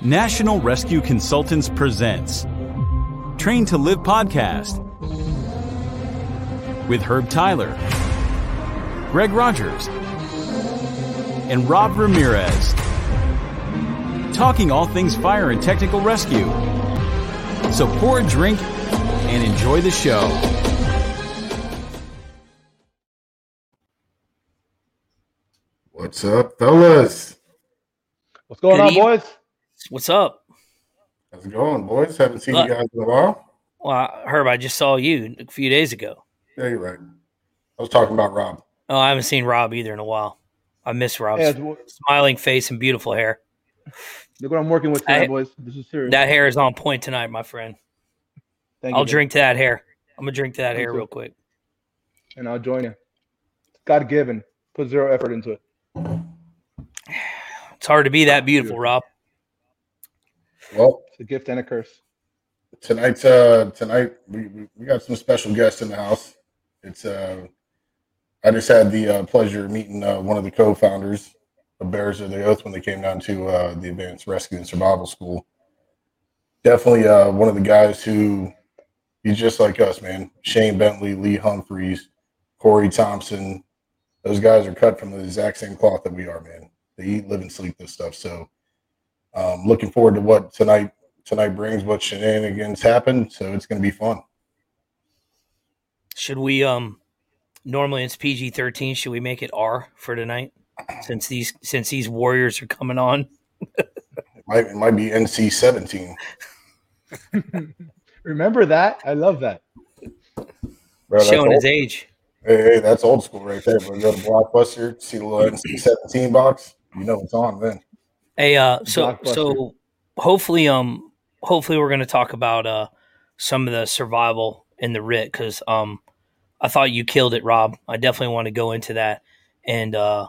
National Rescue Consultants presents Train to Live podcast with Herb Tyler, Greg Rogers, and Rob Ramirez. Talking all things fire and technical rescue. So pour a drink and enjoy the show. What's up, fellas? What's going Good on, eve- boys? What's up? How's it going, boys? Haven't seen Look. you guys in a while. Well, Herb, I just saw you a few days ago. Yeah, you're right. I was talking about Rob. Oh, I haven't seen Rob either in a while. I miss Rob's Yeah, smiling face and beautiful hair. look what I'm working with tonight, I- boys. This is serious. That hair is on point tonight, my friend. Thank I'll you, drink to that hair. I'm gonna drink to that Me hair too. real quick. and I'll join you. God given. Put zero effort into it. It's hard to be that beautiful, Rob. Well, It's a gift and a curse. tonight's uh tonight we, we, we got some special guests in the house. It's uh I just had the uh, pleasure of meeting uh, one of the co-founders of Bearers of the Oath when they came down to uh, the Advanced Rescue and Survival School. Definitely uh, one of the guys who he's just like us, man. Shane Bentley, Lee Humphreys, Corey Thompson. Those guys are cut from the exact same cloth that we are, man. They eat, live, and sleep this stuff. So, um, looking forward to what tonight tonight brings. What shenanigans happen. So it's going to be fun. Should we um normally it's PG thirteen, should we make it R for tonight? Since these since these warriors are coming on. It might, it might be NC seventeen. Remember that? I love that. Bro, showing old, his age. hey, hey, that's old school right there. But go to Blockbuster, see the little NC seventeen box. You know it's on then. Hey, uh, so so hopefully, um, hopefully we're going to talk about uh some of the survival in the RIT because um, I thought you killed it, Rob. I definitely want to go into that and uh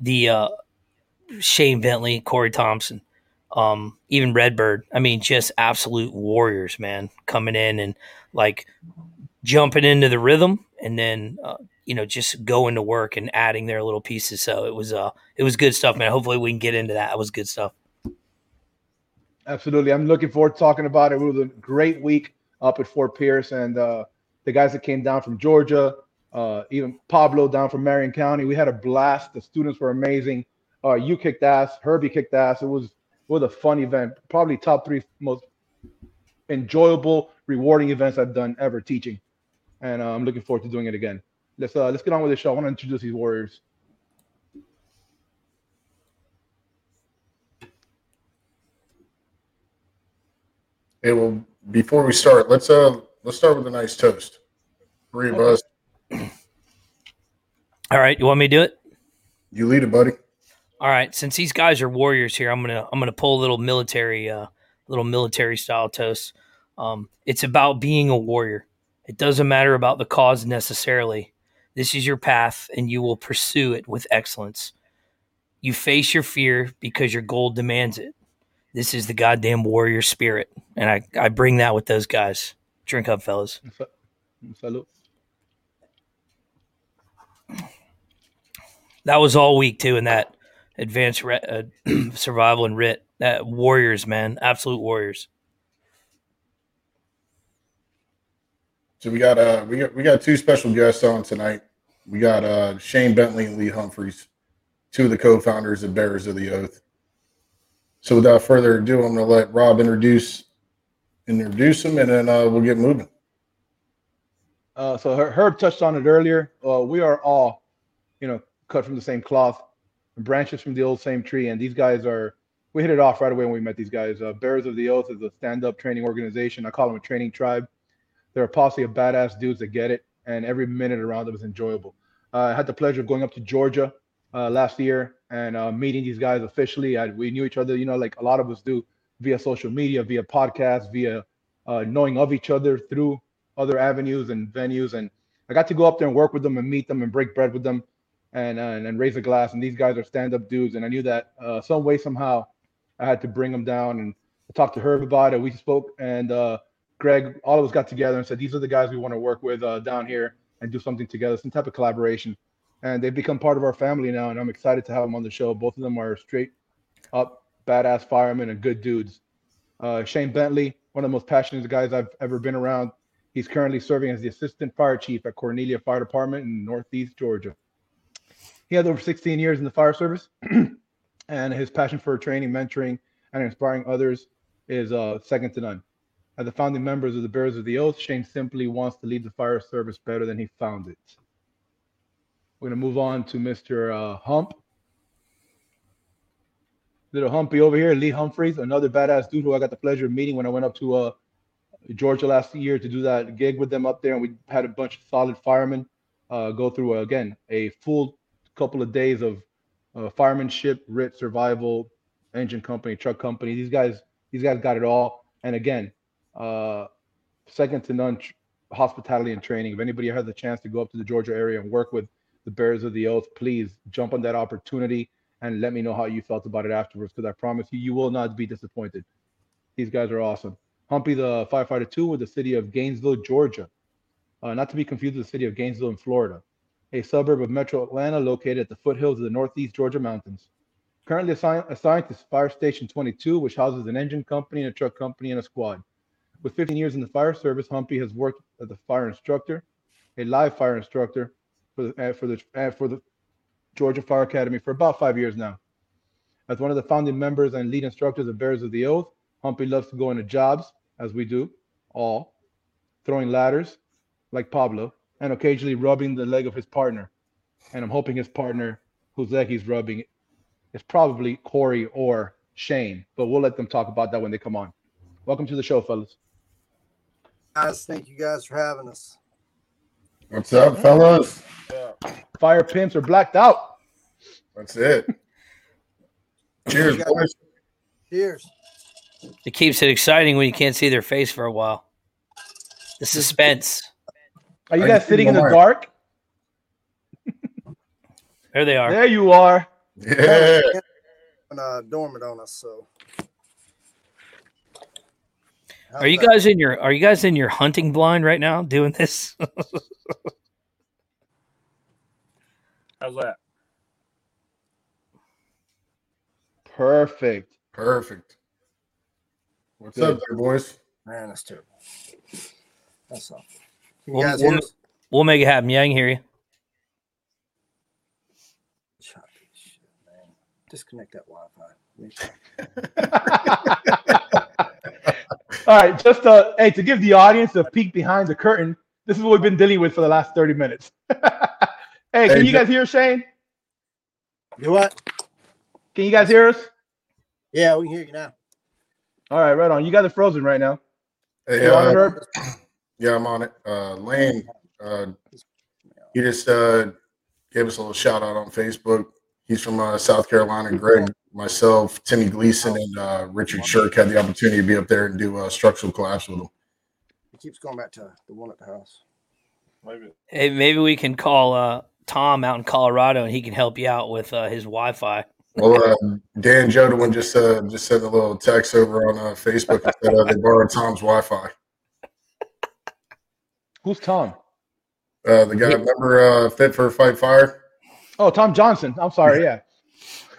the uh Shane Bentley, Corey Thompson, um, even Redbird. I mean, just absolute warriors, man, coming in and like jumping into the rhythm and then uh, you know just going to work and adding their little pieces. So it was uh it was good stuff, man. Hopefully we can get into that. It was good stuff. Absolutely. I'm looking forward to talking about it. It was a great week up at Fort Pierce, and uh, the guys that came down from Georgia, uh, even Pablo down from Marion County. We had a blast. The students were amazing. Uh, you kicked ass. Herbie kicked ass. It was it was a fun event. Probably top three most enjoyable, rewarding events I've done ever teaching, and uh, I'm looking forward to doing it again. Let's uh, let's get on with the show. I want to introduce these warriors. Hey, well, before we start, let's uh let's start with a nice toast. Three of us. All right, you want me to do it? You lead it, buddy. All right, since these guys are warriors here, I'm gonna I'm gonna pull a little military uh little military style toast. Um, it's about being a warrior. It doesn't matter about the cause necessarily. This is your path, and you will pursue it with excellence. You face your fear because your goal demands it. This is the goddamn warrior spirit, and I I bring that with those guys. Drink up, fellas. That was all week too in that advanced re- uh, survival and RIT. That warriors, man, absolute warriors. So we got uh we got we got two special guests on tonight. We got uh Shane Bentley and Lee Humphreys, two of the co-founders of Bearers of the Oath. So without further ado, I'm gonna let Rob introduce introduce them and then uh, we'll get moving. Uh, so Herb touched on it earlier. Uh, we are all, you know, cut from the same cloth, branches from the old same tree, and these guys are. We hit it off right away when we met these guys. Uh, Bearers of the Oath is a stand-up training organization. I call them a training tribe. They're a posse of badass dudes that get it, and every minute around them is enjoyable. Uh, I had the pleasure of going up to Georgia uh, last year and uh, meeting these guys officially. I, we knew each other, you know, like a lot of us do via social media, via podcasts, via uh, knowing of each other through other avenues and venues. And I got to go up there and work with them and meet them and break bread with them and and, and raise a glass. And these guys are stand up dudes. And I knew that uh, some way, somehow, I had to bring them down. And I talked to Herb about it. We spoke, and uh, Greg, all of us got together and said, These are the guys we want to work with uh, down here and do something together, some type of collaboration. And they've become part of our family now. And I'm excited to have them on the show. Both of them are straight up badass firemen and good dudes. Uh, Shane Bentley, one of the most passionate guys I've ever been around. He's currently serving as the assistant fire chief at Cornelia Fire Department in Northeast Georgia. He has over 16 years in the fire service, and his passion for training, mentoring, and inspiring others is uh, second to none. As the founding members of the Bearers of the Oath, Shane simply wants to leave the fire service better than he found it. We're going to move on to Mr. Uh, Hump. Little Humpy over here, Lee Humphreys, another badass dude who I got the pleasure of meeting when I went up to uh, Georgia last year to do that gig with them up there. And we had a bunch of solid firemen uh, go through, uh, again, a full couple of days of uh, firemanship, RIT, survival, engine company, truck company. These guys, these guys got it all. And again, uh, second to none tr- hospitality and training. If anybody has the chance to go up to the Georgia area and work with the Bearers of the Oath, please jump on that opportunity and let me know how you felt about it afterwards. Because I promise you, you will not be disappointed. These guys are awesome. Humpy the firefighter two with the city of Gainesville, Georgia, uh, not to be confused with the city of Gainesville in Florida, a suburb of Metro Atlanta located at the foothills of the Northeast Georgia mountains. Currently assigned, assigned to Fire Station 22, which houses an engine company and a truck company and a squad. With 15 years in the fire service, Humpy has worked as a fire instructor, a live fire instructor for the, uh, for the uh, for the Georgia Fire Academy for about five years now. As one of the founding members and lead instructors of Bearers of the Oath, Humpy loves to go into jobs, as we do, all, throwing ladders, like Pablo, and occasionally rubbing the leg of his partner. And I'm hoping his partner, whose leg he's rubbing, is probably Corey or Shane, but we'll let them talk about that when they come on. Welcome to the show, fellas. Guys. Thank you guys for having us. What's up, fellas? Fire pimps are blacked out. That's it. Cheers, boys. Cheers. It keeps it exciting when you can't see their face for a while. The suspense. Are you guys see sitting in the dark? There they are. There you are. Yeah. And uh, dormant on us. So. How's Are you that? guys in your Are you guys in your hunting blind right now doing this? How's that? Perfect. Perfect. What's Good. up there, boys? Man, that's terrible. That's all. Can you Well, guys well, hear we'll make it happen. Yeah, I can hear you. Choppy shit, man. Disconnect that Wi-Fi. All right, just to, hey, to give the audience a peek behind the curtain, this is what we've been dealing with for the last 30 minutes. hey, can Hey, you guys hear Shane? Do what? Can you guys hear us? Yeah, we can hear you now. All right, right on. You guys are frozen right now. Hey, You uh, Herb? yeah, I'm on it. Uh, Lane, uh, he just uh, gave us a little shout out on Facebook. He's from uh, South Carolina. Greg, myself, Timmy Gleason, and uh, Richard Shirk had the opportunity to be up there and do uh, structural collapse with them. It keeps going back to the one at the house. Maybe. Hey, maybe we can call uh, Tom out in Colorado and he can help you out with uh, his Wi-Fi. Well, uh, Dan Jodwin just uh, just sent a little text over on uh, Facebook and said uh, they borrowed Tom's Wi-Fi. Who's Tom? Uh, the guy, remember uh, Fit for Fight Fire? Oh, Tom Johnson. I'm sorry. Yeah.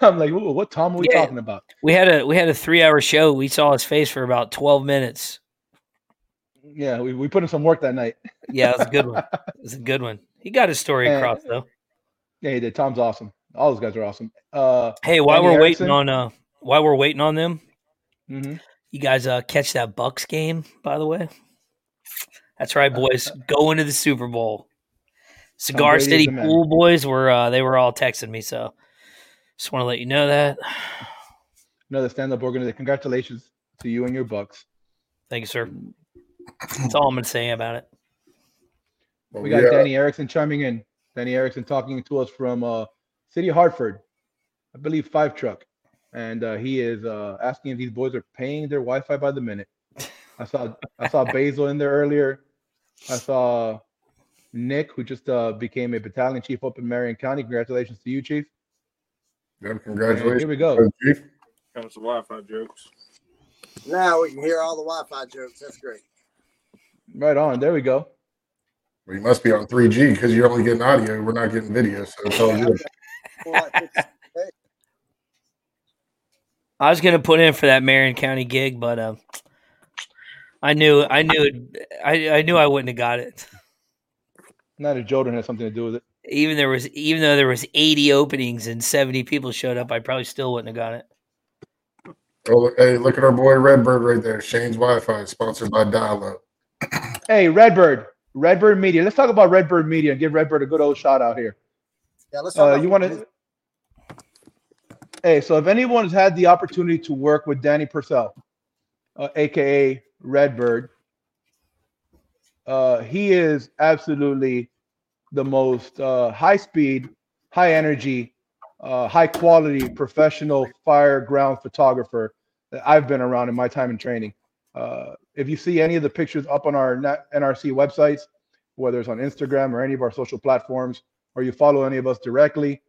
I'm like, what Tom are we Yeah. talking about? We had a we had a three hour show. We saw his face for about twelve minutes. Yeah, we, we put in some work that night. Yeah, it was a good one. It was a good one. He got his story And- across though. Yeah, he did. Tom's awesome. All those guys are awesome. Uh, Hey, while we're Erickson? waiting on uh while we're waiting on them, mhm. you guys uh catch that Bucks game, by the way. That's right, boys. Going to the Super Bowl. Cigar City. Pool boys were uh they were all texting me, so just want to let you know that. Another stand-up organization. Congratulations to you and your Bucks. Thank you, sir. That's all I'm gonna say about it. But We got uh, Danny Erickson chiming in. Danny Erickson talking to us from uh, City Hartford, I believe Five Truck, and uh, he is uh, asking if these boys are paying their Wi-Fi by the minute. I saw I saw Basil in there earlier. I saw Nick, who just uh, became a battalion chief up in Marion County. Congratulations to you, Chief. Yeah, congratulations. here we go. uh, Chief. Comes to Wi-Fi jokes. Now we can hear all the Wi-Fi jokes. That's great. Right on. There we go. Well, you must be on 3G because you're only getting audio. We're not getting video, so it's all good. Well, like, it's- hey, I was gonna put in for that Marion County gig, but um, I knew I knew it, I I knew I wouldn't have got it. Not if Jordan has something to do with it. Even there was even though there was eighty openings and seventy people showed up, I probably still wouldn't have got it. Oh, hey, look at our boy Redbird right there. Shane's Wi-Fi, sponsored by Dial Up. Hey, Redbird, Redbird Media. Let's talk about Redbird Media and give Redbird a good old shout out here. Yeah, let's talk Uh, about you want to? Hey, so if anyone's had the opportunity to work with Danny Purcell, uh, aka Redbird, uh, he is absolutely the most uh, high speed, high energy, uh, high quality professional fire ground photographer that I've been around in my time in training. Uh, if you see any of the pictures up on our NRC websites, whether it's on Instagram or any of our social platforms, or you follow any of us directly,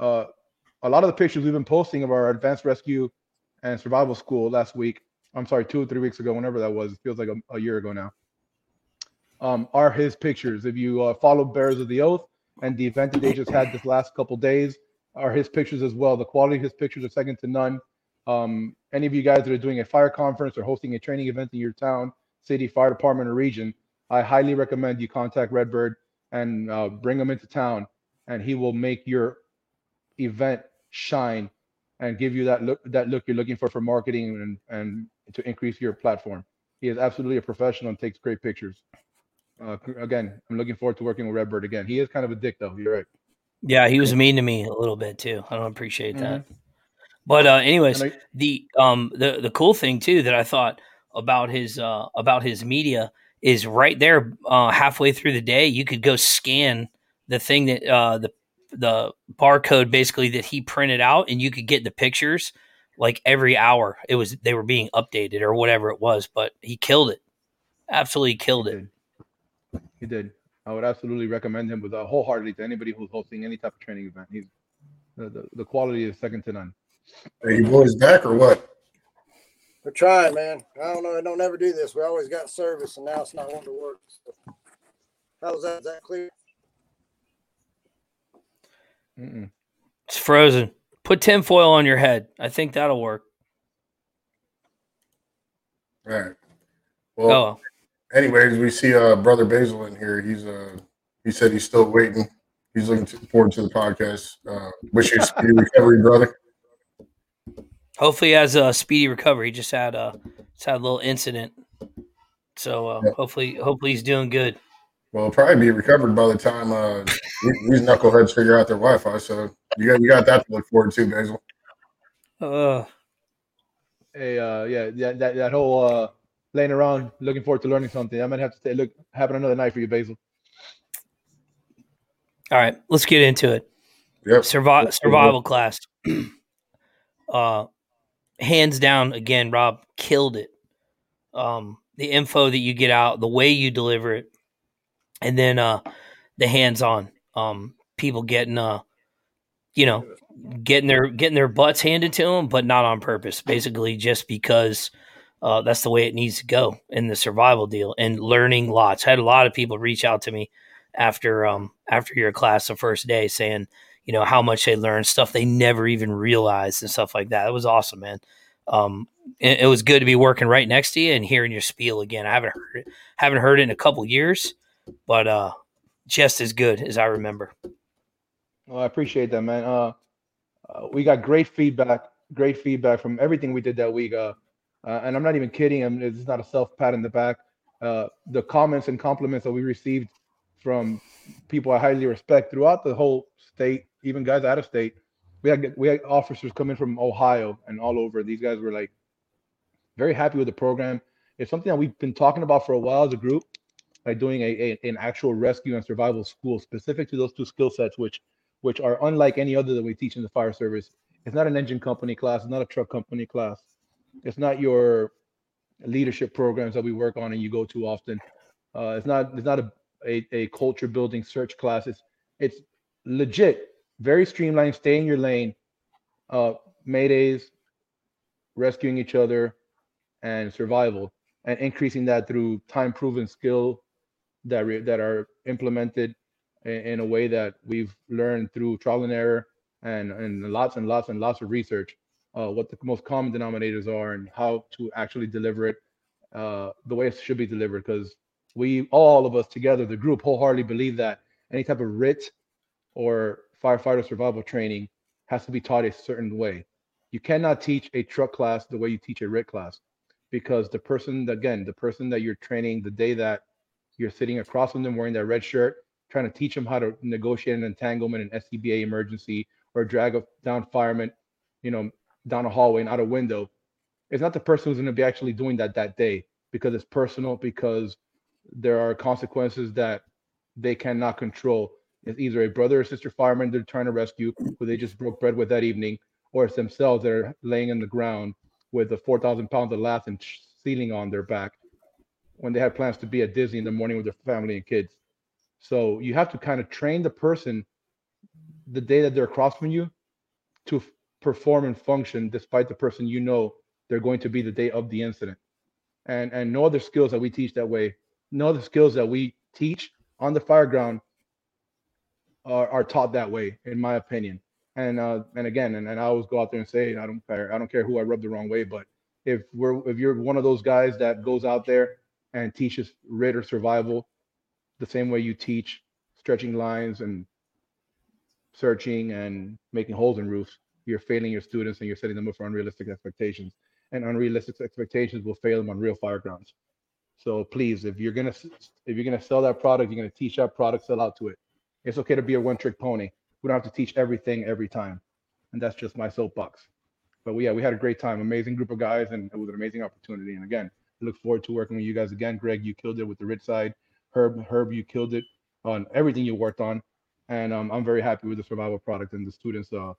uh, a lot of the pictures we've been posting of our advanced rescue and survival school last week. I'm sorry, two or three weeks ago, whenever that was. It feels like a, a year ago now. Um, are his pictures. If you uh, follow Bearers of the Oath and the event that they just had this last couple days, are his pictures as well. The quality of his pictures are second to none. Um, any of you guys that are doing a fire conference or hosting a training event in your town, city, fire department, or region, I highly recommend you contact Redbird and uh, bring him into town, and he will make your event shine and give you that look that look you're looking for for marketing and and to increase your platform. He is absolutely a professional and takes great pictures. Uh, again, I'm looking forward to working with Redbird again. He is kind of a dick though. You're right. Yeah, he was mean to me a little bit too. I don't appreciate that. But uh, anyways, I- the um the the cool thing too that I thought about his uh about his media is right there uh halfway through the day you could go scan the thing that uh the the barcode basically that he printed out and you could get the pictures like every hour it was they were being updated or whatever it was but he killed it absolutely killed it. He did. I would absolutely recommend him with a wholeheartedly to anybody who's hosting any type of training event. He's the, the, the quality is second to none. Are you boys back or what? We're trying, man. I don't know. I don't ever do this. We always got service, and now it's not wanting to work. So. How's that? Is that clear? Mm-mm. it's frozen put tinfoil on your head i think that'll work All right. Well, oh anyways, we see uh brother Basil in here. He's uh he said he's still waiting. He's looking to, forward to the podcast. Uh, wish you a speedy recovery, brother. hopefully he has a speedy recovery. He just had a just had a little incident, so uh, Yeah. hopefully hopefully he's doing good. Well, probably be recovered by the time uh these knuckleheads figure out their Wi-Fi. So you got you got that to look forward to, Basil. Uh, Hey, uh, yeah, yeah, that that whole uh, laying around looking forward to learning something. I might have to say, look, having another night for you, Basil. all right, let's get into it. Yep. Survival Let's it. survival class. uh, hands down, again, Rob killed it. Um, the info that you get out, the way you deliver it, and then uh, the hands on. Um, people getting uh, you know, getting their getting their butts handed to them, but not on purpose. Basically, just because uh, that's the way it needs to go in the survival deal. And learning lots. I had a lot of people reach out to me after um after your class the first day, saying you know how much they learned, stuff they never even realized, and stuff like that. It was awesome, man. Um, it, it was good to be working right next to you and hearing your spiel again. I haven't heard it, haven't heard it in a couple years, but uh, just as good as I remember. Well, I appreciate that, man. Uh, uh, we got great feedback, great feedback from everything we did that week. Uh, uh, and I'm not even kidding. I'm, it's not a self pat in the back. Uh, the comments and compliments that we received from people I highly respect throughout the whole state, even guys out of state. We had we had officers coming from Ohio and all over. These guys were like very happy with the program. It's something that we've been talking about for a while as a group, like doing a, a an actual rescue and survival school specific to those two skill sets, which which are unlike any other that we teach in the fire service. It's not an engine company class. It's not a truck company class. It's not your leadership programs that we work on and you go to often. Uh, it's not. It's not a, a a culture building search class. It's it's legit, very streamlined. Stay in your lane. Uh, maydays, rescuing each other, and survival, and increasing that through time proven skill that re, that are implemented in, in a way that we've learned through trial and error and and lots and lots and lots of research. Uh, what the most common denominators are, and how to actually deliver it uh, the way it should be delivered. Because we, all of us together, the group, wholeheartedly believe that any type of RIT or firefighter survival training has to be taught a certain way. You cannot teach a truck class the way you teach a RIT class because the person, again, the person that you're training the day that you're sitting across from them wearing that red shirt, trying to teach them how to negotiate an entanglement, an SCBA emergency, or drag down fireman, you know, down a hallway and out a window. It's not the person who's going to be actually doing that that day because it's personal, because there are consequences that they cannot control. It's either a brother or sister fireman they're trying to rescue who they just broke bread with that evening, or it's themselves that are laying in the ground with the 4,000 pounds of lath and ceiling on their back when they had plans to be at Disney in the morning with their family and kids. So you have to kind of train the person the day that they're across from you to perform and function despite the person you know they're going to be the day of the incident. And and no other skills that we teach that way, no other skills that we teach on the fire ground are, are taught that way, in my opinion. And uh, and again, and, and I always go out there and say, I don't care, I don't care who I rub the wrong way, but if we're if you're one of those guys that goes out there and teaches RIT or survival the same way you teach stretching lines and searching and making holes in roofs, you're failing your students and you're setting them up for unrealistic expectations. And unrealistic expectations will fail them on real fire grounds. So please, if you're gonna if you're gonna sell that product, you're gonna teach that product, sell out to it. It's okay to be a one-trick pony. We don't have to teach everything every time, and that's just my soapbox. But we, yeah, we had a great time, amazing group of guys, and it was an amazing opportunity. And again, I look forward to working with you guys again. Greg, you killed it with the RIT side. Herb, Herb, you killed it on everything you worked on, and um, I'm very happy with the survival product. And the students, uh,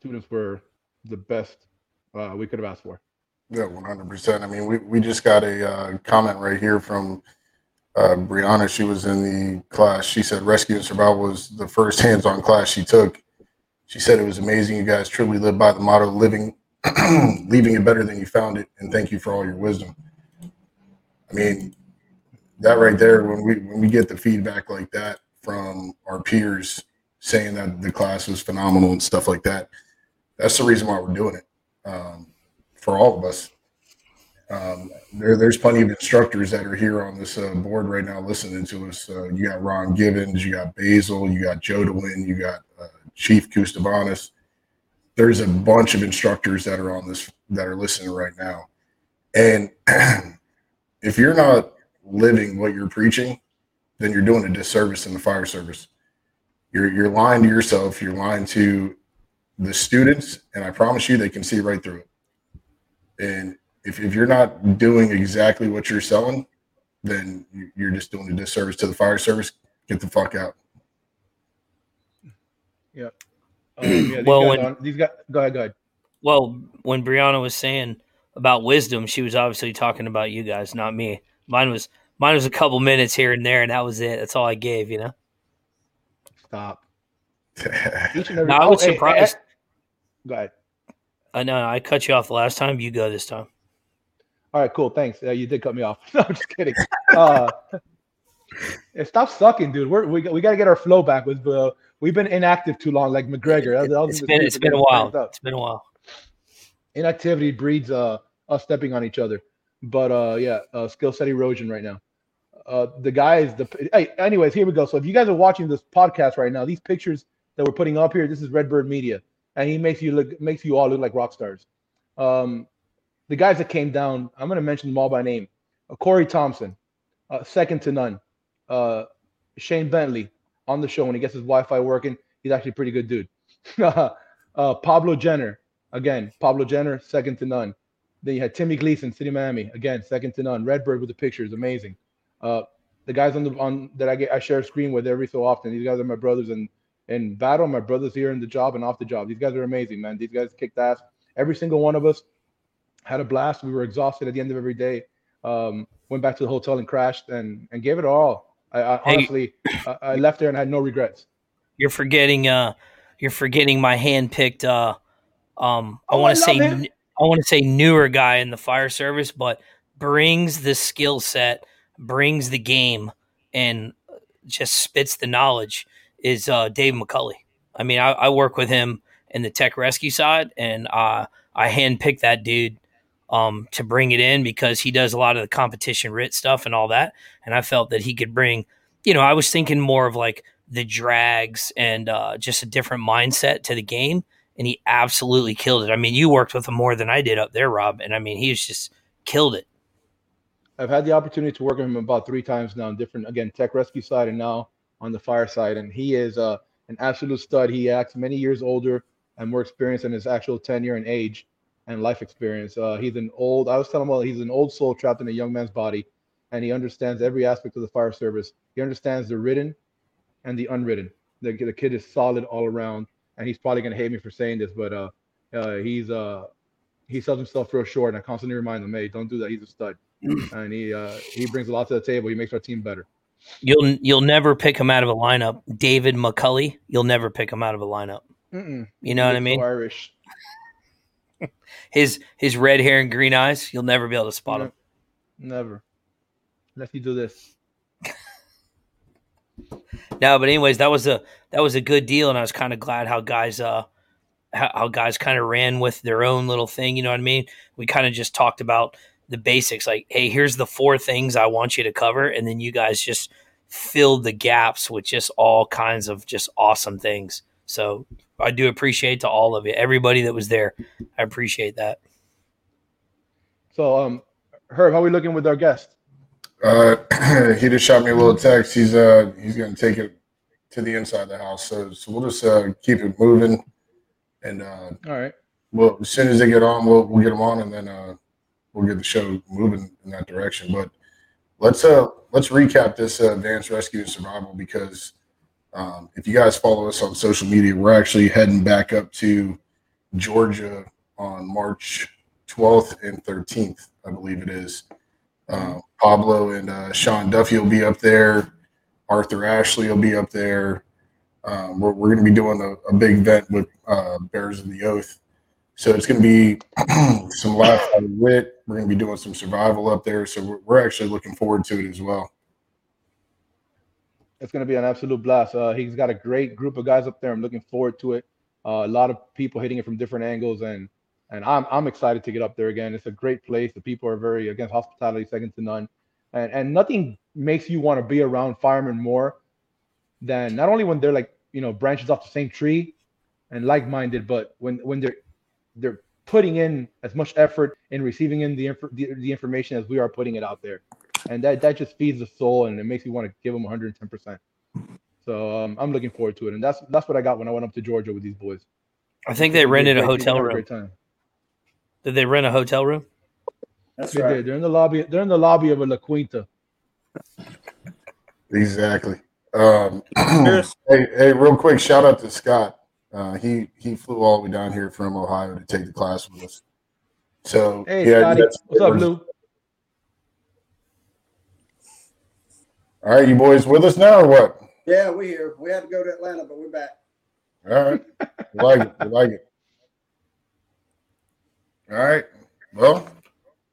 students were the best uh, we could have asked for. Yeah, one hundred percent. I mean, we, we just got a uh, comment right here from uh, Brianna. She was in the class. She said rescue and survival was the first hands-on class she took. She said it was amazing. You guys truly live by the motto "living, leaving it better than you found it," and thank you for all your wisdom. I mean, that right there. When we when we get the feedback like that from our peers saying that the class was phenomenal and stuff like that, that's the reason why we're doing it. Um, for all of us. Um, there, there's plenty of instructors that are here on this uh, board right now listening to us. Uh, you got Ron Givens, you got Basil, you got Joe DeWin, you got uh, Chief Kustabanis. There's a bunch of instructors that are on this that are listening right now. And if you're not living what you're preaching, then you're doing a disservice in the fire service. You're you're lying to yourself. You're lying to the students, and I promise you, they can see right through it. And if, if you're not doing exactly what you're selling, then you're just doing a disservice to the fire service. Get the fuck out. Yeah. Um, yeah these Well, guys when- on- these guys, go ahead, go ahead. Well, when Brianna was saying about wisdom, she was obviously talking about you guys, not me. Mine was mine was a couple minutes here and there, and that was it. That's all I gave, you know. Stop. Each and every. No, I was oh, surprised. hey, go ahead. I know I cut you off the last time. You go this time. All right, cool. Thanks. Uh, you did cut me off. no, I'm just kidding. Uh, stop sucking, dude. We're, we got- we got to get our flow back. With uh, we've been inactive too long, like McGregor. That that was It's the been it's been a while. It's been a while. Inactivity breeds uh, us stepping on each other. But uh, yeah, uh, skill set erosion right now. Uh, the guys, the hey, anyways, here we go. So if you guys are watching this podcast right now, these pictures that we're putting up here, this is Redbird Media, and he makes you look makes you all look like rock stars. Um, the guys that came down, I'm going to mention them all by name. Uh, Corey Thompson, uh, second to none. Uh, Shane Bentley on the show when he gets his Wi-Fi working, he's actually a pretty good dude. uh, Pablo Jenner, again, Pablo Jenner, second to none. Then you had Timmy Gleason, City Miami, again, second to none. Redbird with the pictures, amazing. Uh, the guys on the on that I get I share a screen with every so often. These guys are my brothers in in battle. My brothers here in the job and off the job. These guys are amazing, man. These guys kicked ass. Every single one of us had a blast. We were exhausted at the end of every day. Um, went back to the hotel and crashed and and gave it all. I, I Hey. honestly I, I left there and had no regrets. You're forgetting. Uh, you're forgetting my hand-picked. Uh, um, I Oh, want to say. him. I want to say newer guy in the fire service, but brings the skill set, brings the game, and just spits the knowledge. Is uh, Dave McCulley. I mean, I, I work with him in the tech rescue side, and uh, I handpicked that dude um, to bring it in because he does a lot of the competition RIT stuff and all that. And I felt that he could bring, you know, I was thinking more of like the drags and uh, just a different mindset to the game. And he absolutely killed it. I mean, you worked with him more than I did up there, Rob. And I mean, he's just killed it. I've had the opportunity to work with him about three times now, different again tech rescue side and now on the fireside. and he is uh, an absolute stud. He acts many years older and more experienced in his actual tenure and age and life experience. Uh, he's an old. I was telling him, well, he's an old soul trapped in a young man's body, and he understands every aspect of the fire service. He understands the written and the unwritten. The, the kid is solid all around, and he's probably gonna hate me for saying this, but uh, uh, he's uh, he sells himself real short, and I constantly remind him, hey, don't do that. He's a stud and he uh, he brings a lot to the table. He makes our team better. You'll you'll never pick him out of a lineup. David McCully, you'll never pick him out of a lineup. Mm-mm. You know what I mean? Irish. His his red hair and green eyes, you'll never be able to spot him. Never. Let you do this. No, but anyways, that was a that was a good deal, and I was kind of glad how guys uh how, how guys kind of ran with their own little thing. You know what I mean? We kind of just talked about the basics, like, hey, here's the four things I want you to cover, and then you guys just filled the gaps with just all kinds of just awesome things. So I do appreciate to all of you, everybody that was there. I appreciate that. So, um, Herb, how are we looking with our guest? Uh, he just shot me a little text. He's uh he's gonna take it to the inside of the house. So so we'll just uh keep it moving, and uh All right. well as soon as they get on, we'll we'll get them on, and then uh we'll get the show moving in that direction. But let's uh let's recap this uh, advanced rescue and survival because um, if you guys follow us on social media, we're actually heading back up to Georgia on March 12th and 13th, I believe it is. Uh, Pablo and uh, Sean Duffy will be up there. Arthur Ashley will be up there. Um, we're we're going to be doing a, a big event with uh, Bearers of the Oath. So it's going to be some live wit. We're going to be doing some survival up there. So we're, we're actually looking forward to it as well. It's going to be an absolute blast. Uh, he's got a great group of guys up there. I'm looking forward to it. Uh, a lot of people hitting it from different angles, and and I'm I'm excited to get up there again. It's a great place. The people are very against hospitality, second to none, and and nothing makes you want to be around firemen more than not only when they're like you know branches off the same tree and like-minded, but when when they're they're putting in as much effort in receiving in the, inf- the the information as we are putting it out there, and that that just feeds the soul and it makes me want to give them 110 percent. So um, I'm looking forward to it, and that's that's what I got when I went up to Georgia with these boys. I think they rented a hotel had room. Great time. Did they rent a hotel room? That's They right. did. They're in the lobby. They're in the lobby of a La Quinta. Exactly. Um, hey, hey, real quick, shout out to Scott. Uh, he he flew all the way down here from Ohio to take the class with us. So Hey, yeah, Scotty, what's up, Lou? All right, you boys with us now or what? Yeah, we here. We had to go to Atlanta, but we're back. All right, we like it. We like it. All right. Well,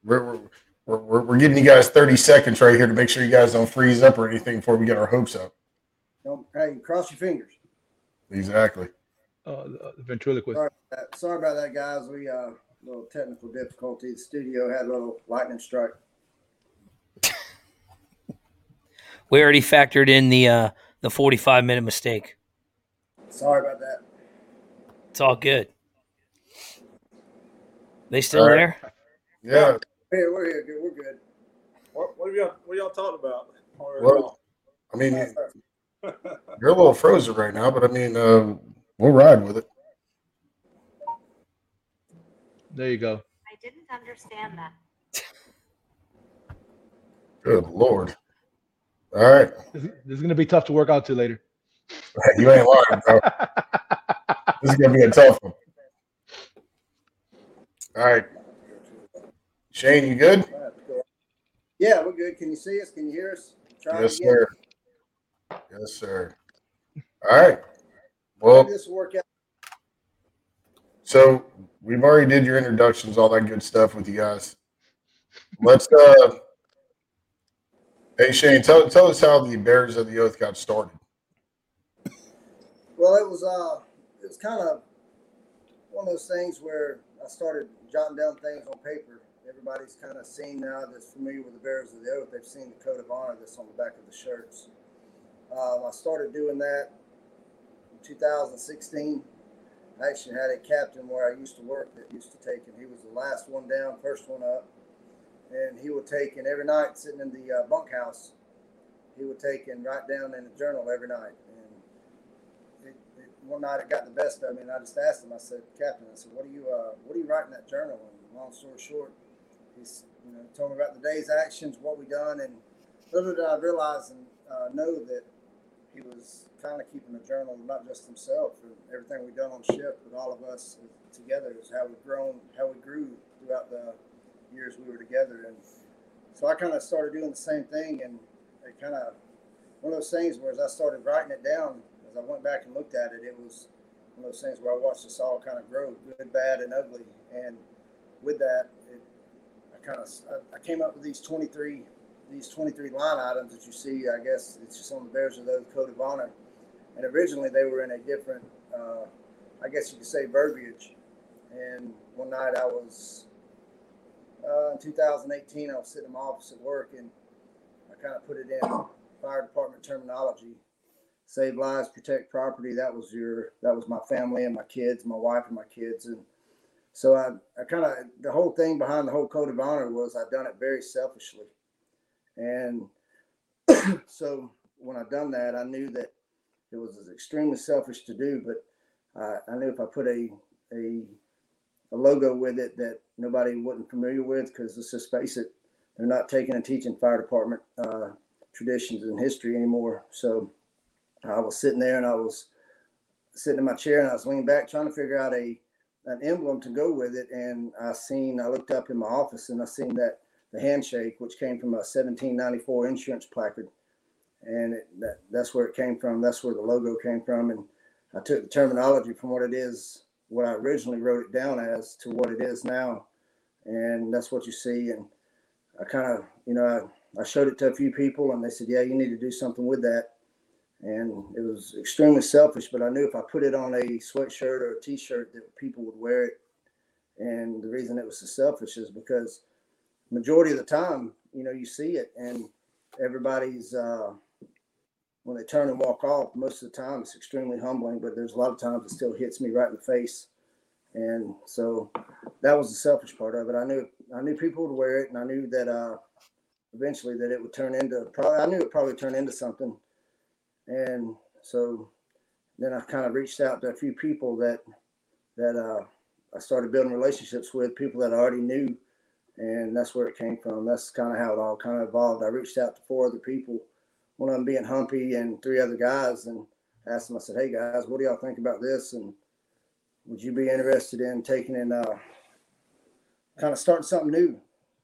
we're we're, we're we're we're giving you guys thirty seconds right here to make sure you guys don't freeze up or anything before we get our hopes up. Don't, hey, cross your fingers. Exactly. Uh, the the ventriloquist. Sorry about that, sorry about that guys. We uh, a little technical difficulty. The studio had a little lightning strike. We already factored in the uh, the 45 minute mistake. Sorry about that. It's all good. They still All right. there? Yeah. Here, we're here. Good. We're good. what, what, are y'all, what are y'all talking about? Or- Well, I mean, you're a little frozen right now, but I mean, uh, we'll ride with it. There you go. I didn't understand that. Good lord. All right. This, this is gonna be tough to work out to later. You ain't lying, bro. this is gonna be a tough one. All right. Shane, you good? Yeah, we're good. Can you see us? Can you hear us? Try Yes, sir. Yes, sir. All right. Well, Maybe this will work out. so we've already did your introductions, all that good stuff with you guys. Let's uh Hey Shane, tell tell us how the Bearers of the Oath got started. Well, it was uh, it was kind of one of those things where I started jotting down things on paper. Everybody's kind of seen now that's familiar with the Bearers of the Oath. They've seen the Code of Honor that's on the back of the shirts. Um, I started doing that in 2016. I actually had a captain where I used to work that used to take him. He was the last one down, first one up, and he would take and every night sitting in the uh, bunkhouse, he would take and write down in the journal every night. And it, it, one night it got the best of me, and I just asked him. I said, "Captain, I said, what are you, uh, what are you writing in that journal?" And long story short, he's you know told me about the day's actions, what we done, and little did I realize and uh, know that he was kind of keeping a journal, not just himself and everything we done on ship, but all of us together is how we've grown, how we grew throughout the years we were together. And so I kind of started doing the same thing, and it kind of one of those things where as I started writing it down, as I went back and looked at it, it was one of those things where I watched us all kind of grow, good, bad, and ugly. And with that, it, I kind of I, I came up with these 23 these 23 line items that you see, I guess it's just on the Bears of the Code of Honor. And originally they were in a different, uh, I guess you could say, verbiage. And one night I was, uh, in 2018, I was sitting in my office at work and I kind of put it in fire department terminology. Save lives, protect property. That was your, that was my family and my kids, my wife and my kids. And so I, I kind of, the whole thing behind the whole code of honor was I've done it very selfishly. And so when I done that, I knew that it was extremely selfish to do, but uh, I knew if I put a, a a logo with it that nobody wasn't familiar with, because let's just face it, they're not taking and teaching fire department uh, traditions and history anymore. So I was sitting there and I was sitting in my chair and I was leaning back trying to figure out a an emblem to go with it. And I seen, I looked up in my office and I seen that the handshake, which came from a 1794 insurance placard. And it, that, that's where it came from. That's where the logo came from. And I took the terminology from what it is, what I originally wrote it down as, to what it is now. And that's what you see. And I kind of, you know, I, I showed it to a few people and they said, yeah, you need to do something with that. And it was extremely selfish, but I knew if I put it on a sweatshirt or a t shirt that people would wear it. And the reason it was so selfish is because majority of the time, you know, you see it and everybody's uh, when they turn and walk off, most of the time it's extremely humbling, but there's a lot of times it still hits me right in the face. And so that was the selfish part of it. I knew I knew people would wear it and I knew that uh, eventually that it would turn into probably I knew it probably turn into something. And so then I kind of reached out to a few people that that uh, I started building relationships with, people that I already knew and that's where it came from. That's kind of how it all kind of evolved. I reached out to four other people, one of them being Humpy and three other guys, and asked them. I said, "Hey guys, what do y'all think about this? And would you be interested in taking and uh, kind of starting something new,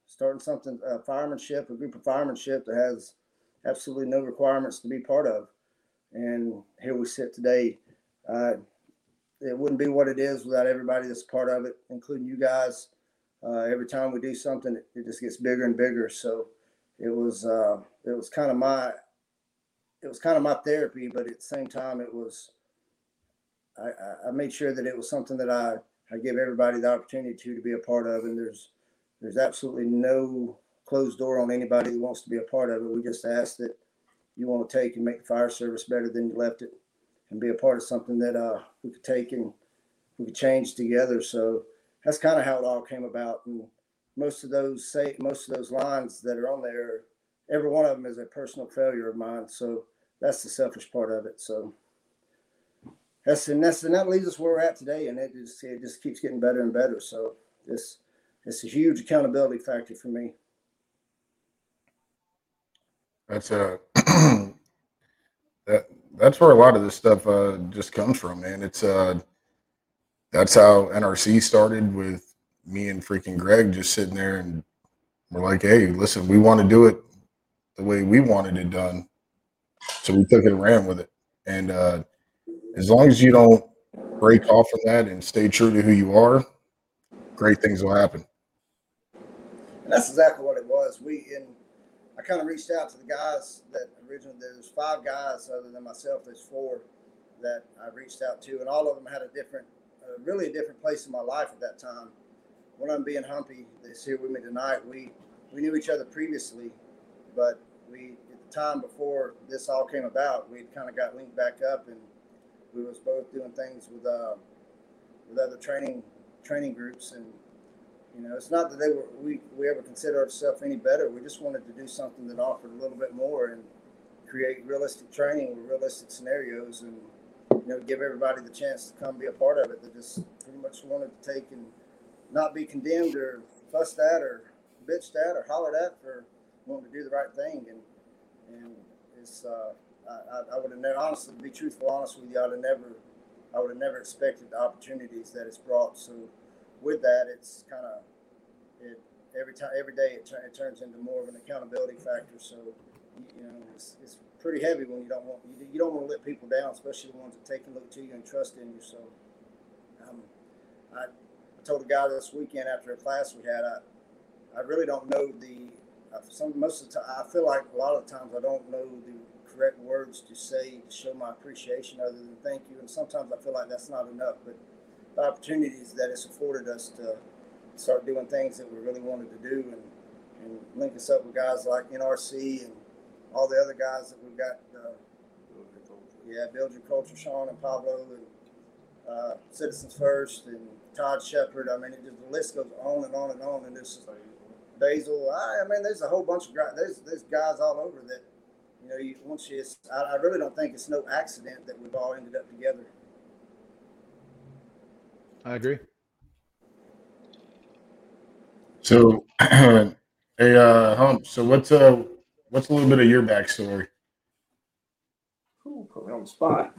starting something uh, firemanship, a group of firemanship that has absolutely no requirements to be part of?" And here we sit today. Uh, it wouldn't be what it is without everybody that's part of it, including you guys uh, every time we do something, it, it, just gets bigger and bigger. So it was uh, it was kind of my it was kind of my therapy, but at the same time, it was I, I made sure that it was something that I I give everybody the opportunity to to be a part of, and there's there's absolutely no closed door on anybody who wants to be a part of it. We just ask that you want to take and make the fire service better than you left it, and be a part of something that uh, we could take and we could change together. So that's kind of how it all came about. And most of those say most of those lines that are on there, every one of them is a personal failure of mine. So that's the selfish part of it. So that's and that's and that leads us where we're at today, and it just it just keeps getting better and better. So this it's a huge accountability factor for me. That's a that that's where a lot of this stuff uh, just comes from, man. It's uh that's how NRC started with me and freaking Greg just sitting there and we're like, hey, listen, we want to do it the way we wanted it done. So we took it and ran with it. And uh, as long as you don't break off from that and stay true to who you are, great things will happen. And that's exactly what it was. We and I kind of reached out to the guys that originally there's five guys other than myself. There's four that I reached out to, and all of them had a different really a different place in my life at that time. of them being Humpy that's here with me tonight. We we knew each other previously, but we at the time before this all came about, we kind of got linked back up, and we was both doing things with uh, with other training training groups, and you know, it's not that they were we we ever consider ourselves any better. We just wanted to do something that offered a little bit more and create realistic training with realistic scenarios, and you know, give everybody the chance to come be a part of it. That just pretty much wanted to take and not be condemned or fussed at or bitched at or hollered at for wanting to do the right thing. And and it's uh, I, I would have never honestly to be truthful, honest with you, I'd have never I would have never expected the opportunities that it's brought. So with that, it's kind of it every time every day it, it turns into more of an accountability factor. So you know it's, it's pretty heavy when you don't want you, you don't want to let people down, especially the ones that take and look to you and trust in you. So um, I told a guy this weekend after a class we had, I, I really don't know the, some most of the time, I feel like a lot of times I don't know the correct words to say to show my appreciation other than thank you. And sometimes I feel like that's not enough. But the opportunities that it's afforded us to start doing things that we really wanted to do and, and link us up with guys like NRC and all the other guys that we've got. Uh, yeah, Build Your Culture, Sean and Pablo and uh, Citizens First and Todd Shepard. I mean, it just, the list goes on and on and on. And this is Basil. I, I mean, there's a whole bunch of guys. There's there's guys all over that. You know, you, once you, I, I really don't think it's no accident that we've all ended up together. I agree. So, hey, uh, Hump. So, what's uh, what's a little bit of your backstory? Ooh, put me on the spot.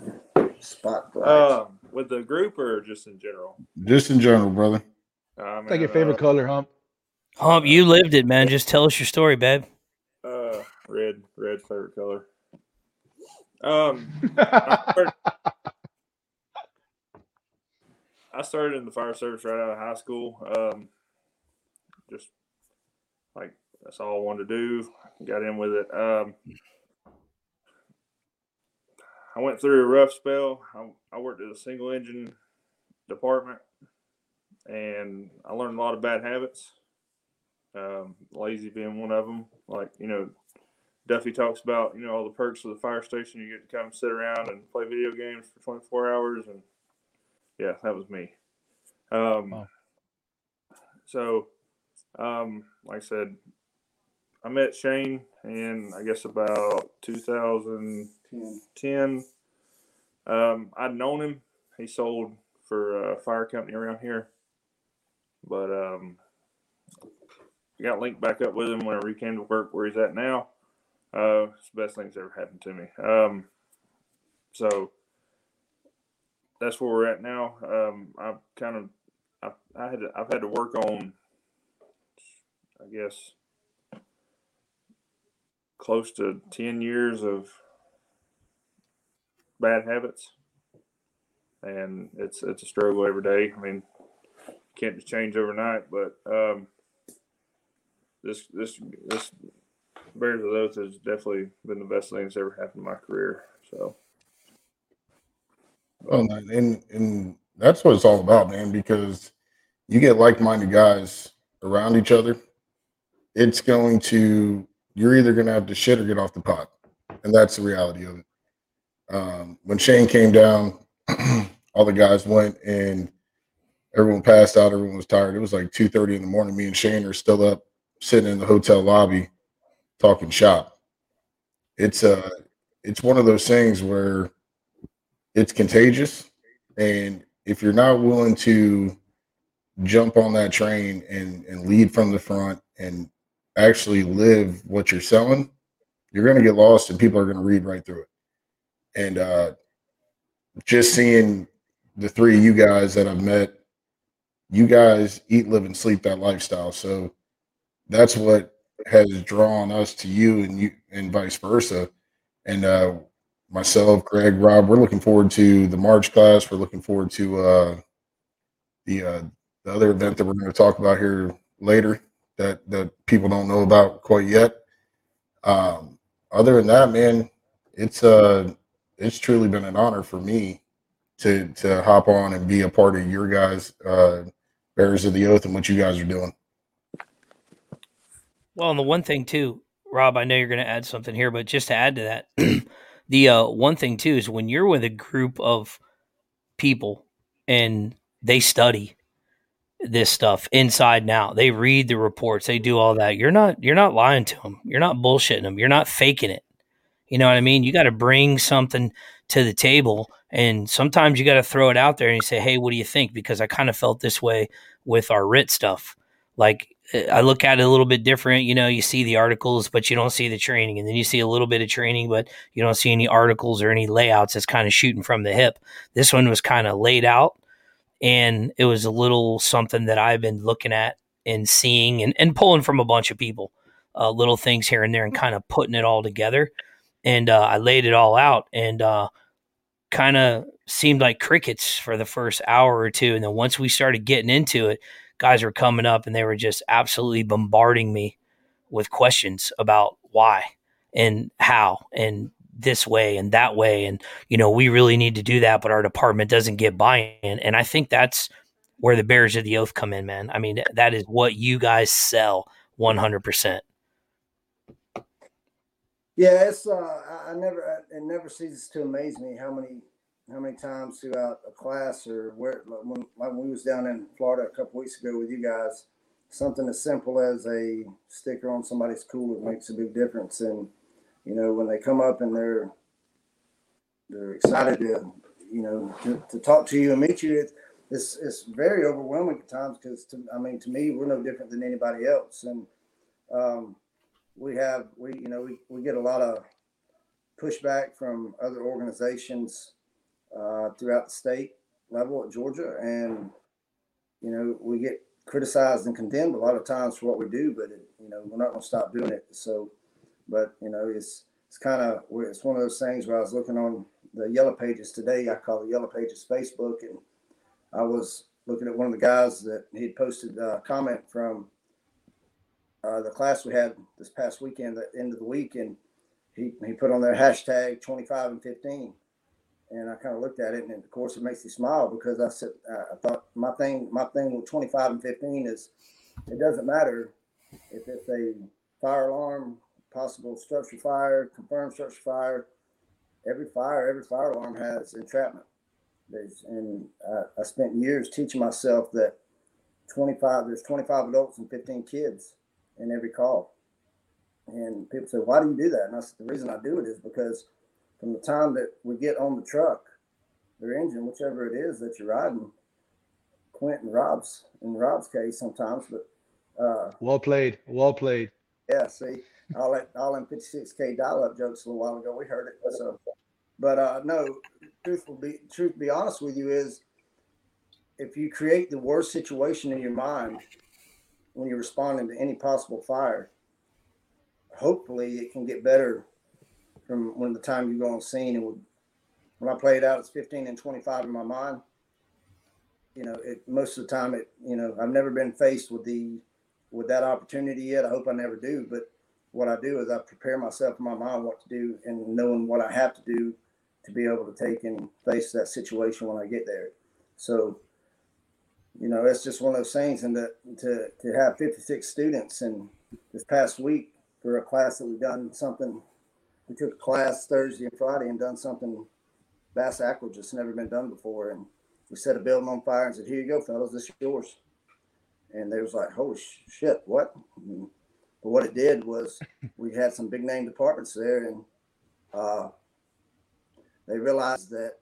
Spotlight. Um, with the group or just in general? Just in general, brother. I What's like your favorite uh, color, Hump? Hump, you lived it, man. Just tell us your story, babe. Uh, red, red favorite color. Um, I started, I started in the fire service right out of high school. Um, just like that's all I wanted to do. Got in with it. Um, I went through a rough spell. I, I worked at a single engine department, and I learned a lot of bad habits. Um, lazy being one of them. Like you know, Duffy talks about you know all the perks of the fire station. You get to come sit around and play video games for 24 hours, and yeah, that was me. Um, Wow. So, um, like I said, I met Shane in I guess about 2010. Um, I'd known him. He sold for a fire company around here, but um, got linked back up with him whenever he came to work where he's at now. Uh, it's the best thing that's ever happened to me. Um, so that's where we're at now. Um, I've kind of, I, I had, to, I've had to work on, I guess, close to ten years of bad habits, and it's it's a struggle every day. I mean, can't just change overnight, but um, this this this Bearers of Oath has definitely been the best thing that's ever happened in my career. So Well, and and that's what it's all about, man. Because you get like-minded guys around each other, it's going to you're either going to have to shit or get off the pot, and that's the reality of it. Um, when Shane came down, all the guys went and everyone passed out. Everyone was tired. It was like two thirty in the morning. Me and Shane are still up, sitting in the hotel lobby, talking shop. It's uh it's one of those things where it's contagious and if you're not willing to jump on that train and and lead from the front and actually live what you're selling you're going to get lost and people are going to read right through it. And uh just seeing the three of you guys that i've met you guys eat live and sleep that lifestyle. So that's what has drawn us to you and you and vice versa. And uh myself, Greg, Rob, we're looking forward to the March class. We're looking forward to uh, the uh, the other event that we're going to talk about here later that that people don't know about quite yet. Um, other than that, man, it's uh it's truly been an honor for me to to hop on and be a part of your guys' uh, bearers of the oath and what you guys are doing. Well, and the one thing too, Rob, I know you're going to add something here, but just to add to that, the uh, one thing too is when you're with a group of people and they study this stuff inside and out, they read the reports, they do all that. You're not you're not lying to them. You're not bullshitting them. You're not faking it. You know what I mean? You got to bring something to the table, and sometimes you got to throw it out there and you say, "Hey, what do you think?" Because I kind of felt this way with our RIT stuff. Like eh, I look at it a little bit different. You know, you see the articles, but you don't see the training, and then you see a little bit of training, but you don't see any articles or any layouts. It's kind of shooting from the hip. This one was kind of laid out, and it was a little something that I've been looking at and seeing and, and pulling from a bunch of people, uh, little things here and there, and kind of putting it all together. And uh, I laid it all out, and uh, kind of seemed like crickets for the first hour or two, and then once we started getting into it guys were coming up and they were just absolutely bombarding me with questions about why and how and this way and that way and you know we really need to do that but our department doesn't get buy-in and i think that's where the bearers of the oath come in man i mean that is what you guys sell 100% yeah it's uh i never it never ceases to amaze me how many how many times throughout a class or where when, when we was down in Florida a couple weeks ago with you guys, something as simple as a sticker on somebody's cooler makes a big difference. And you know when they come up and they're they're excited to you know to, to talk to you and meet you, it's it's very overwhelming at times because I mean to me we're no different than anybody else, and um, we have we you know we, we get a lot of pushback from other organizations uh, throughout the state level at Georgia, and you know we get criticized and condemned a lot of times for what we do, but it, you know we're not going to stop doing it. So, but you know it's it's kind of it's one of those things where I was looking on the Yellow Pages today. I call the Yellow Pages Facebook, and I was looking at one of the guys that he'd posted a comment from uh, the class we had this past weekend, the end of the week, and he, he put on their hashtag 25 and 15 and I kind of looked at it, and of course, it makes me smile because I said I thought my thing, my thing with 25 and 15 is it doesn't matter if it's a fire alarm, possible structure fire, confirmed structure fire. Every fire, every fire alarm has entrapment. There's, and I spent years teaching myself that 25 there's 25 adults and 15 kids in every call. And people say, "Why do you do that?" And I said, "The reason I do it is because." from the time that we get on the truck, their engine, whichever it is that you're riding, Quentin Rob's in Rob's case sometimes, but uh, well played, well played. Yeah, see, all that all them 56k dial-up jokes a little while ago, we heard it. So, but uh, no, truth will be truth. Be honest with you is, if you create the worst situation in your mind when you're responding to any possible fire, hopefully it can get better from when the time you go on scene and when I play it out, it's 15 and 25 in my mind. You know, it most of the time it, you know, I've never been faced with the with that opportunity yet. I hope I never do, but what I do is I prepare myself in my mind what to do and knowing what I have to do to be able to take and face that situation when I get there. So, you know, it's just one of those things. And to, to, to have 56 students and this past week for a class that we've done something we took class Thursday and Friday and done something Bass Aqua just never been done before. And we set a building on fire and said, Here you go, fellas, this is yours. And they was like, Holy shit, what? And, but what it did was we had some big name departments there and uh, they realized that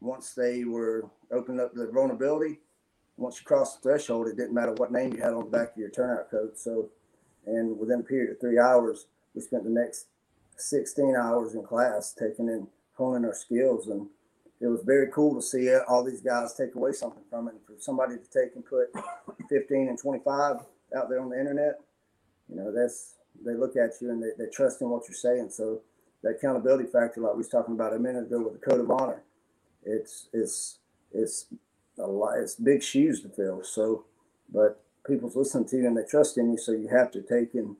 once they were opening up the vulnerability, once you crossed the threshold, it didn't matter what name you had on the back of your turnout coat. So, and within a period of three hours, we spent the next 16 hours in class taking and honing our skills. And it was very cool to see all these guys take away something from it. And for somebody to take and put 15 and 25 out there on the internet, you know, that's, they look at you and they, they trust in what you're saying. So that accountability factor, like we was talking about a minute ago with the code of honor, it's, it's, it's a lot, it's big shoes to fill. So, but people's listening to you and they trust in you. So you have to take and,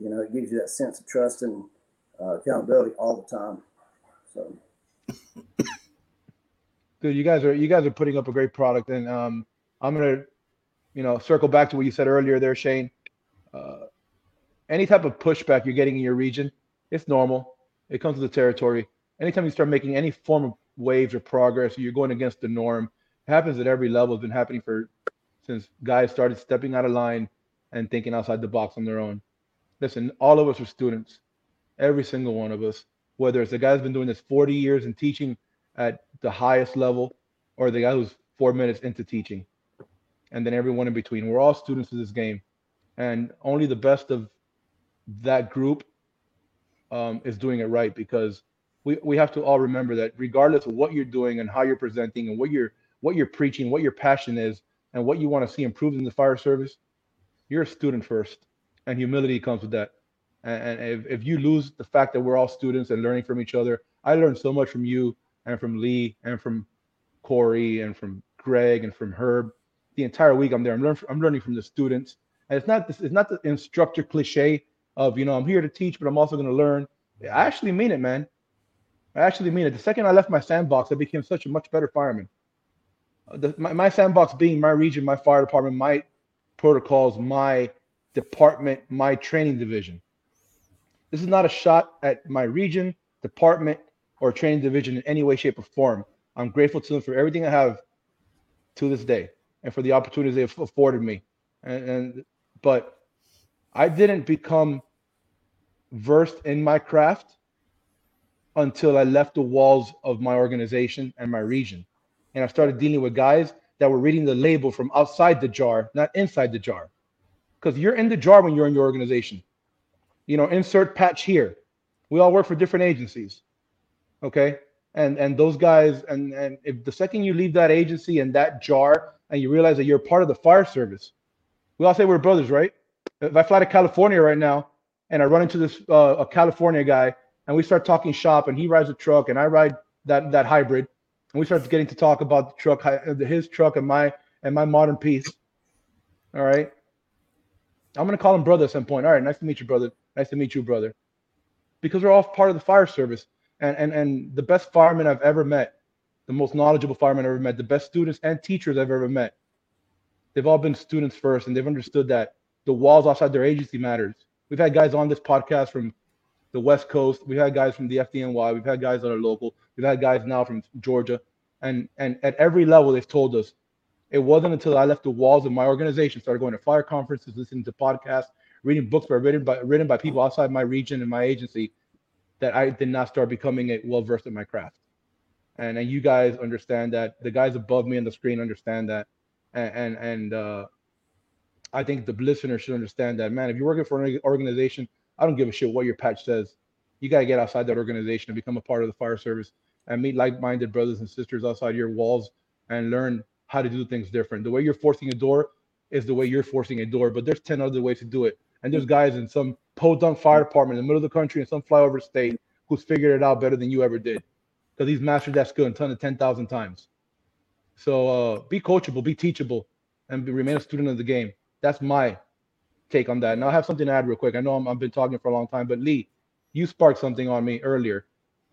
you know, it gives you that sense of trust and uh, accountability all the time. So, dude, you guys are you guys are putting up a great product, and um, I'm gonna you know, circle back to what you said earlier there, Shane. Uh, any type of pushback you're getting in your region, it's normal. It comes with the territory. Anytime you start making any form of waves or progress, you're going against the norm. It happens at every level. It's been happening for since guys started stepping out of line and thinking outside the box on their own. Listen, all of us are students, every single one of us. Whether it's the guy who's been doing this 40 years and teaching at the highest level, or the guy who's four minutes into teaching, and then everyone in between. We're all students of this game, and only the best of that group um, is doing it right because we, we have to all remember that regardless of what you're doing and how you're presenting and what you're what you're preaching, what your passion is, and what you want to see improved in the fire service, you're a student first, and humility comes with that. And, and if, if you lose the fact that we're all students and learning from each other, I learned so much from you and from Lee and from Corey and from Greg and from Herb. The entire week I'm there. I'm learning. I'm learning from the students, and it's not this. It's not the instructor cliche of you know I'm here to teach, but I'm also going to learn. I actually mean it, man. I actually mean it. The second I left my sandbox, I became such a much better fireman. Uh, the, my, my sandbox being my region, my fire department, my protocols, my department, my training division. This is not a shot at my region, department, or training division in any way, shape, or form. I'm grateful to them for everything I have to this day and for the opportunities they've afforded me. And, and but I didn't become versed in my craft until I left the walls of my organization and my region. And I started dealing with guys that were reading the label from outside the jar, not inside the jar. Because you're in the jar when you're in your organization. You know, insert patch here. We all work for different agencies. Okay. And and those guys, and and if the second you leave that agency and that jar and you realize that you're part of the fire service, we all say we're brothers, right? If I fly to California right now and I run into this uh, a California guy and we start talking shop and he rides a truck and I ride that that hybrid and we start getting to talk about the truck his truck and my and my modern piece all right? I'm to call him brother at some point. All right nice to meet you brother. Nice to meet you brother. Because we're all part of the fire service and and and the best firemen i've ever met the most knowledgeable firemen i've ever met the best students and teachers i've ever met they've all been students first and they've understood that the walls outside their agency matters we've had guys on this podcast from the West Coast. We've had guys from the FDNY. We've had guys that are local. We've had guys now from Georgia. And and at every level, they've told us it wasn't until I left the walls of my organization, started going to fire conferences, listening to podcasts, reading books by written by written by people outside my region and my agency, that I did not start becoming a well versed in my craft. And and you guys understand that. The guys above me on the screen understand that. And and, and uh, I think the listener should understand that, man. If you're working for an organization I don't give a shit what your patch says. You got to get outside that organization and become a part of the fire service and meet like-minded brothers and sisters outside your walls and learn how to do things different. The way you're forcing a door is the way you're forcing a door, but there's 10 other ways to do it. And there's guys in some podunk fire department in the middle of the country in some flyover state who's figured it out better than you ever did because he's mastered that skill a ton of 10,000 times. So uh, be coachable, be teachable, and be, remain a student of the game. That's my take on that. And I'll have something to add real quick. I know i have been talking for a long time, but Lee, you sparked something on me earlier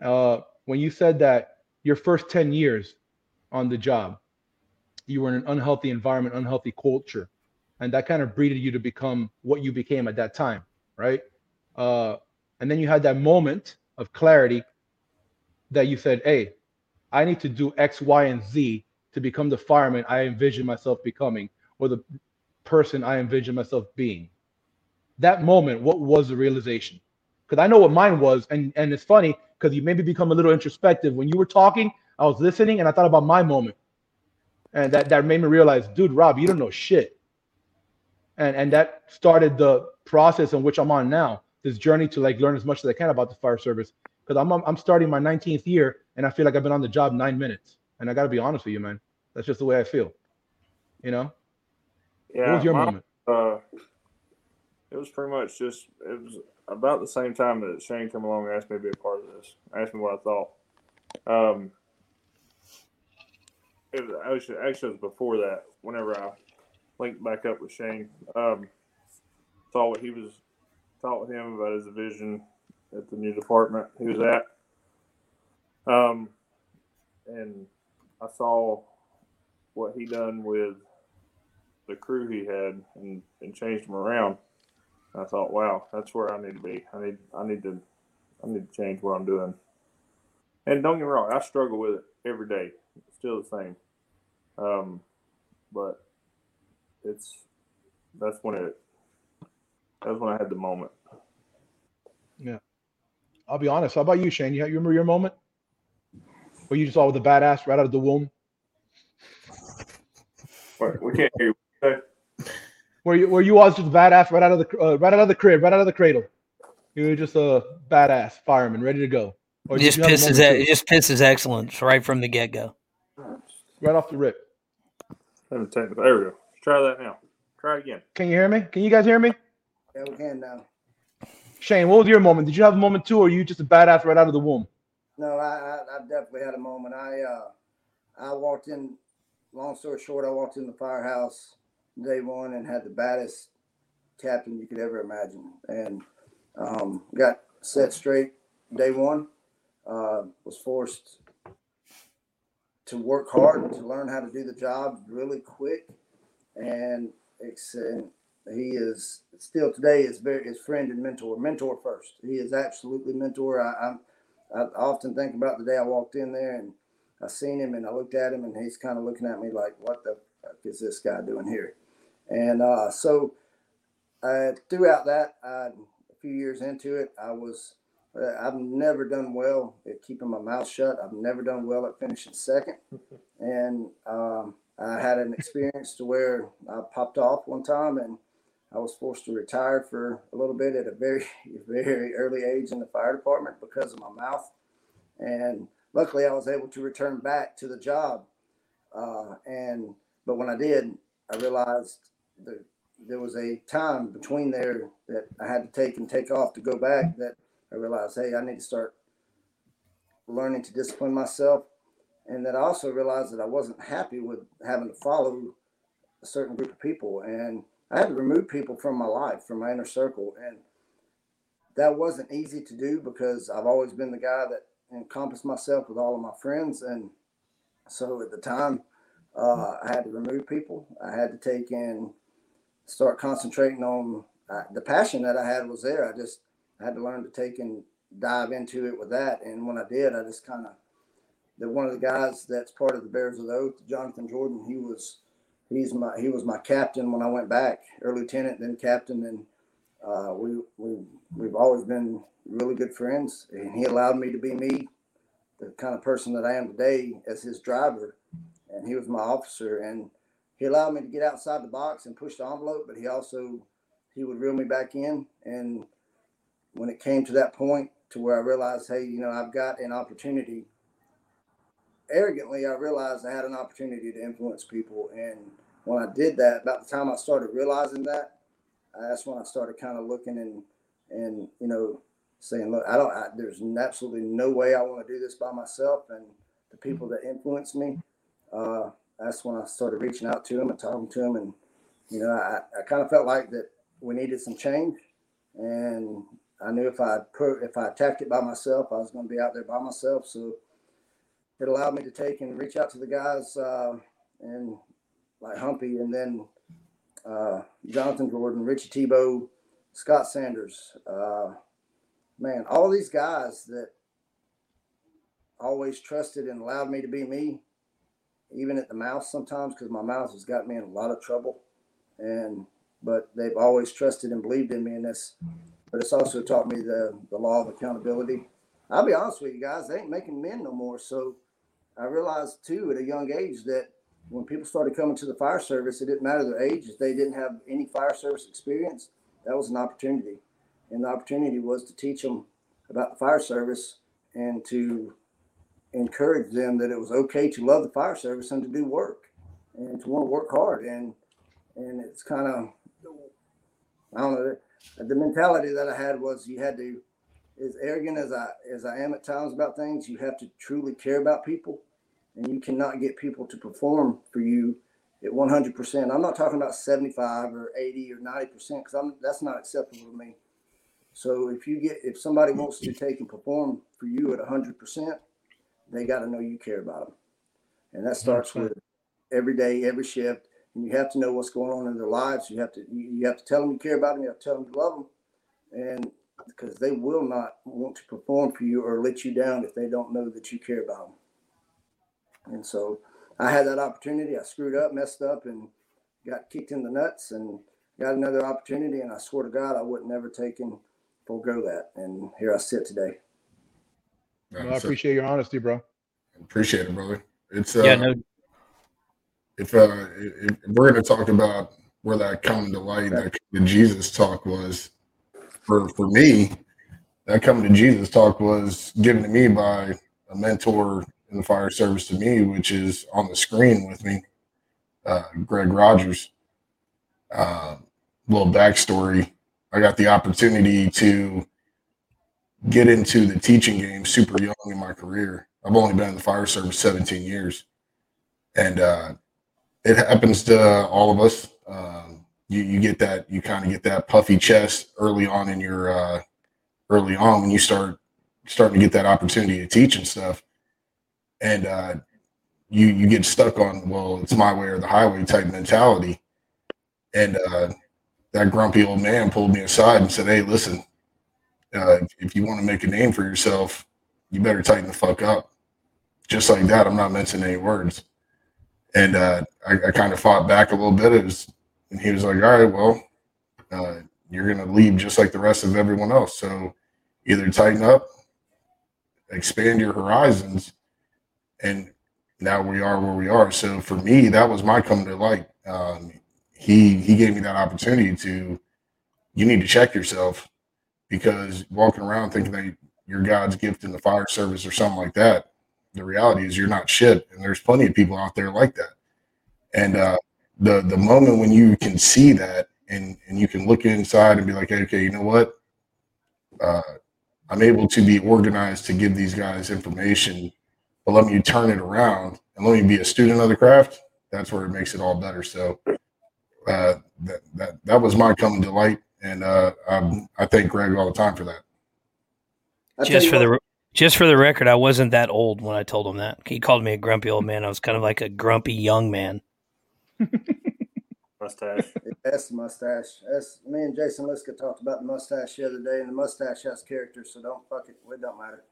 uh, when you said that your first 10 years on the job, you were in an unhealthy environment, unhealthy culture. And that kind of breeded you to become what you became at that time, right? Uh, and then you had that moment of clarity that you said, hey, I need to do X, Y, and Z to become the fireman I envision myself becoming, or the person I envision myself being. That moment, what was the realization? Because I know what mine was, and and it's funny because you maybe become a little introspective. When you were talking, I was listening and I thought about my moment, and that that made me realize, dude, Rob, you don't know shit. And and that started the process in which I'm on now. This journey to like learn as much as I can about the fire service because I'm I'm starting my 19th year and I feel like I've been on the job nine minutes. And I got to be honest with you, man. That's just the way I feel. You know. Yeah, what was your my, moment? Uh, it was pretty much just it was about the same time that Shane came along and asked me to be a part of this. Asked me what I thought. Um, it was actually, actually it was before that. Whenever I linked back up with Shane, um, saw what he was talked with him about his vision at the new department he was at. Um, and I saw what he done with the crew he had and, and changed them around. I thought, wow, that's where I need to be. I need I need to I need to change what I'm doing. And don't get me wrong, I struggle with it every day. It's still the same. Um, but it's that's when it that's when I had the moment. Yeah. I'll be honest. How about you, Shane? You, you remember your moment? Where you just all with the badass right out of the womb? We can't hear you. Okay. Where you where you was just badass right out of the uh, right out of the crib, right out of the cradle. You were just a badass fireman, ready to go. Or It just you have pisses moment it just pisses excellence right from the get go. right off the rip. Having technical- There we go. Let's try that now. Try it again. Can you hear me? Can you guys hear me? Yeah, we can now. Shane, what was your moment? Did you have a moment too, or you just a badass right out of the womb? No, I, I, I definitely had a moment. I uh, I walked in. Long story short, I walked in the firehouse day one and had the baddest captain you could ever imagine, and um, got set straight day one. Uh, was forced to work hard to learn how to do the job really quick, and and he is still today is very his friend and mentor. Mentor first. He is absolutely mentor. I, I'm I often think about the day I walked in there and I seen him and I looked at him and he's kind of looking at me like, what the fuck is this guy doing here? And uh, so uh, throughout that, uh, a few years into it, I was, uh, I've never done well at keeping my mouth shut. I've never done well at finishing second. And um, I had an experience to where I popped off one time and I was forced to retire for a little bit at a very, very early age in the fire department because of my mouth. And luckily, I was able to return back to the job. Uh, and but when I did, I realized that there was a time between there that I had to take and take off to go back. That I realized, hey, I need to start learning to discipline myself. And that I also realized that I wasn't happy with having to follow a certain group of people. And I had to remove people from my life, from my inner circle. And that wasn't easy to do because I've always been the guy that encompassed myself with all of my friends. And so at the time, uh, I had to remove people. I had to take in, start concentrating on uh, the passion that I had was there. I just I had to learn to take and dive into it with that. And when I did, I just kind of, the one of the guys that's part of the Bearers of the Oath, Jonathan Jordan, he was he's my he was my captain when I went back, early lieutenant, then captain, and uh, we we we've always been really good friends. And he allowed me to be me, the kind of person that I am today, as his driver, and he was my officer, and he allowed me to get outside the box and push the envelope, but he also he would reel me back in. And when it came to that point to where I realized, hey, you know, I've got an opportunity arrogantly, I realized I had an opportunity to influence people. And when I did that, about the time I started realizing that, that's when I started kind of looking and, and, you know, saying, look, I don't, I, there's absolutely no way I want to do this by myself. And the people that influence me, uh, that's when I started reaching out to them and talking to them. And, you know, I, I kind of felt like that we needed some change. And I knew if I put, if I attacked it by myself, I was going to be out there by myself. So, it allowed me to take and reach out to the guys uh, and like Humpy and then uh, Jonathan Jordan, Richie Tebow, Scott Sanders. Uh, man, all these guys that always trusted and allowed me to be me, even at the mouth sometimes, because my mouth has got me in a lot of trouble. And but they've always trusted and believed in me in this. But it's also taught me the the law of accountability. I'll be honest with you guys, they ain't making men no more. So I realized too at a young age that when people started coming to the fire service, it didn't matter their age. If they didn't have any fire service experience, that was an opportunity. And the opportunity was to teach them about the fire service and to encourage them that it was okay to love the fire service and to do work and to want to work hard. And and it's kind of I don't know the mentality that I had was you had to as arrogant as I as I am at times about things, you have to truly care about people, and you cannot get people to perform for you at 100. percent I'm not talking about 75 or 80 or 90 percent because I'm that's not acceptable to me. So if you get if somebody wants to take and perform for you at 100 percent, they got to know you care about them, and that starts with every day, every shift. and you have to know what's going on in their lives. You have to you, have to tell them you care about them. You have to tell them you love them, and because they will not want to perform for you or let you down if they don't know that you care about them. And so I had that opportunity. I screwed up, messed up, and got kicked in the nuts, and got another opportunity. And I swear to God, I would never take and forego that. And here I sit today. Well, I appreciate your honesty, bro. Appreciate it, brother. It's uh, yeah, no, if uh, if we're going to talk about where that coming to light, that the Jesus talk was for for me. That coming to Jesus talk was given to me by a mentor in the fire service to me, which is on the screen with me, uh, Greg Rogers. Uh, little backstory: I got the opportunity to get into the teaching game super young in my career. I've only been in the fire service 17 years, and uh, it happens to all of us. Um, you, you get that you kind of get that puffy chest early on in your uh, early on when you start starting to get that opportunity to teach and stuff, and uh, you you get stuck on well it's my way or the highway type mentality, and uh, that grumpy old man pulled me aside and said, "Hey, listen, uh, if you want to make a name for yourself, you better tighten the fuck up." Just like that, I'm not mentioning any words and uh, I, I kind of fought back a little bit. It was, and he was like, "All right, well, uh, you're going to leave just like the rest of everyone else. So either tighten up, expand your horizons, and now we are where we are. So for me, that was my coming to light. Um, he he gave me that opportunity to. You need to check yourself because walking around thinking that you're God's gift in the fire service or something like that the reality is you're not shit. And there's plenty of people out there like that. And uh, the the moment when you can see that and and you can look inside and be like hey, okay you know what? Uh, i'm able to be organized to give these guys information but let me turn it around and let me be a student of the craft. That's where it makes it all better. So uh, that, that that was my coming to light and uh, I thank Greg all the time for that. Just for what, the just for the record, I wasn't that old when I told him that. He called me a grumpy old man. I was kind of like a grumpy young man. mustache. That's the mustache. That's me and Jason Liska talked about the mustache the other day, and the mustache has character, so don't fuck it. It don't matter.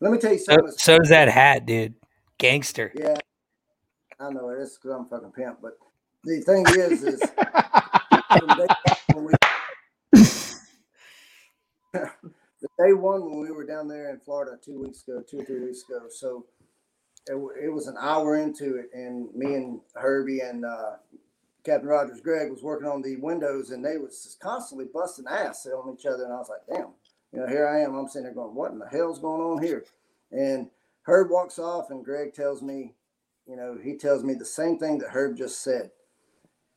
Let me tell you something. So, so that hat, dude. Gangster. Yeah, I know it is because I'm fucking pimp. But the thing is, is the day one when we were down there in Florida two weeks ago, two or three weeks ago. So it, it was an hour into it, and me and Herbie and uh, Captain Rogers Greg was working on the windows, and they was just constantly busting ass on each other. And I was like, damn, you know, here I am. I'm sitting there going, what in the hell's going on here? And Herb walks off, and Greg tells me, you know, he tells me the same thing that Herb just said.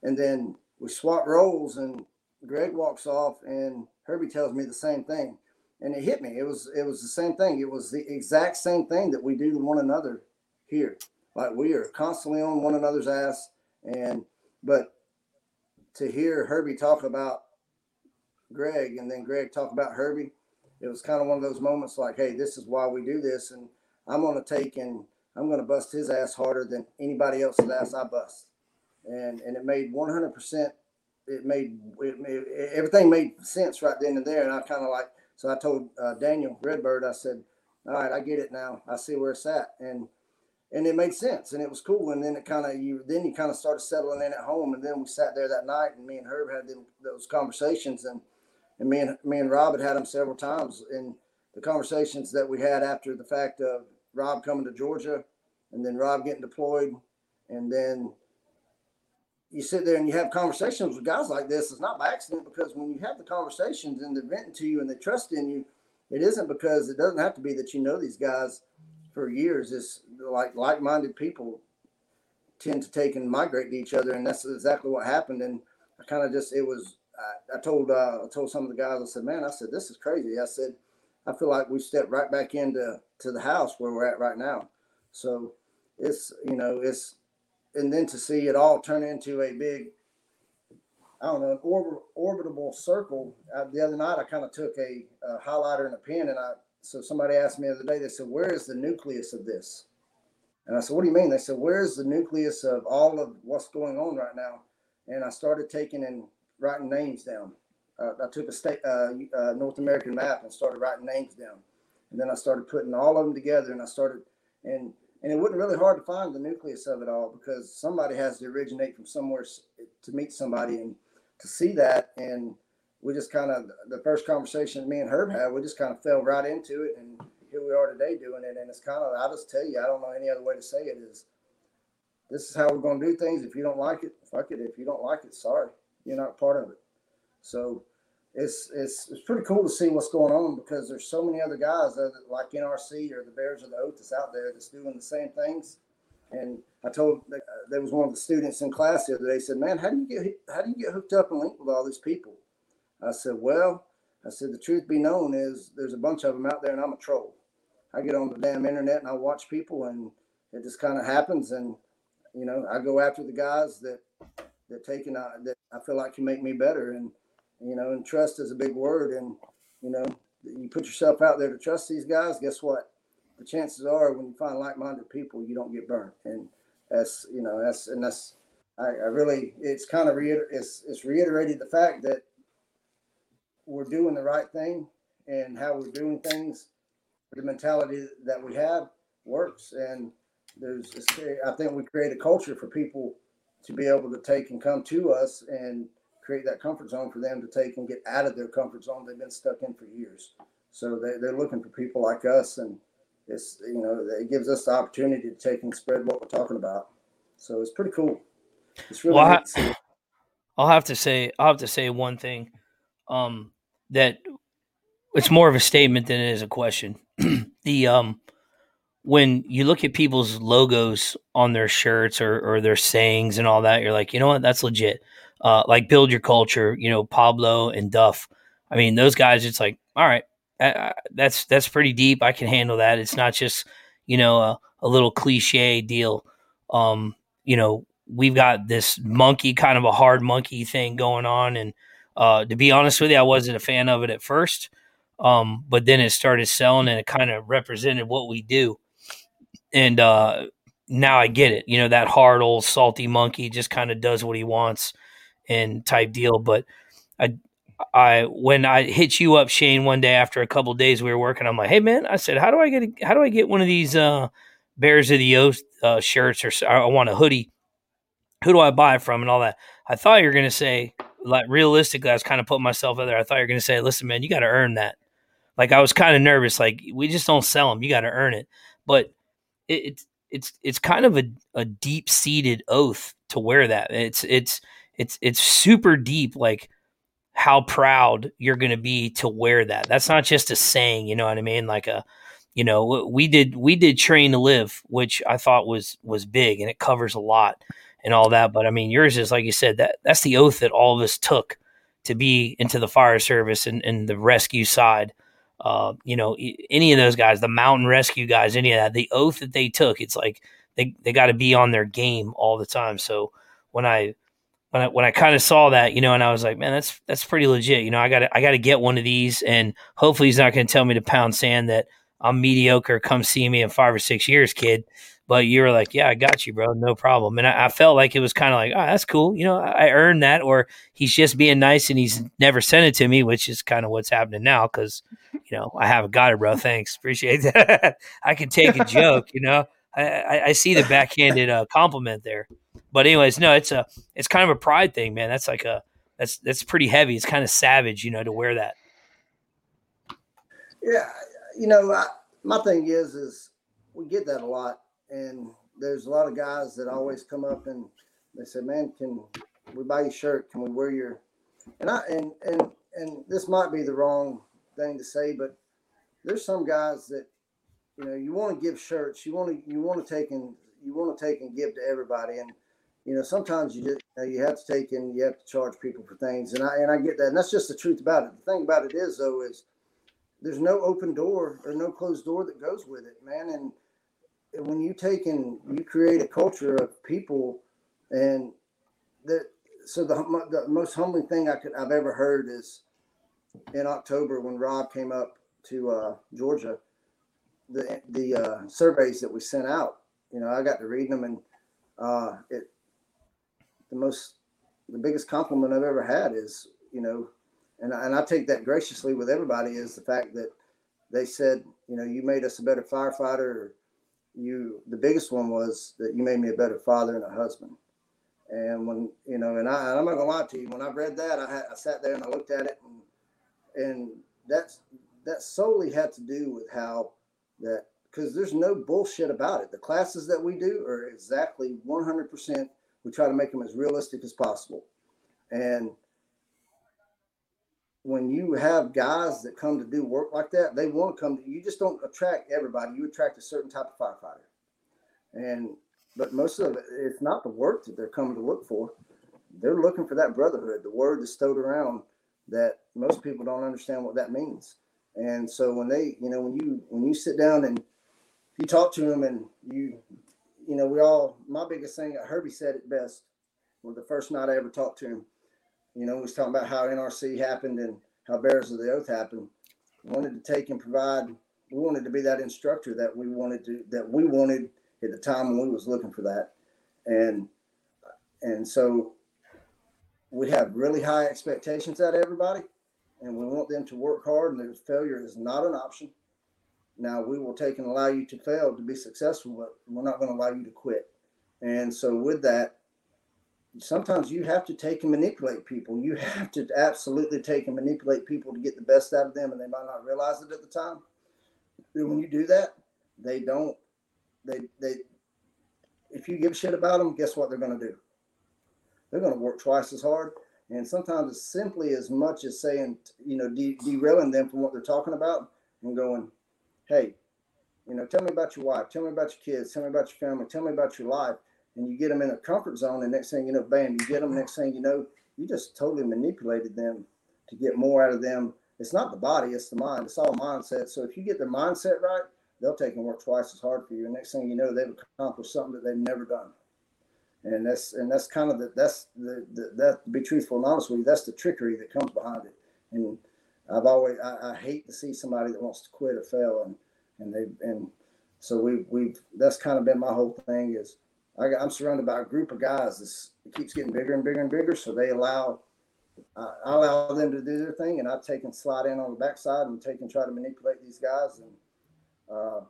And then we swap roles, and Greg walks off, and Herbie tells me the same thing and it hit me. It was it was the same thing. It was the exact same thing that we do to one another here. Like we are constantly on one another's ass. And but to hear Herbie talk about Greg and then Greg talk about Herbie, it was kind of one of those moments like, hey, this is why we do this, and I'm gonna take and I'm gonna bust his ass harder than anybody else's ass I bust. And and it made 100 percent it made it made everything made sense right then and there. And I kind of like so I told uh, Daniel Redbird, I said, "All right, I get it now. I see where it's at." And and it made sense, and it was cool. And then it kind of you then you kind of started settling in at home. And then we sat there that night, and me and Herb had them, those conversations, and and me and me and Rob had had them several times. And the conversations that we had after the fact of Rob coming to Georgia, and then Rob getting deployed, and then you sit there and you have conversations with guys like this, it's not by accident because when you have the conversations and they're venting to you and they trust in you, it isn't because it doesn't have to be that you know these guys for years. It's like like-minded people tend to take and migrate to each other, and that's exactly what happened. And I kind of just it was I, I told uh, I told some of the guys I said, man, I said this is crazy. I said I feel like we stepped right back into to the house where we're at right now. So it's you know it's and then to see it all turn into a big, I don't know, an orbit, orbitable circle. The other night, I kind of took a, a, highlighter and a pen, and I so somebody asked me the other day. They said, "Where is the nucleus of this?" And I said, what do you mean? They said, where's the nucleus of all of what's going on right now? And I started taking and writing names down. Uh, I took a state uh, uh, North American map and started writing names down. And then I started putting all of them together and I started, and and it wasn't really hard to find the nucleus of it all because somebody has to originate from somewhere to meet somebody and to see that. And we just kind of, the first conversation me and Herb had, we just kind of fell right into it. And here we are today doing it. And it's kind of, I'll just tell you, I don't know any other way to say it is this is how we're going to do things. If you don't like it, fuck it. If you don't like it, sorry, you're not part of it. So it's it's it's pretty cool to see what's going on because there's so many other guys that like NRC or the Bearers of the Oath that's out there that's doing the same things. And I told uh, there was one of the students in class the other day said, "Man, how do you get how do you get hooked up and linked with all these people?" I said, "Well, I said the truth be known is there's a bunch of them out there, and I'm a troll. I get on the damn internet and I watch people, and it just kind of happens. And you know, I go after the guys that that taking uh, that I feel like can make me better. And you know, and trust is a big word. And, you know, you put yourself out there to trust these guys, guess what? The chances are when you find like minded people, you don't get burnt. And that's, you know, that's, and that's, I, I really, it's kind of reiter, it's, it's reiterated the fact that we're doing the right thing and how we're doing things, the mentality that we have works. And there's, I think we create a culture for people to be able to take and come to us and create that comfort zone for them to take and get out of their comfort zone they've been stuck in for years. So they, they're looking for people like us, and it's you know it gives us the opportunity to take and spread what we're talking about. So it's pretty cool. It's really. Well, I, I'll have to say I'll have to say one thing, um, that it's more of a statement than it is a question. the um, when you look at people's logos on their shirts or, or their sayings and all that, you're like, you know what, that's legit uh, like build your culture, you know, Pablo and Duff. I mean, those guys, it's like, all right, that's that's pretty deep. I can handle that. It's not just you know a, a little cliche deal. Um, you know, we've got this monkey kind of a hard monkey thing going on, and uh, to be honest with you, I wasn't a fan of it at first, um, but then it started selling, and it kind of represented what we do. And uh, now I get it. You know, that hard old salty monkey just kind of does what he wants and type deal. But I, I when I hit you up, Shane, one day after a couple days we were working, I'm like, hey man, I said, how do I get a, how do I get one of these uh, Bearers of the Oath uh, shirts or I want a hoodie? Who do I buy from and all that? I thought you were gonna say like realistically, I was kind of putting myself out there. I thought you were gonna say, listen, man, you got to earn that. Like I was kind of nervous, like we just don't sell them. You got to earn it. But it, it's it's it's kind of a, a deep seated oath to wear that. It's it's it's it's super deep like how proud you're going to be to wear that. That's not just a saying you know what i mean? Like a you know we did we did train to live which i thought was was big and it covers a lot and all that but i mean yours is like you said that that's the oath that all of us took to be into the fire service and, and the rescue side. Uh, you know any of those guys the mountain rescue guys any of that the oath that they took it's like they, they got to be on their game all the time. So when i when I when I kind of saw that, you know, and I was like, man, that's that's pretty legit. You know, I got I got to get one of these, and hopefully he's not going to tell me to pound sand that I'm mediocre. Come see me in five or six years, kid. But you were like, yeah, I got you, bro, no problem. And I, I felt like it was kind of like, oh, that's cool. You know, I earned that, or he's just being nice and he's never sent it to me, which is kind of what's happening now because, you know, I haven't got it, bro. Thanks, appreciate that. I can take a joke, you know. I, I, I see the backhanded uh, compliment there. But anyways, no, it's a it's kind of a pride thing, man. That's like a that's that's pretty heavy. It's kind of savage, you know, to wear that. Yeah, you know, I, my thing is is we get that a lot, and there's a lot of guys that always come up and they say, "Man, can we buy your shirt? Can we wear your?" And I and and and this might be the wrong thing to say, but there's some guys that you know you want to give shirts, you want to you want to take and you want to take and give to everybody, and you know, sometimes you just you, know, you have to take and you have to charge people for things, and I and I get that, and that's just the truth about it. The thing about it is though is there's no open door or no closed door that goes with it, man. And when you take and you create a culture of people, and that so the, the most humbling thing I could I've ever heard is in October when Rob came up to uh, Georgia, the the uh, surveys that we sent out you know, I got to reading them, and uh, it the most the biggest compliment I've ever had is you know, and and I take that graciously with everybody is the fact that they said you know you made us a better firefighter. you the biggest one was that you made me a better father and a husband. And when you know, and I, I'm not gonna lie to you, when I read that, I, had, I sat there and I looked at it, and, and that's that solely had to do with how that because there's no bullshit about it. The classes that we do are exactly 100%. We try to make them as realistic as possible. And when you have guys that come to do work like that, they want to come. To, you just don't attract everybody. You attract a certain type of firefighter. And but most of it, it's not the work that they're coming to look for. They're looking for that brotherhood. The word that's stowed around that most people don't understand what that means. And so when they, you know, when you when you sit down and you talk to them and you, you know, we all my biggest thing. Herbie said it best. Well, the first night I ever talked to him, you know, we was talking about how NRC happened and how Bearers of the Oath happened. We wanted to take and provide. We wanted to be that instructor that we wanted to that we wanted at the time when we was looking for that, and and so we have really high expectations out of everybody and we want them to work hard, and failure is not an option. Now, we will take and allow you to fail to be successful, but we're not going to allow you to quit. And so, with that, sometimes you have to take and manipulate people. You have to absolutely take and manipulate people to get the best out of them, and they might not realize it at the time. And when you do that, they don't. They they. If you give shit about them, guess what they're going to do? They're going to work twice as hard and sometimes it's simply as much as saying, you know, de- derailing them from what they're talking about and going, hey, you know, tell me about your wife, tell me about your kids, tell me about your family, tell me about your life. And you get them in a comfort zone. And next thing you know, bam, you get them. Next thing you know, you just totally manipulated them to get more out of them. It's not the body, it's the mind. It's all mindset. So if you get their mindset right, they'll take and work twice as hard for you. And next thing you know, they've accomplished something that they've never done and that's and that's kind of the that's the, the that to be truthful and honest with you that's the trickery that comes behind it and i've always I, I, hate to see somebody that wants to quit or fail and and they and so we we've that's kind of been my whole thing is I, i'm surrounded by a group of guys this it keeps getting bigger and bigger and bigger so they allow I, I allow them to do their thing and i take and slide in on the backside and take and try to manipulate these guys and uh,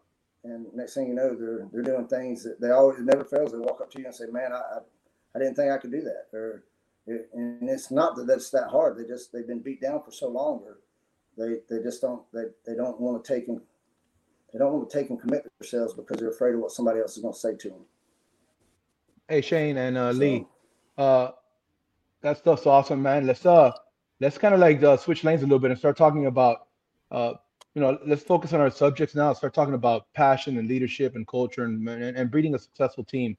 and next thing you know, they're they're doing things that they always never fails. They walk up to you and say, "Man, I I, I didn't think I could do that." Or and it's not that that's that hard. They just they've been beat down for so long, or they they just don't they, they don't want to take and they don't want to take and commit themselves because they're afraid of what somebody else is going to say to them. Hey Shane and uh, so, Lee, uh, that stuff's awesome, man. Let's uh let's kind of like uh, switch lanes a little bit and start talking about uh, you know, let's focus on our subjects now. Start talking about passion and leadership and culture and and, and breeding a successful team.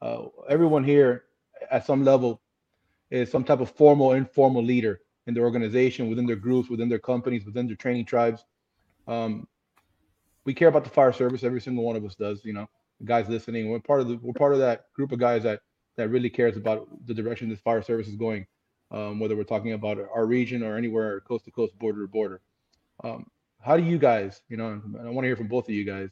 Uh, everyone here, at some level, is some type of formal, or informal leader in their organization, within their groups, within their companies, within their training tribes. Um, we care about the fire service. Every single one of us does. You know, the guys listening, we're part of the we're part of that group of guys that that really cares about the direction this fire service is going. Um, whether we're talking about our region or anywhere coast to coast, border to border. Um, how do you guys, you know, I want to hear from both of you guys.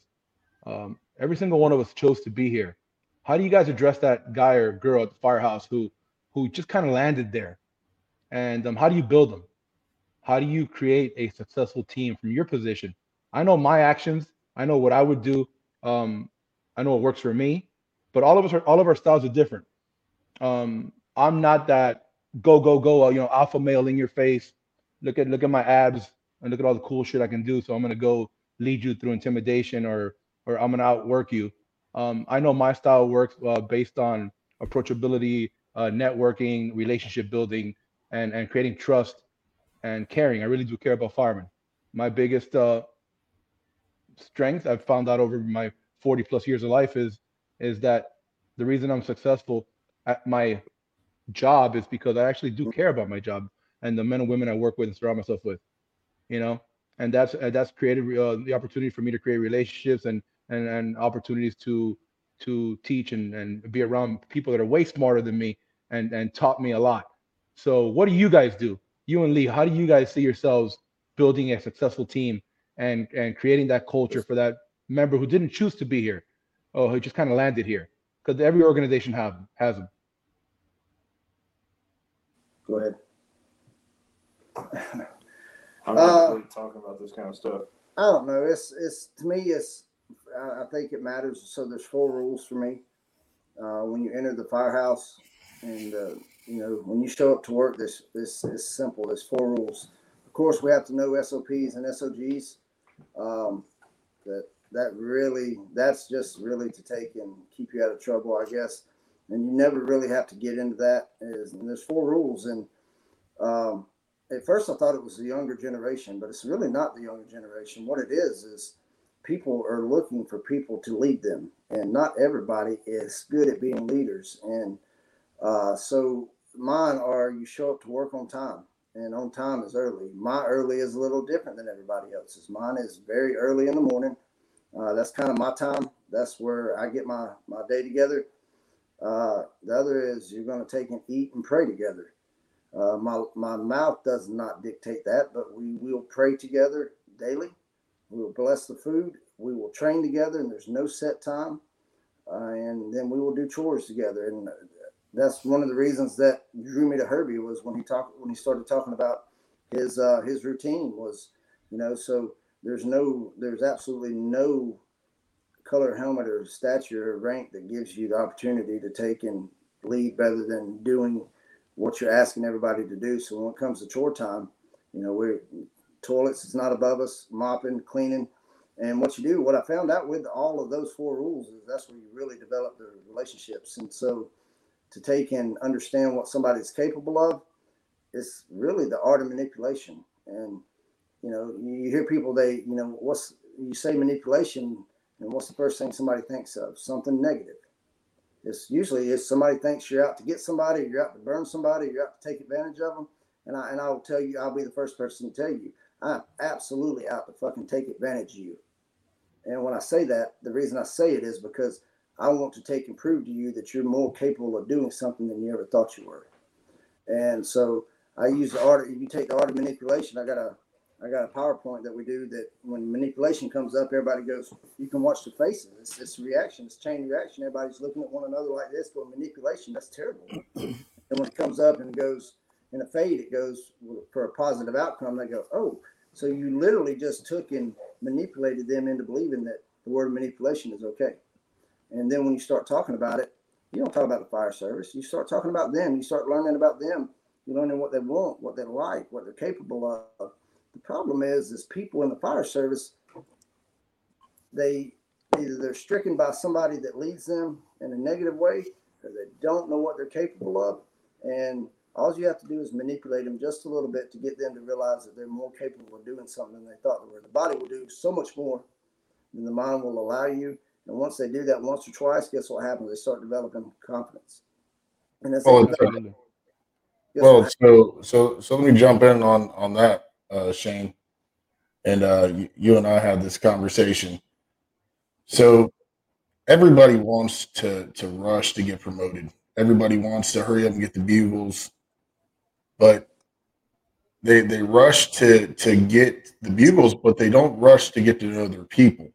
Um, every single one of us chose to be here. How do you guys address that guy or girl at the firehouse who who just kind of landed there? And um, how do you build them? How do you create a successful team from your position? I know my actions. I know what I would do. Um, I know what works for me, but all of us are all of our styles are different. Um, I'm not that go go go, uh, you know, alpha male in your face. Look at look at my abs and look at all the cool shit I can do. So I'm gonna go lead you through intimidation or or I'm gonna outwork you. Um, I know my style works uh, based on approachability, uh, networking, relationship building, and and creating trust and caring. I really do care about firemen. My biggest uh, strength I've found out over my 40 plus years of life is is that the reason I'm successful at my job is because I actually do care about my job and the men and women I work with and surround myself with you know, and that's that's created uh, the opportunity for me to create relationships and and and opportunities to to teach and and be around people that are way smarter than me and and taught me a lot. So what do you guys do? You and Lee, how do you guys see yourselves building a successful team and and creating that culture for that member who didn't choose to be here? Oh, he just kind of landed here because every organization have has them. Go ahead. I'm Uh, not really talking about this kind of stuff. I don't know. It's it's to me. It's I think it matters. So there's four rules for me. Uh, when you enter the firehouse, and uh, you know when you show up to work, this this is simple. There's four rules. Of course, we have to know SOPs and SOGs. Um, that that really that's just really to take and keep you out of trouble, I guess. And you never really have to get into that. Is there's four rules, and um, at first I thought it was the younger generation, but it's really not the younger generation. What it is is people are looking for people to lead them, and not everybody is good at being leaders. And uh, so mine are you show up to work on time, and on time is early. My early is a little different than everybody else's. Mine is very early in the morning. Uh, that's kind of my time. That's where I get my my day together. Uh, the other is you're going to take and eat and pray together. Uh, my my mouth does not dictate that, but we will pray together daily. We will bless the food. We will train together, and there's no set time. Uh, and then we will do chores together, and that's one of the reasons that drew me to Herbie was when he talked when he started talking about his uh, his routine was, you know, so there's no there's absolutely no color helmet or stature or rank that gives you the opportunity to take and lead better than doing what you're asking everybody to do. So when it comes to chore time, you know, we're toilets is not above us, mopping, cleaning. And what you do, what I found out with all of those four rules is that's where you really develop the relationships. And so to take and understand what somebody's capable of, it's really the art of manipulation. And, you know, you hear people, they, you know, what's, you say manipulation, and what's the first thing somebody thinks of? Something negative. It's usually if somebody thinks you're out to get somebody, you're out to burn somebody, you're out to take advantage of them. And I and I will tell you, I'll be the first person to tell you, I'm absolutely out to fucking take advantage of you. And when I say that, the reason I say it is because I want to take and prove to you that you're more capable of doing something than you ever thought you were. And so I use the art. If you take the art of manipulation, I got a I got a PowerPoint that we do that when manipulation comes up, everybody goes, you can watch the faces. It's, a reaction, it's chain reaction. Everybody's looking at one another like this, going manipulation. That's terrible. and when it comes up and goes in a fade, it goes for a positive outcome. They go, oh, so you literally just took and manipulated them into believing that the word manipulation is okay. And then when you start talking about it, you don't talk about the fire service. You start talking about them. You start learning about them. You're learning what they want, what they like, what they're capable of. The problem is, is people in the fire service, they either they're stricken by somebody that leads them in a negative way, or they don't know what they're capable of, and all you have to do is manipulate them just a little bit to get them to realize that they're more capable of doing something than they thought they were. The body will do so much more than the mind will allow you. And once they do that once or twice, guess what happens? They start developing confidence. And that's Well, it. uh, well, so so so let me jump in on on that, uh, Shane, and uh, you, you and I had this conversation. So everybody wants to to rush to get promoted. Everybody wants to hurry up and get the bugles, but they they rush to to get the bugles, but they don't rush to get to know their people.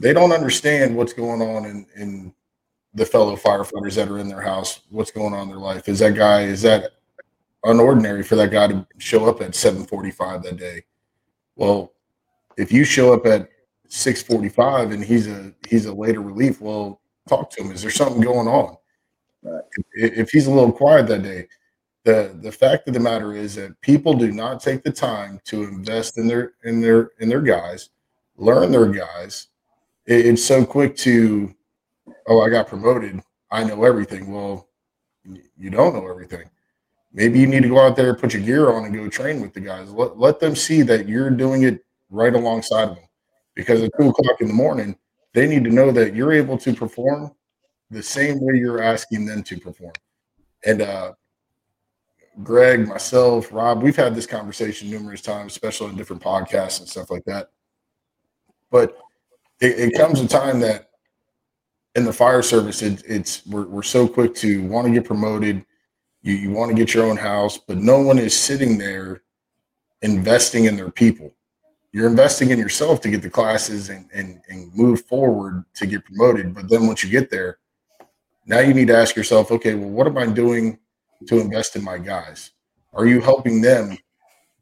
They don't understand what's going on in in the fellow firefighters that are in their house. What's going on in their life? Is that guy? Is that unordinary for that guy to show up at 7:45 that day. Well, if you show up at 6:45 and he's a he's a later relief, well, talk to him. Is there something going on? Right. If, if he's a little quiet that day, the the fact of the matter is that people do not take the time to invest in their in their in their guys, learn their guys. It, it's so quick to, oh, I got promoted. I know everything. Well, you don't know everything maybe you need to go out there, put your gear on, and go train with the guys. Let, let them see that you're doing it right alongside of them. Because at two o'clock in the morning, they need to know that you're able to perform the same way you're asking them to perform. And uh, Greg, myself, Rob, we've had this conversation numerous times, especially on different podcasts and stuff like that. But it, it comes a time that in the fire service, it, it's we're, we're so quick to want to get promoted you, you want to get your own house, but no one is sitting there investing in their people. you're investing in yourself to get the classes and, and, and move forward to get promoted. But then once you get there, now you need to ask yourself, okay, well, what am I doing to invest in my guys? Are you helping them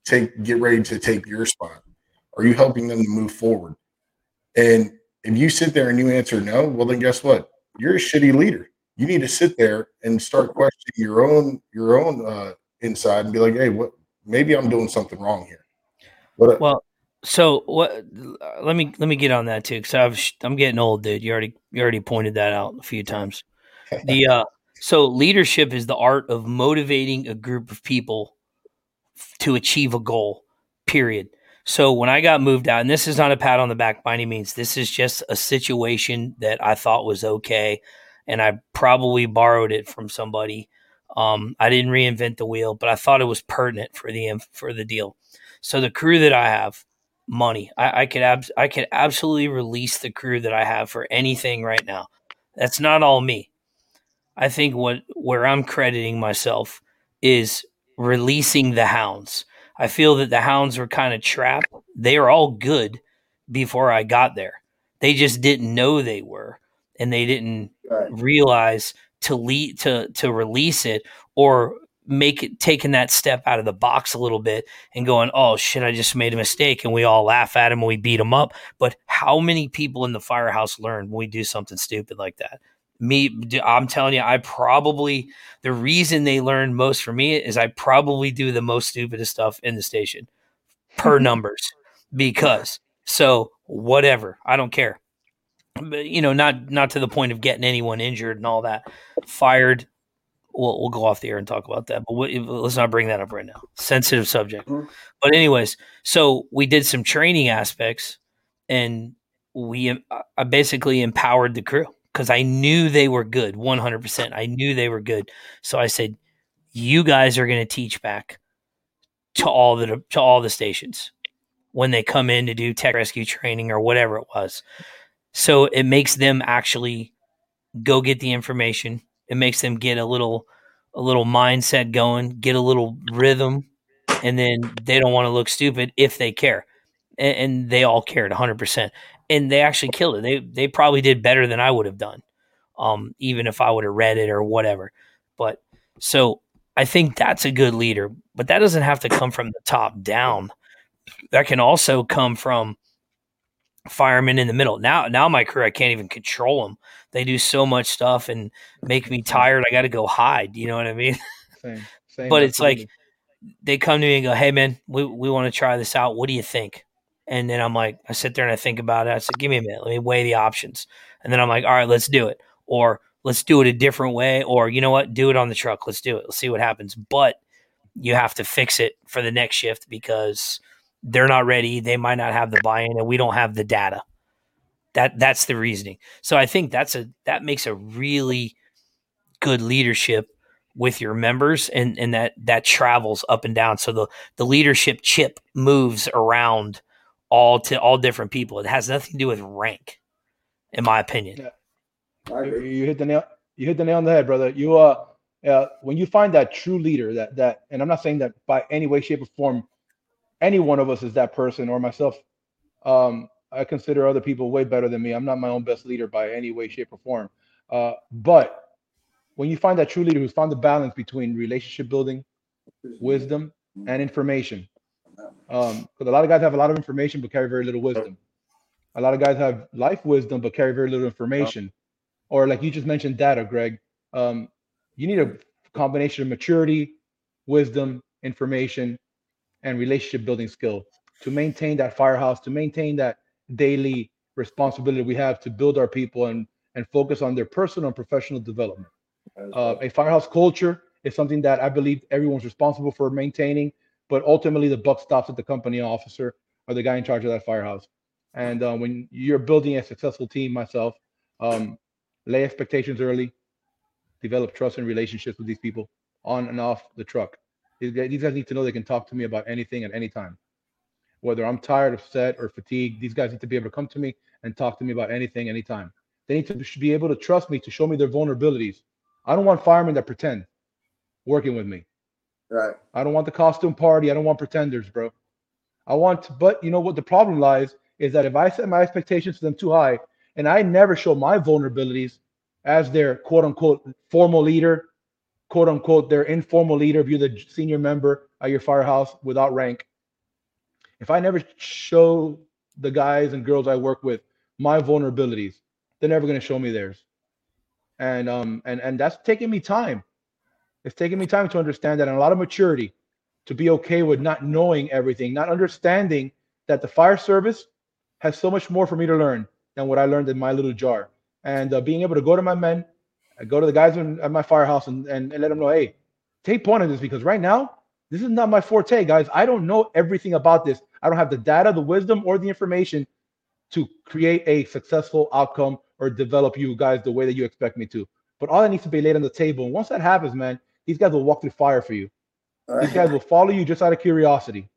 take get ready to take your spot? Are you helping them to move forward? And if you sit there and you answer no, well then guess what? You're a shitty leader. You need to sit there and start questioning your own your own uh, inside and be like, hey, what? Maybe I'm doing something wrong here. What? Well, so what? Let me let me get on that too, because I'm getting old, dude. You already you already pointed that out a few times. The uh, so leadership is the art of motivating a group of people to achieve a goal. Period. So when I got moved out, and this is not a pat on the back by any means, this is just a situation that I thought was okay, and I probably borrowed it from somebody. Um, I didn't reinvent the wheel, but I thought it was pertinent for the for the deal. So the crew that I have, money. I, I could ab- I could absolutely release the crew that I have for anything right now. That's not all me. I think what where I'm crediting myself is releasing the hounds. I feel that the hounds were kind of trapped. They are all good before I got there. They just didn't know they were, and they didn't right. realize to lead to to release it or make it taking that step out of the box a little bit and going, oh shit, I just made a mistake, and we all laugh at him and we beat him up. But how many people in the firehouse learn when we do something stupid like that? Me, I'm telling you, I probably the reason they learn most from me is I probably do the most stupidest stuff in the station per numbers because so whatever, I don't care. But you know, not not to the point of getting anyone injured and all that. Fired, we'll, we'll go off the air and talk about that. But we, let's not bring that up right now. Sensitive subject. Mm-hmm. But anyways, so we did some training aspects, and we I basically empowered the crew because I knew they were good, one hundred percent. I knew they were good. So I said, "You guys are going to teach back to all the to all the stations when they come in to do tech rescue training or whatever it was." So it makes them actually go get the information it makes them get a little a little mindset going, get a little rhythm, and then they don't want to look stupid if they care. And, and they all cared 100%. And they actually killed it. They they probably did better than I would have done. Um, even if I would have read it or whatever. But so I think that's a good leader, but that doesn't have to come from the top down. That can also come from firemen in the middle. Now, now my crew, I can't even control them. They do so much stuff and make me tired. I got to go hide. You know what I mean? Same, same but it's like they come to me and go, "Hey, man, we we want to try this out. What do you think?" And then I'm like, I sit there and I think about it. I said, "Give me a minute. Let me weigh the options." And then I'm like, "All right, let's do it." Or let's do it a different way. Or you know what? Do it on the truck. Let's do it. Let's see what happens. But you have to fix it for the next shift because they're not ready. They might not have the buy-in, and we don't have the data. That that's the reasoning. So I think that's a that makes a really good leadership with your members, and and that that travels up and down. So the the leadership chip moves around all to all different people. It has nothing to do with rank, in my opinion. Yeah. You hit the nail. You hit the nail on the head, brother. You uh, uh, when you find that true leader, that that, and I'm not saying that by any way, shape, or form any one of us is that person or myself. Um, I consider other people way better than me. I'm not my own best leader by any way, shape, or form. Uh, but when you find that true leader who's found the balance between relationship building, wisdom, and information, because um, a lot of guys have a lot of information but carry very little wisdom. A lot of guys have life wisdom but carry very little information. Or like you just mentioned, data, Greg. Um, you need a combination of maturity, wisdom, information, and relationship building skill to maintain that firehouse, to maintain that daily responsibility we have to build our people and and focus on their personal and professional development. Uh, a firehouse culture is something that I believe everyone's responsible for maintaining, but ultimately the buck stops at the company officer or the guy in charge of that firehouse. And uh, when you're building a successful team, myself, um, lay expectations early, develop trust and relationships with these people on and off the truck. These guys need to know they can talk to me about anything at any time. Whether I'm tired, upset, or fatigued, these guys need to be able to come to me and talk to me about anything, anytime. They need to be able to trust me to show me their vulnerabilities. I don't want firemen that pretend working with me. Right. I don't want the costume party. I don't want pretenders, bro. I want but you know what the problem lies is that if I set my expectations to them too high and I never show my vulnerabilities as their quote unquote formal leader, quote unquote their informal leader, if you're the senior member at your firehouse without rank, if I never show the guys and girls I work with my vulnerabilities, they're never going to show me theirs. And um and and that's taking me time. It's taken me time to understand that and a lot of maturity to be okay with not knowing everything, not understanding that the fire service has so much more for me to learn than what I learned in my little jar. And uh, being able to go to my men, I go to the guys in, at my firehouse and, and, and let them know, hey, take point of this because right now, this is not my forte, guys. I don't know everything about this. I don't have the data, the wisdom, or the information to create a successful outcome or develop you guys the way that you expect me to. But all that needs to be laid on the table. And once that happens, man, these guys will walk through fire for you. These guys will follow you just out of curiosity,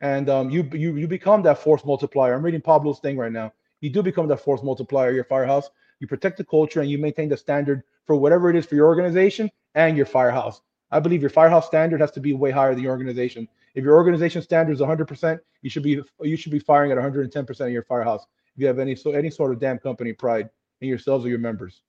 and um, you you you become that force multiplier. I'm reading Pablo's thing right now. You do become that force multiplier. Your firehouse. You protect the culture and you maintain the standard for whatever it is for your organization and your firehouse. I believe your firehouse standard has to be way higher than your organization. If your organization standard is 100%, you should be you should be firing at 110% of your firehouse. If you have any so any sort of damn company pride in yourselves or your members.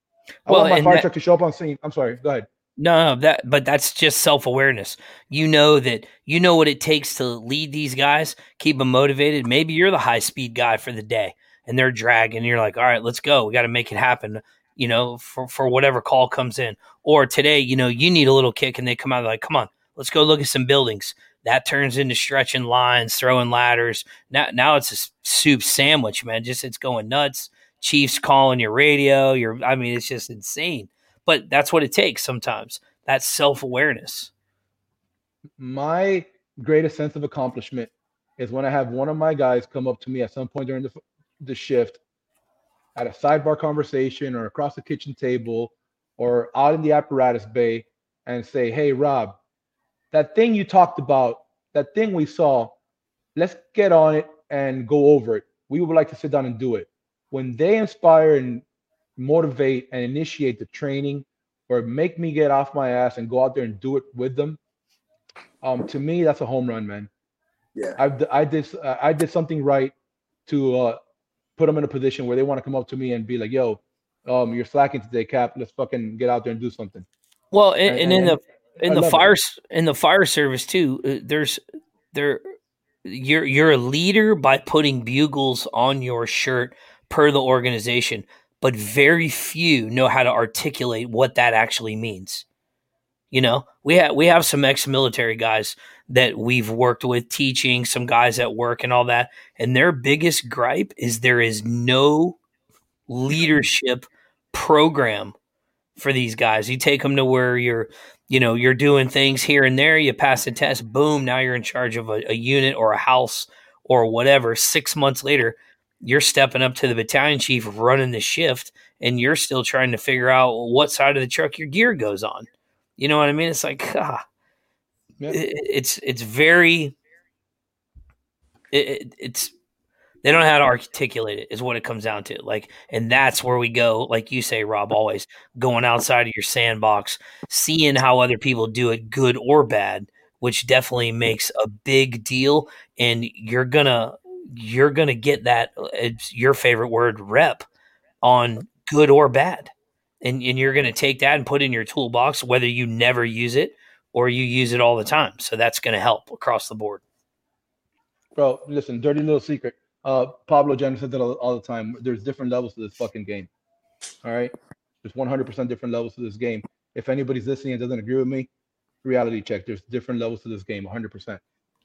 I Well, want my fire that- truck to show up on scene. I'm sorry. Go ahead. No, no, that but that's just self-awareness. You know that you know what it takes to lead these guys, keep them motivated. Maybe you're the high-speed guy for the day and they're dragging. You're like, "All right, let's go. We got to make it happen." You know, for for whatever call comes in. Or today, you know, you need a little kick and they come out like, "Come on, let's go look at some buildings." That turns into stretching lines, throwing ladders. Now now it's a soup sandwich, man. Just it's going nuts. Chiefs calling your radio. You're I mean, it's just insane. But that's what it takes sometimes. That's self awareness. my greatest sense of accomplishment is when I have one of my guys come up to me at some point during the, the shift at a sidebar conversation or across the kitchen table or out in the apparatus bay and say, Hey, Rob, that thing you talked about, that thing we saw, let's get on it and go over it. We would like to sit down and do it. When they inspire and motivate and initiate the training or make me get off my ass and go out there and do it with them, um, to me, that's a home run, man. Yeah. I've I did uh, I did something right to uh, put them in a position where they want to come up to me and be like, "Yo, um, you're slacking today, Cap. Let's fucking get out there and do something." Well, and, And- and in the I in the love it. fire in the fire service too, uh, there's there you're you're a leader by putting bugles on your shirt per the organization, but very few know how to articulate what that actually means. You know, we have we have some ex-military guys that we've worked with teaching, some guys at work and all that, and their biggest gripe is there is no leadership program for these guys. You take them to where you're, you know, you're doing things here and there. You pass the test, boom, now you're in charge of a, a unit or a house or whatever. Six months later, you're stepping up to the battalion chief running the shift, and you're still trying to figure out what side of the truck your gear goes on. You know what I mean? It's like, ah, it- it's it's very, it, it- it's they don't know how to articulate it is what it comes down to like and that's where we go like you say rob always going outside of your sandbox seeing how other people do it good or bad which definitely makes a big deal and you're gonna you're gonna get that it's your favorite word rep on good or bad and, and you're gonna take that and put in your toolbox whether you never use it or you use it all the time so that's gonna help across the board Bro, listen, dirty little secret. Uh, Pablo Jenner said that all, all the time. There's different levels to this fucking game. All right, there's 100% different levels to this game. If anybody's listening and doesn't agree with me, reality check. There's different levels to this game, 100%.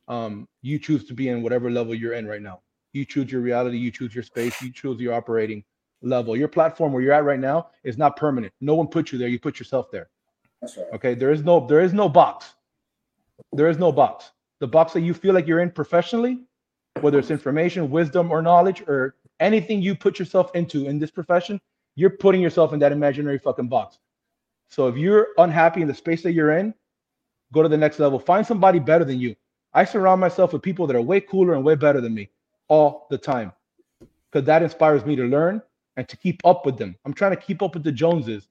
Um, you choose to be in whatever level you're in right now. You choose your reality. You choose your space. You choose your operating level. Your platform where you're at right now is not permanent. No one put you there. You put yourself there. That's right. Okay, there is no there is no box. There is no box. The box that you feel like you're in professionally, whether it's information, wisdom, or knowledge, or anything you put yourself into in this profession, you're putting yourself in that imaginary fucking box. So if you're unhappy in the space that you're in, go to the next level. Find somebody better than you. I surround myself with people that are way cooler and way better than me all the time because that inspires me to learn and to keep up with them. I'm trying to keep up with the Joneses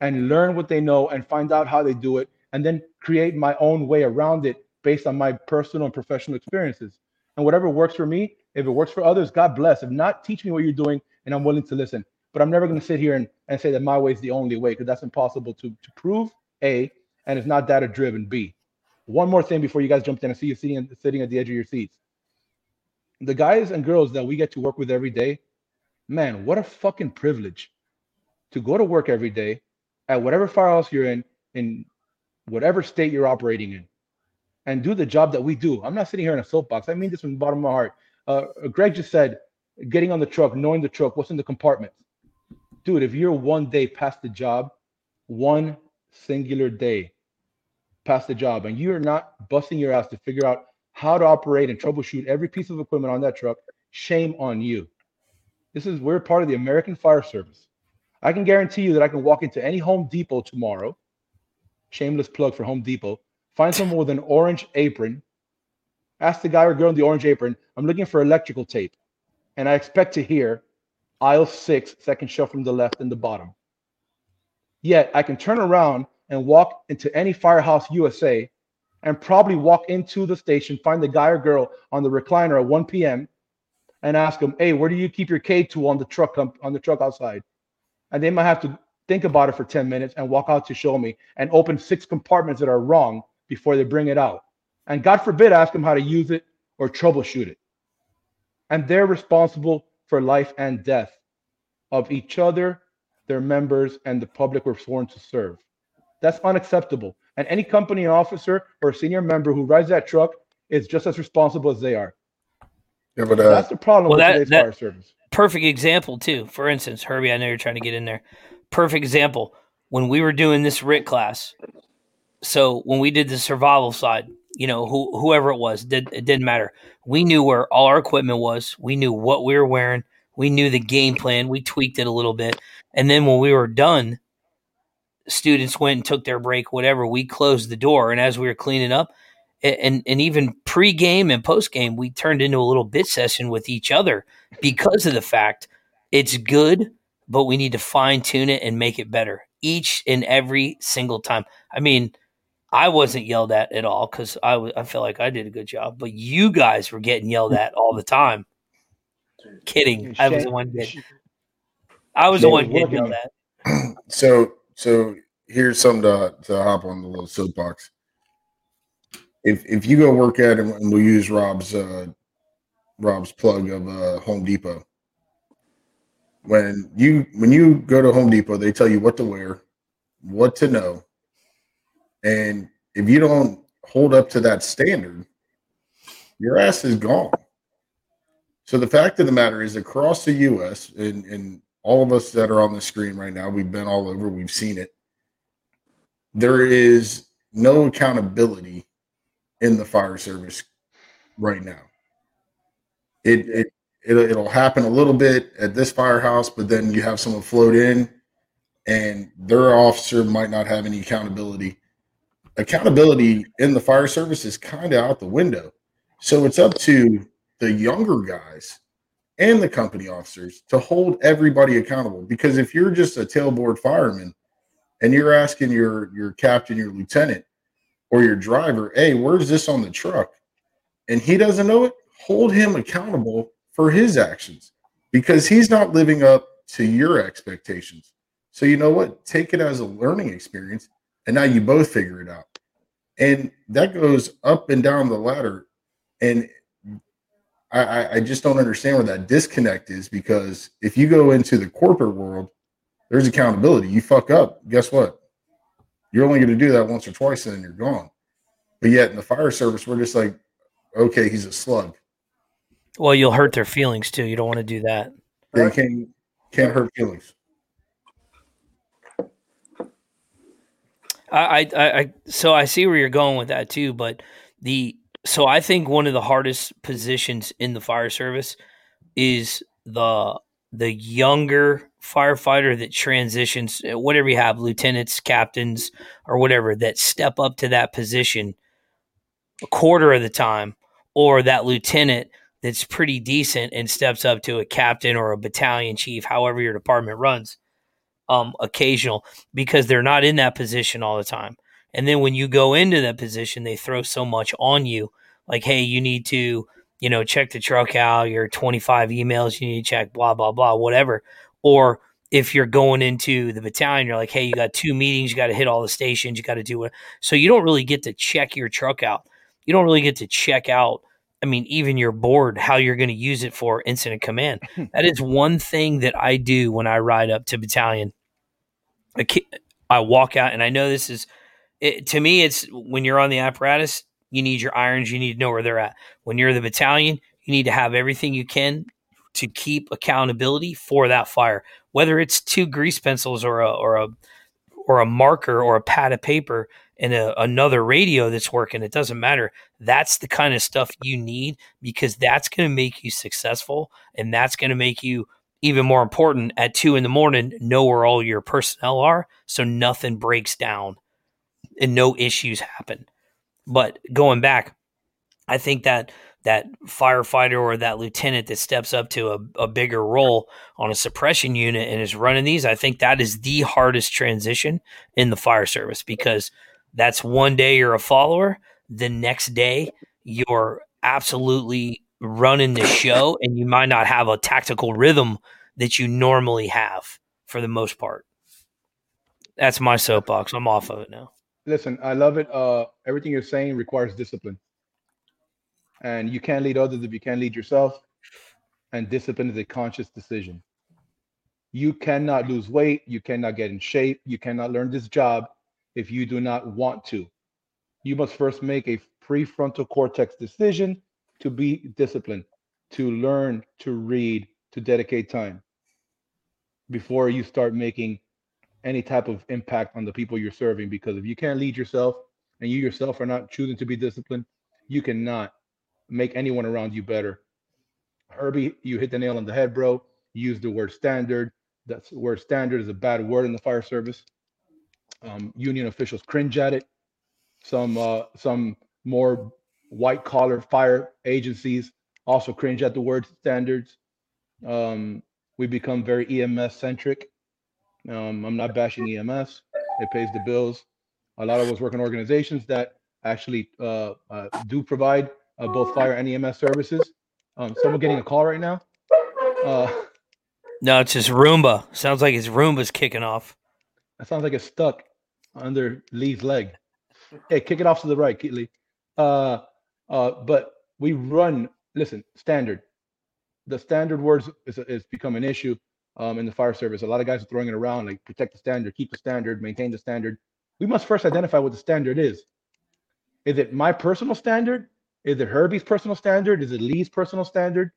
and learn what they know and find out how they do it and then create my own way around it based on my personal and professional experiences. and whatever works for me, if it works for others, God bless. If not, teach me what you're doing, and I'm willing to listen. But I'm never going to sit here and, and say that my way is the only way because that's impossible to, to prove, A, and it's not data driven, B. One more thing before you guys jump in. I see you sitting, sitting at the edge of your seats. The guys and girls that we get to work with every day, man, what a fucking privilege to go to work every day at whatever firehouse you're in, in whatever state you're operating in, and do the job that we do. I'm not sitting here in a soapbox. I mean this from the bottom of my heart. Uh, Greg just said, getting on the truck, knowing the truck, what's in the compartment. Dude, if you're one day past the job, one singular day past the job, and you're not busting your ass to figure out how to operate and troubleshoot every piece of equipment on that truck, shame on you. This is we're part of the American Fire Service. I can guarantee you that I can walk into any Home Depot tomorrow. Shameless plug for Home Depot. Find someone with an orange apron. Ask the guy or girl in the orange apron, I'm looking for electrical tape. And I expect to hear aisle six, second shelf from the left and the bottom. Yet I can turn around and walk into any firehouse USA and probably walk into the station, find the guy or girl on the recliner at 1 p.m. and ask them, "Hey, where do you keep your K tool on the truck um, on the truck outside?" And they might have to think about it for 10 minutes and walk out to show me and open six compartments that are wrong before they bring it out. And God forbid, ask them how to use it or troubleshoot it. And they're responsible for life and death of each other, their members, and the public we're sworn to serve. That's unacceptable. And any company officer or senior member who rides that truck is just as responsible as they are. Yeah, but uh, That's the problem Well, with that- today's that- fire service. perfect example too. For instance, Herbie, I know you're trying to get in there. Perfect example when we were doing this RIT class. So when we did the survival side, you know, who, whoever it was, did it didn't matter. We knew where all our equipment was. We knew what we were wearing. We knew the game plan. We tweaked it a little bit, and then when we were done, students went and took their break. Whatever, we closed the door, and as we were cleaning up, and and even pre-game and post-game, we turned into a little bit session with each other because of the fact it's good, but we need to fine tune it and make it better each and every single time. I mean, I wasn't yelled at at all because I I feel like I did a good job, but you guys were getting yelled at all the time. Kidding, I was the one getting. I was the one was getting yelled at. so so here's something to, to hop on the little soapbox. If if you go work at and we'll use Rob's uh, Rob's plug of uh, Home Depot. When you when you go to Home Depot, they tell you what to wear, what to know, and if you don't hold up to that standard, your ass is gone. So the fact of the matter is, across the U.S. and and all of us that are on the screen right now, we've been all over, we've seen it. There is no accountability in the fire service right now. It it it'll, it'll happen a little bit at this firehouse, but then you have someone float in, and their officer might not have any accountability. Accountability in the fire service is kind of out the window. So it's up to the younger guys and the company officers to hold everybody accountable. Because if you're just a tailboard fireman and you're asking your your captain, your lieutenant, or your driver, hey, where's this on the truck? And he doesn't know it, hold him accountable for his actions because he's not living up to your expectations. So you know what? Take it as a learning experience, and now you both figure it out. And that goes up and down the ladder. And I, I, just don't understand where that disconnect is because if you go into the corporate world, there's accountability. You fuck up, guess what? You're only going to do that once or twice, and then you're gone. But yet in the fire service, we're just like, okay, he's a slug. Well, you'll hurt their feelings too. You don't want to do that. They can't can't hurt feelings. I, I, I- so I see where you're going with that too, but the so I think one of the hardest positions in the fire service is the the younger firefighter that transitions, uh, whatever you have, lieutenants, captains, or whatever that step up to that position a quarter of the time, or that lieutenant that's pretty decent and steps up to a captain or a battalion chief, however your department runs, um, occasional because they're not in that position all the time. And then when you go into that position, they throw so much on you, like, hey, you need to you know, check the truck out, your 25 emails you need to check, blah, blah, blah, whatever. Or if you're going into the battalion, you're like, hey, you got two meetings, you got to hit all the stations, you got to do it. So you don't really get to check your truck out. You don't really get to check out, I mean, even your board, how you're going to use it for incident command. Hmm. that is one thing that I do when I ride up to battalion. I, I walk out, and I know this is, it, to me, it's when you're on the apparatus, you need your irons, you need to know where they're at. When you're the battalion, you need to have everything you can to keep accountability for that fire. Whether it's two grease pencils or a or a or a marker or a pad of paper and a, another radio that's working it doesn't matter. That's the kind of stuff you need because that's going to make you successful and that's going to make you even more important at two in the morning know where all your personnel are so nothing breaks down and no issues happen but going back i think that that firefighter or that lieutenant that steps up to a, a bigger role on a suppression unit and is running these, I think that is the hardest transition in the fire service because that's one day you're a follower, the next day you're absolutely running the show and you might not have a tactical rhythm that you normally have for the most part. That's my soapbox. I'm off of it now. Listen, I love it. Uh, everything you're saying requires discipline and you can't lead others if you can't lead yourself. And discipline is a conscious decision. You cannot lose weight. You cannot get in shape. You cannot learn this job if you do not want to. You must first make a prefrontal cortex decision to be disciplined, to learn, to read, to dedicate time before you start making any type of impact on the people you're serving. Because if you can't lead yourself and you yourself are not choosing to be disciplined, you cannot make anyone around you better. Herbie, you hit the nail on the head, bro. Used the word standard. That's the word standard is a bad word in the fire service. Um, union officials cringe at it. Some uh, some more white collar fire agencies also cringe at the word standards. Um, we become very EMS centric. Um, I'm not bashing EMS; it pays the bills. A lot of us work in organizations that actually uh, uh, do provide uh, both fire and EMS services. Um, someone getting a call right now. Uh, no, it's his Roomba. Sounds like his Roomba's kicking off. That sounds like it's stuck under Lee's leg. Hey, kick it off to the right, Lee. Uh, uh, but we run. Listen, standard. The standard words is, is become an issue um, in the fire service. A lot of guys are throwing it around like protect the standard, keep the standard, maintain the standard. We must first identify what the standard is. Is it my personal standard is it Herbie's personal standard? Is it Lee's personal standard?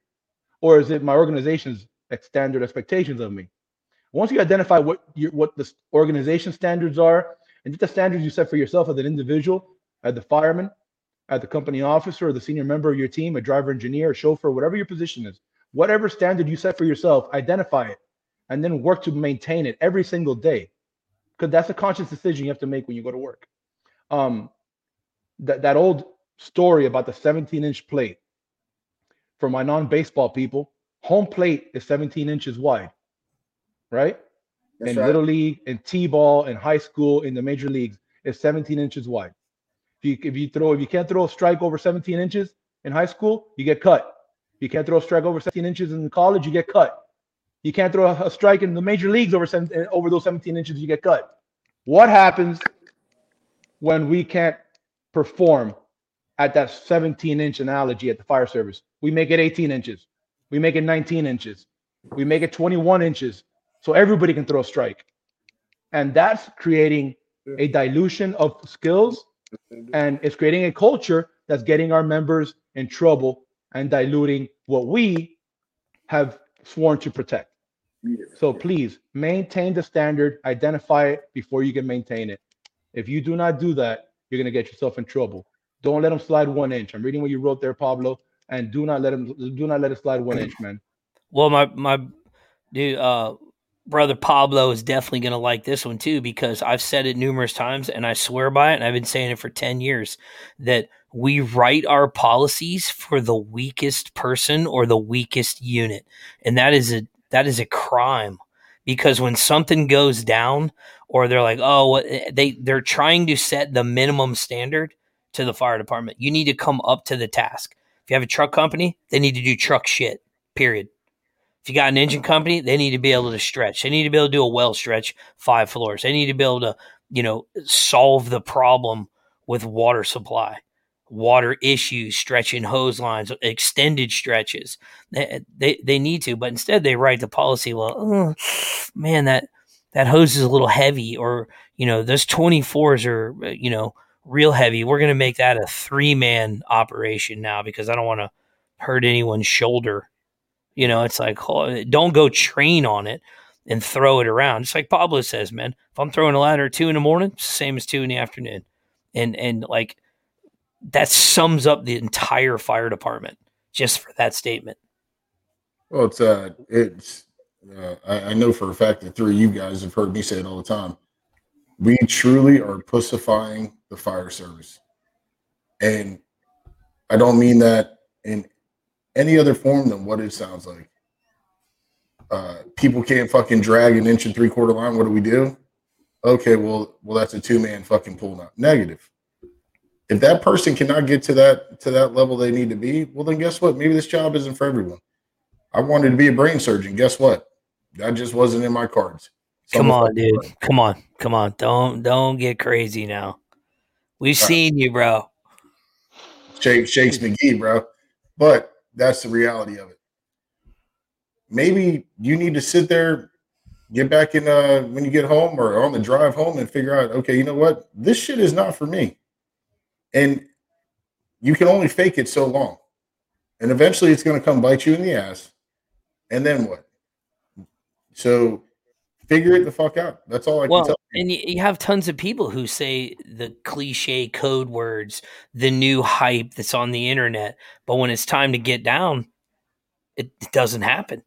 Or is it my organization's standard expectations of me? Once you identify what your what the organization standards are and the standards you set for yourself as an individual, as the fireman, as the company officer, or the senior member of your team, a driver, engineer, a chauffeur, whatever your position is, whatever standard you set for yourself, identify it and then work to maintain it every single day. Because that's a conscious decision you have to make when you go to work. Um, that, that old story about the 17 inch plate. For my non baseball people, home plate is 17 inches wide, right? That's in right. little league, in t-ball, in high school, in the major leagues, is 17 inches wide. If you if you throw if you can't throw a strike over 17 inches in high school, you get cut. If you can't throw a strike over 17 inches in college, you get cut. You can't throw a strike in the major leagues over seven, eh, over those 17 inches, you get cut. What happens when we can't perform at that 17 inch analogy at the fire service. We make it 18 inches. We make it 19 inches. We make it 21 inches so everybody can throw a strike. And that's creating a dilution of skills and it's creating a culture that's getting our members in trouble and diluting what we have sworn to protect. So please maintain the standard, identify it before you can maintain it. If you do not do that, you're going to get yourself in trouble. Don't let them slide one inch. I'm reading what you wrote there, Pablo, and do not let him do not let it slide one inch, man. Well, my my dude, uh, brother Pablo is definitely gonna like this one too because I've said it numerous times and I swear by it, and I've been saying it for ten years that we write our policies for the weakest person or the weakest unit, and that is a that is a crime because when something goes down or they're like oh they they're trying to set the minimum standard to the fire department. You need to come up to the task. If you have a truck company, they need to do truck shit. Period. If you got an engine company, they need to be able to stretch. They need to be able to do a well stretch five floors. They need to be able to, you know, solve the problem with water supply, water issues, stretching hose lines, extended stretches. They, they, they need to, but instead they write the policy. Well, oh, man, that that hose is a little heavy, or you know, those twenty fours are, uh, you know, real heavy. We're going to make that a three man operation now because I don't want to hurt anyone's shoulder. You know, it's like, oh, don't go train on it and throw it around. It's like Pablo says, man, if I'm throwing a ladder at two in the morning, same as two in the afternoon. And, and like that sums up the entire fire department just for that statement. Well, it's, uh, it's, uh, I, I know for a fact that three of you guys have heard me say it all the time. We truly are pussifying the fire service. And I don't mean that in any other form than what it sounds like. Uh, people can't fucking drag an inch and three quarter line. What do we do? Okay, well, well, that's a two man fucking pull Not Negative. If that person cannot get to that to that level they need to be, well, then guess what? Maybe this job isn't for everyone. I wanted to be a brain surgeon. Guess what? That just wasn't in my cards. Come on, dude. Come on. Come on. Don't don't get crazy now. We've right. seen you, bro. Shake, Shakes McGee, bro. But that's the reality of it. Maybe you need to sit there, get back in uh, when you get home or on the drive home and figure out, okay, you know what? This shit is not for me. And you can only fake it so long. And eventually it's going to come bite you in the ass. And then what? So figure it the fuck out. That's all I well, can tell you. And you have tons of people who say the cliche code words, the new hype that's on the internet, but when it's time to get down, it, doesn't happen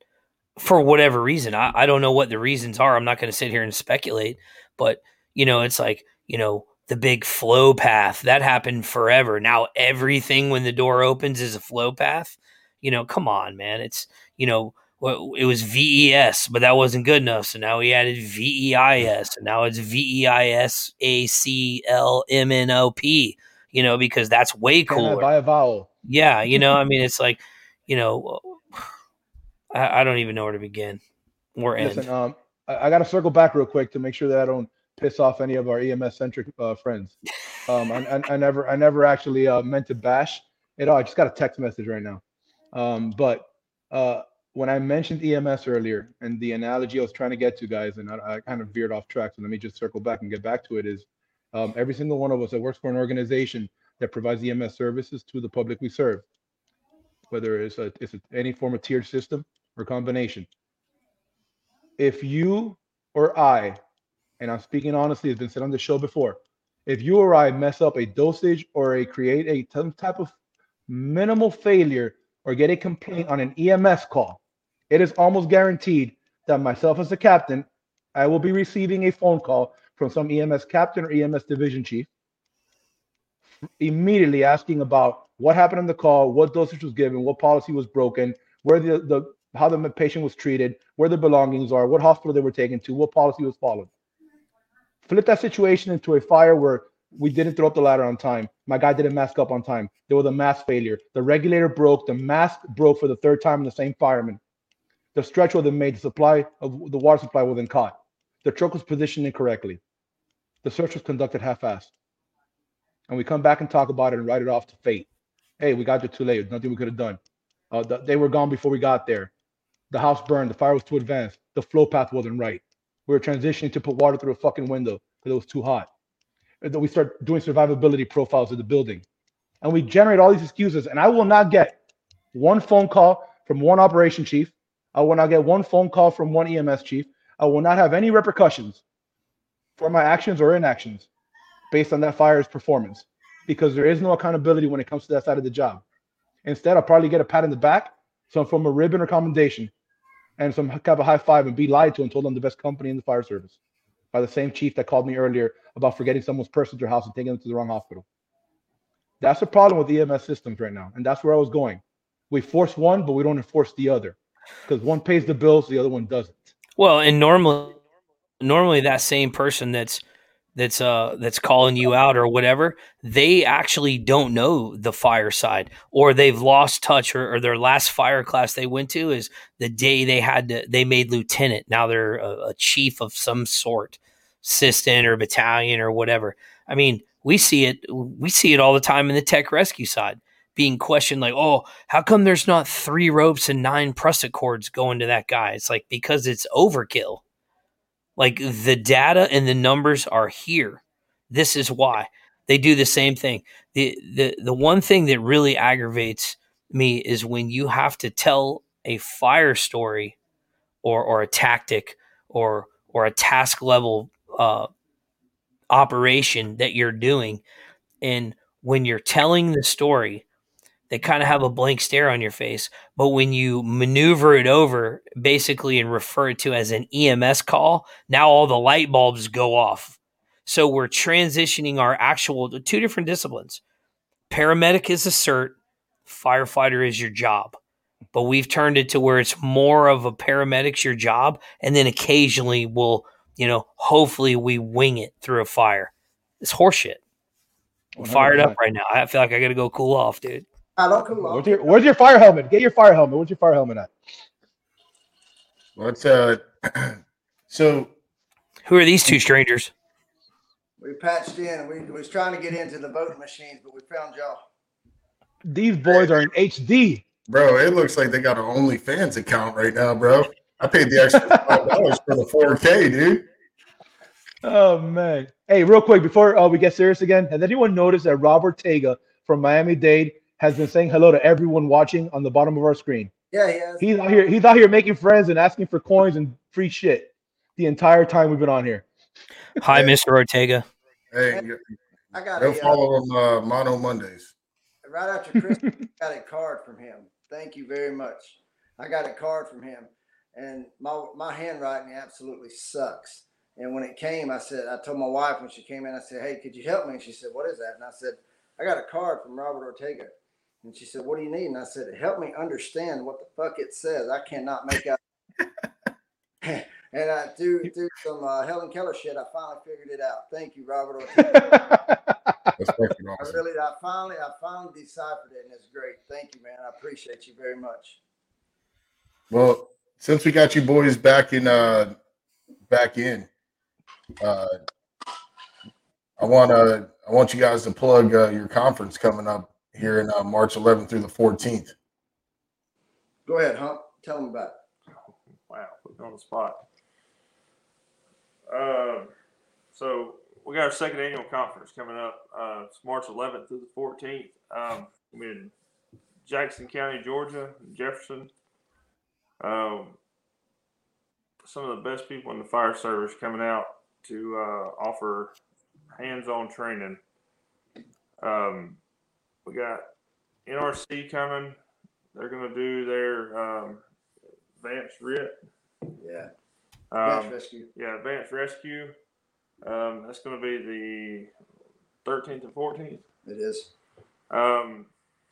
for whatever reason. I, I don't know what the reasons are. I'm not going to sit here and speculate, but you know, it's like, you know, the big flow path that happened forever. Now everything when the door opens is a flow path. You know, come on, man. It's, you know, it was VES, but that wasn't good enough. So now we added VEIS, and now it's VEIS You know, because that's way cooler. By a vowel. Yeah, you know, I mean, it's like, you know, I, I don't even know where to begin. We're Listen, um, I, I got to circle back real quick to make sure that I don't piss off any of our EMS centric uh, friends. Um, I, I, I, never, I never actually uh, meant to bash it. All I just got a text message right now. Um, but uh, when I mentioned EMS earlier and the analogy I was trying to get to, guys, and I, I kind of veered off track, so let me just circle back and get back to it. Is um, every single one of us that works for an organization that provides EMS services to the public we serve, whether it's a, it's a, any form of tiered system or combination. If you or I, and I'm speaking honestly, it's been said on the show before, if you or I mess up a dosage or a create a type of minimal failure or get a complaint on an EMS call, it is almost guaranteed that myself as a captain, I will be receiving a phone call from some EMS captain or EMS division chief immediately asking about what happened on the call, what dosage was given, what policy was broken, where the, the how the patient was treated, where the belongings are, what hospital they were taken to, what policy was followed. Flip that situation into a fire where we didn't throw up the ladder on time. My guy didn't mask up on time. There was a mask failure. The regulator broke. The mask broke for the third time in the same fireman. The stretch wasn't made. The supply of the water supply wasn't caught. The truck was positioned incorrectly. The search was conducted half-assed. And we come back and talk about it and write it off to fate. Hey, we got there too late. Nothing we could have done. Uh, the, they were gone before we got there. The house burned. The fire was too advanced. The flow path wasn't right. We were transitioning to put water through a fucking window because it was too hot. Then we start doing survivability profiles of the building. And we generate all these excuses. And I will not get one phone call from one operation chief I will not get one phone call from one EMS chief. I will not have any repercussions for my actions or inactions based on that fire's performance because there is no accountability when it comes to that side of the job. Instead, I'll probably get a pat in the back, some form of ribbon or commendation, and some kind of a high five and be lied to and told I'm the best company in the fire service by the same chief that called me earlier about forgetting someone's purse at their house and taking them to the wrong hospital. That's the problem with EMS systems right now. And that's where I was going. We force one, but we don't enforce the other because one pays the bills, the other one doesn't. Well, and normally, normally that same person that's that's uh that's calling you out or whatever, they actually don't know the fire side or they've lost touch or, or their last fire class they went to is the day they had to they made lieutenant. Now they're a, a chief of some sort, assistant or battalion or whatever. I mean, we see it we see it all the time in the tech rescue side being questioned like, oh, how come there's not three ropes and nine prusik cords going to that guy? It's like because it's overkill. Like the data and the numbers are here. This is why they do the same thing. The the the one thing that really aggravates me is when you have to tell a fire story or or a tactic or or a task level uh, operation that you're doing and when you're telling the story they kind of have a blank stare on your face. But when you maneuver it over basically and refer it to as an EMS call, now all the light bulbs go off. So we're transitioning our actual two different disciplines. Paramedic is a cert, firefighter is your job. But we've turned it to where it's more of a paramedic's your job, and then occasionally we'll, you know, hopefully we wing it through a fire. It's horseshit. I'm fired up right now. I feel like I got to go cool off, dude. I don't cool Where's your, where's your fire helmet? Get your fire helmet. Where's your fire helmet at? What's uh? so Who are these two strangers? We patched in we, we was trying to get into the voting machines, but we found y'all. These boys are in HD. Bro, it looks like they got an OnlyFans account right now, bro. I paid the extra five dollars for the 4K, dude. Oh man. Hey, real quick before uh, we get serious again, has anyone noticed that Robert Ortega from Miami Dade has been saying hello to everyone watching on the bottom of our screen? Yeah, he has. He's out here. He's out here making friends and asking for coins and free shit the entire time we've been on here. Hi, Mr. Ortega. Hey, I got go a, uh, follow him uh, Mono Mondays. right after Christmas, I got a card from him. Thank you very much. I got a card from him, and my my handwriting absolutely sucks. And when it came, I said, I told my wife when she came in, I said, "Hey, could you help me?" And she said, "What is that?" And I said, "I got a card from Robert Ortega." And she said, "What do you need?" And I said, "Help me understand what the fuck it says. I cannot make out." and I through through some uh, Helen Keller shit, I finally figured it out. Thank you, Robert That's I awesome. really, I finally, I finally deciphered it, and it's great. Thank you, man. I appreciate you very much. Well, since we got you boys back in, uh, back in, uh, I want to, I want you guys to plug uh, your conference coming up here in uh, March 11th through the 14th. Go ahead, Hump. Tell them about it. Wow, put me on the spot. Um, so we got our second annual conference coming up. Uh, it's March 11th through the 14th. Um, I'm in Jackson County, Georgia, Jefferson. Um, some of the best people in the fire service coming out to uh, offer hands-on training. Um, we got NRC coming. They're going to do their um, advanced RIT. Yeah. Um, rescue. yeah, advanced rescue. Um, that's going to be the 13th and 14th. It is. Um,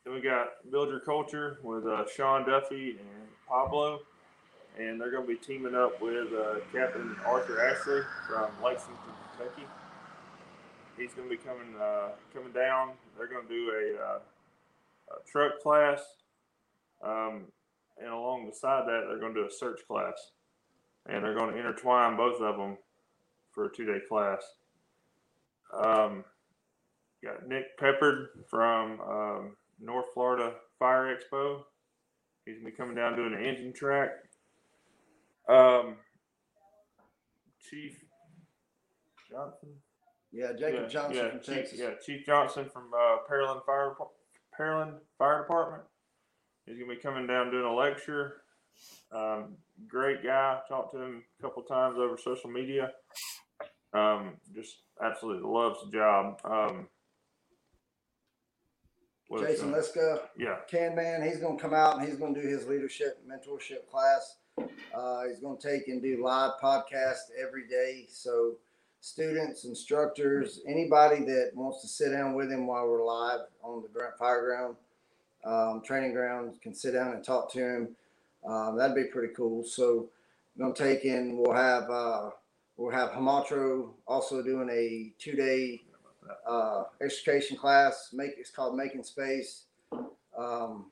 then we got Build Your Culture with uh, Sean Duffy and Pablo, and they're going to be teaming up with uh, Captain Arthur Ashley from Lexington, Kentucky. He's going to be coming uh, coming down. They're going to do a, uh, a truck class, um, and along beside that, they're going to do a search class, and they're going to intertwine both of them for a two day class. Um, got Nick Peppard from um, North Florida Fire Expo. He's gonna be coming down doing an engine track. Um, Chief Johnson. Yeah, Jacob yeah, Johnson yeah, from Chief, Texas. yeah, Chief Johnson from uh, Pearland Fire Pearland Fire Department. He's gonna be coming down doing a lecture. Um, great guy. Talked to him a couple times over social media. Um, just absolutely loves the job. Um, Jason? Liska, Yeah, Can Man, he's going to come out and he's going to do his leadership mentorship class. Uh, he's going to take and do live podcast every day. So students, instructors, anybody that wants to sit down with him while we're live on the gra- fire ground, um, training ground, can sit down and talk to him. Um, that'd be pretty cool. So I'm to take in, we'll have uh, we'll have Hamatro also doing a two day uh, education class. Make it's called Making Space. Um,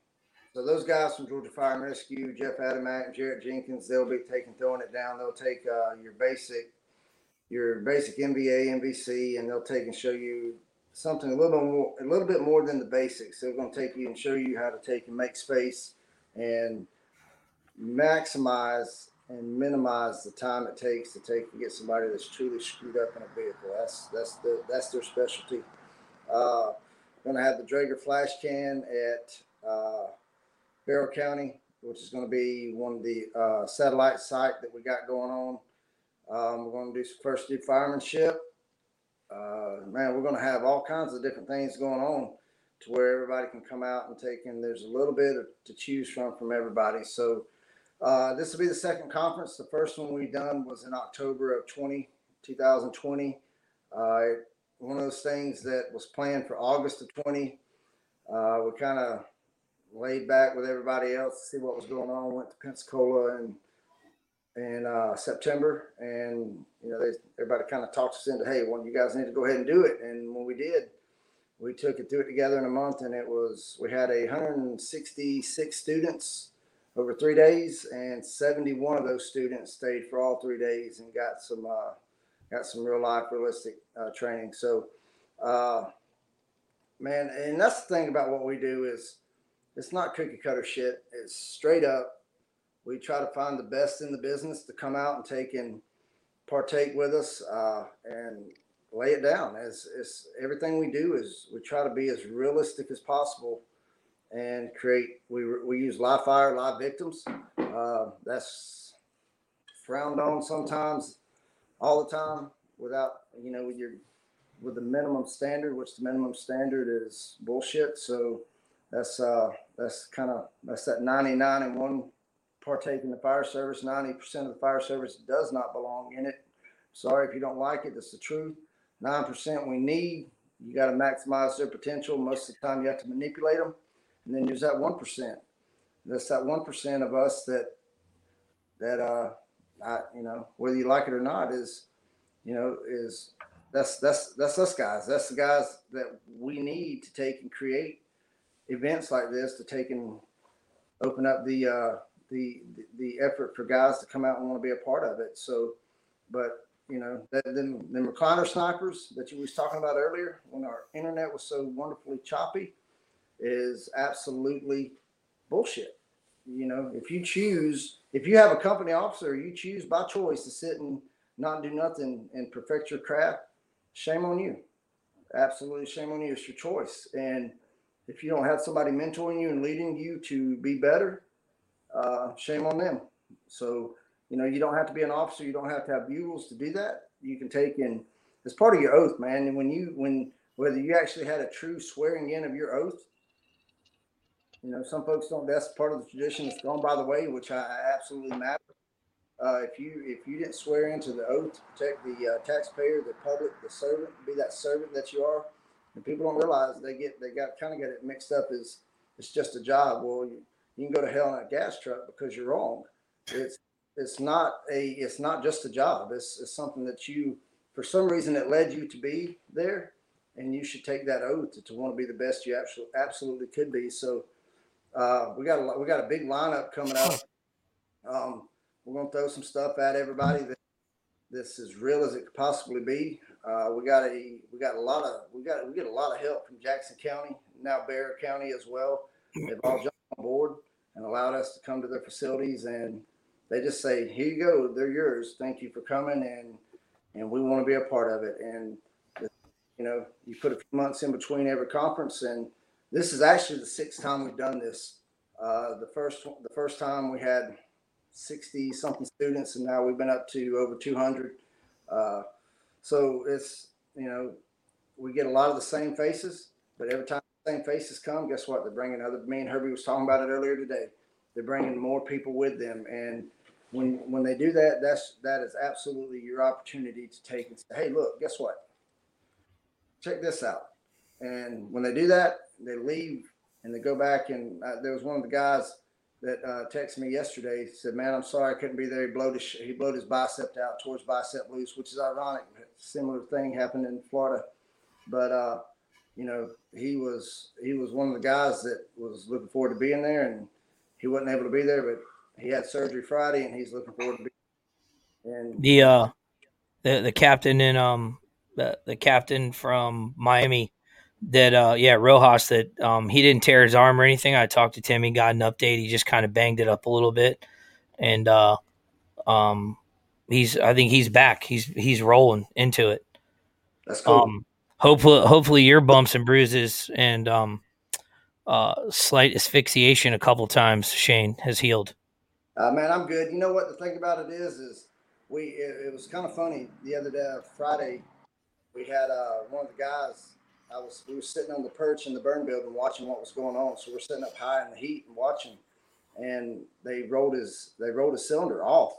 so those guys from Georgia Fire and Rescue, Jeff Adamak and Jarrett Jenkins, they'll be taking throwing it down. They'll take uh, your basic, your basic MVA, MVC, and they'll take and show you something a little more, a little bit more than the basics. They're going to take you and show you how to take and make space and maximize and minimize the time it takes to take and get somebody that's truly screwed up in a vehicle. That's that's the that's their specialty. Uh, going to have the Drager flash can at uh, Barrow County, which is going to be one of the uh, satellite site that we got going on. Um, we're going to do some first do firemanship. Uh, man, we're going to have all kinds of different things going on to where everybody can come out and take in. There's a little bit to choose from from everybody. So uh, this will be the second conference. The first one we done was in October of 20, 2020. Uh, one of those things that was planned for August of 20. Uh, we kind of laid back with everybody else to see what was going on. Went to Pensacola in in uh, September, and you know they everybody kind of talked us into, hey, well, you guys need to go ahead and do it. And when we did, we took it through it together in a month, and it was we had 166 students over three days, and 71 of those students stayed for all three days and got some uh, got some real life, realistic uh, training. So, uh, man, and that's the thing about what we do is it's not cookie cutter shit. It's straight up. We try to find the best in the business to come out and take and partake with us uh, and lay it down. As, as everything we do is we try to be as realistic as possible and create. We we use live fire, live victims. Uh, that's frowned on sometimes, all the time, without you know with your with the minimum standard, which the minimum standard is bullshit. So that's uh that's kind of that's that 99 and one partake in the fire service. 90% of the fire service does not belong in it. Sorry if you don't like it. That's the truth. 9% we need. You got to maximize their potential. Most of the time you have to manipulate them and then there's that 1% that's that 1% of us that that uh I, you know whether you like it or not is you know is that's that's that's us guys. That's the guys that we need to take and create events like this to take and open up the uh, the the effort for guys to come out and want to be a part of it. So, but you know, that, then the recliner snipers that you was talking about earlier, when our internet was so wonderfully choppy, is absolutely bullshit. You know, if you choose, if you have a company officer, you choose by choice to sit and not do nothing and perfect your craft. Shame on you. Absolutely shame on you. It's your choice. And if you don't have somebody mentoring you and leading you to be better, uh, shame on them. So, you know, you don't have to be an officer. You don't have to have bugles to do that. You can take in as part of your oath, man. And when you, when, whether you actually had a true swearing in of your oath, you know, some folks don't, that's part of the tradition that's gone by the way, which I, I absolutely matter. Uh, if you if you didn't swear into the oath to protect the uh, taxpayer, the public, the servant, be that servant that you are, and people don't realize they get they got kind of get it mixed up as it's just a job. Well, you, you can go to hell in a gas truck because you're wrong. It's it's not a it's not just a job. It's, it's something that you for some reason it led you to be there, and you should take that oath to, to want to be the best you absolutely absolutely could be. So uh, we got a we got a big lineup coming up. Um, we're gonna throw some stuff at everybody that this is real as it could possibly be. Uh, we got a we got a lot of we got we get a lot of help from Jackson County now Barrow County as well. They've all board and allowed us to come to their facilities and they just say here you go they're yours thank you for coming and and we want to be a part of it and you know you put a few months in between every conference and this is actually the sixth time we've done this. Uh, the first the first time we had 60 something students and now we've been up to over 200 uh, so it's you know we get a lot of the same faces but every time same faces come guess what they're bringing other me and herbie was talking about it earlier today they're bringing more people with them and when when they do that that's that is absolutely your opportunity to take and say hey look guess what check this out and when they do that they leave and they go back and uh, there was one of the guys that uh, texted me yesterday. He said, "Man, I'm sorry I couldn't be there." He blowed his he blowed his bicep out, his bicep loose, which is ironic. Similar thing happened in Florida, but uh, you know he was he was one of the guys that was looking forward to being there, and he wasn't able to be there, but he had surgery Friday, and he's looking forward to be. And The uh, the the captain and um the the captain from Miami that uh yeah Rojas that um he didn't tear his arm or anything. I talked to Tim. He got an update. He just kind of banged it up a little bit, and uh um he's I think he's back. He's he's rolling into it. that's cool. Um, hopefully, hopefully your bumps and bruises and um, uh, slight asphyxiation a couple times, Shane has healed. Uh, man, I'm good. You know what the thing about it is, is we it, it was kind of funny the other day, Friday. We had uh, one of the guys. I was we were sitting on the perch in the burn building watching what was going on. So we're sitting up high in the heat and watching, and they rolled his they rolled his cylinder off,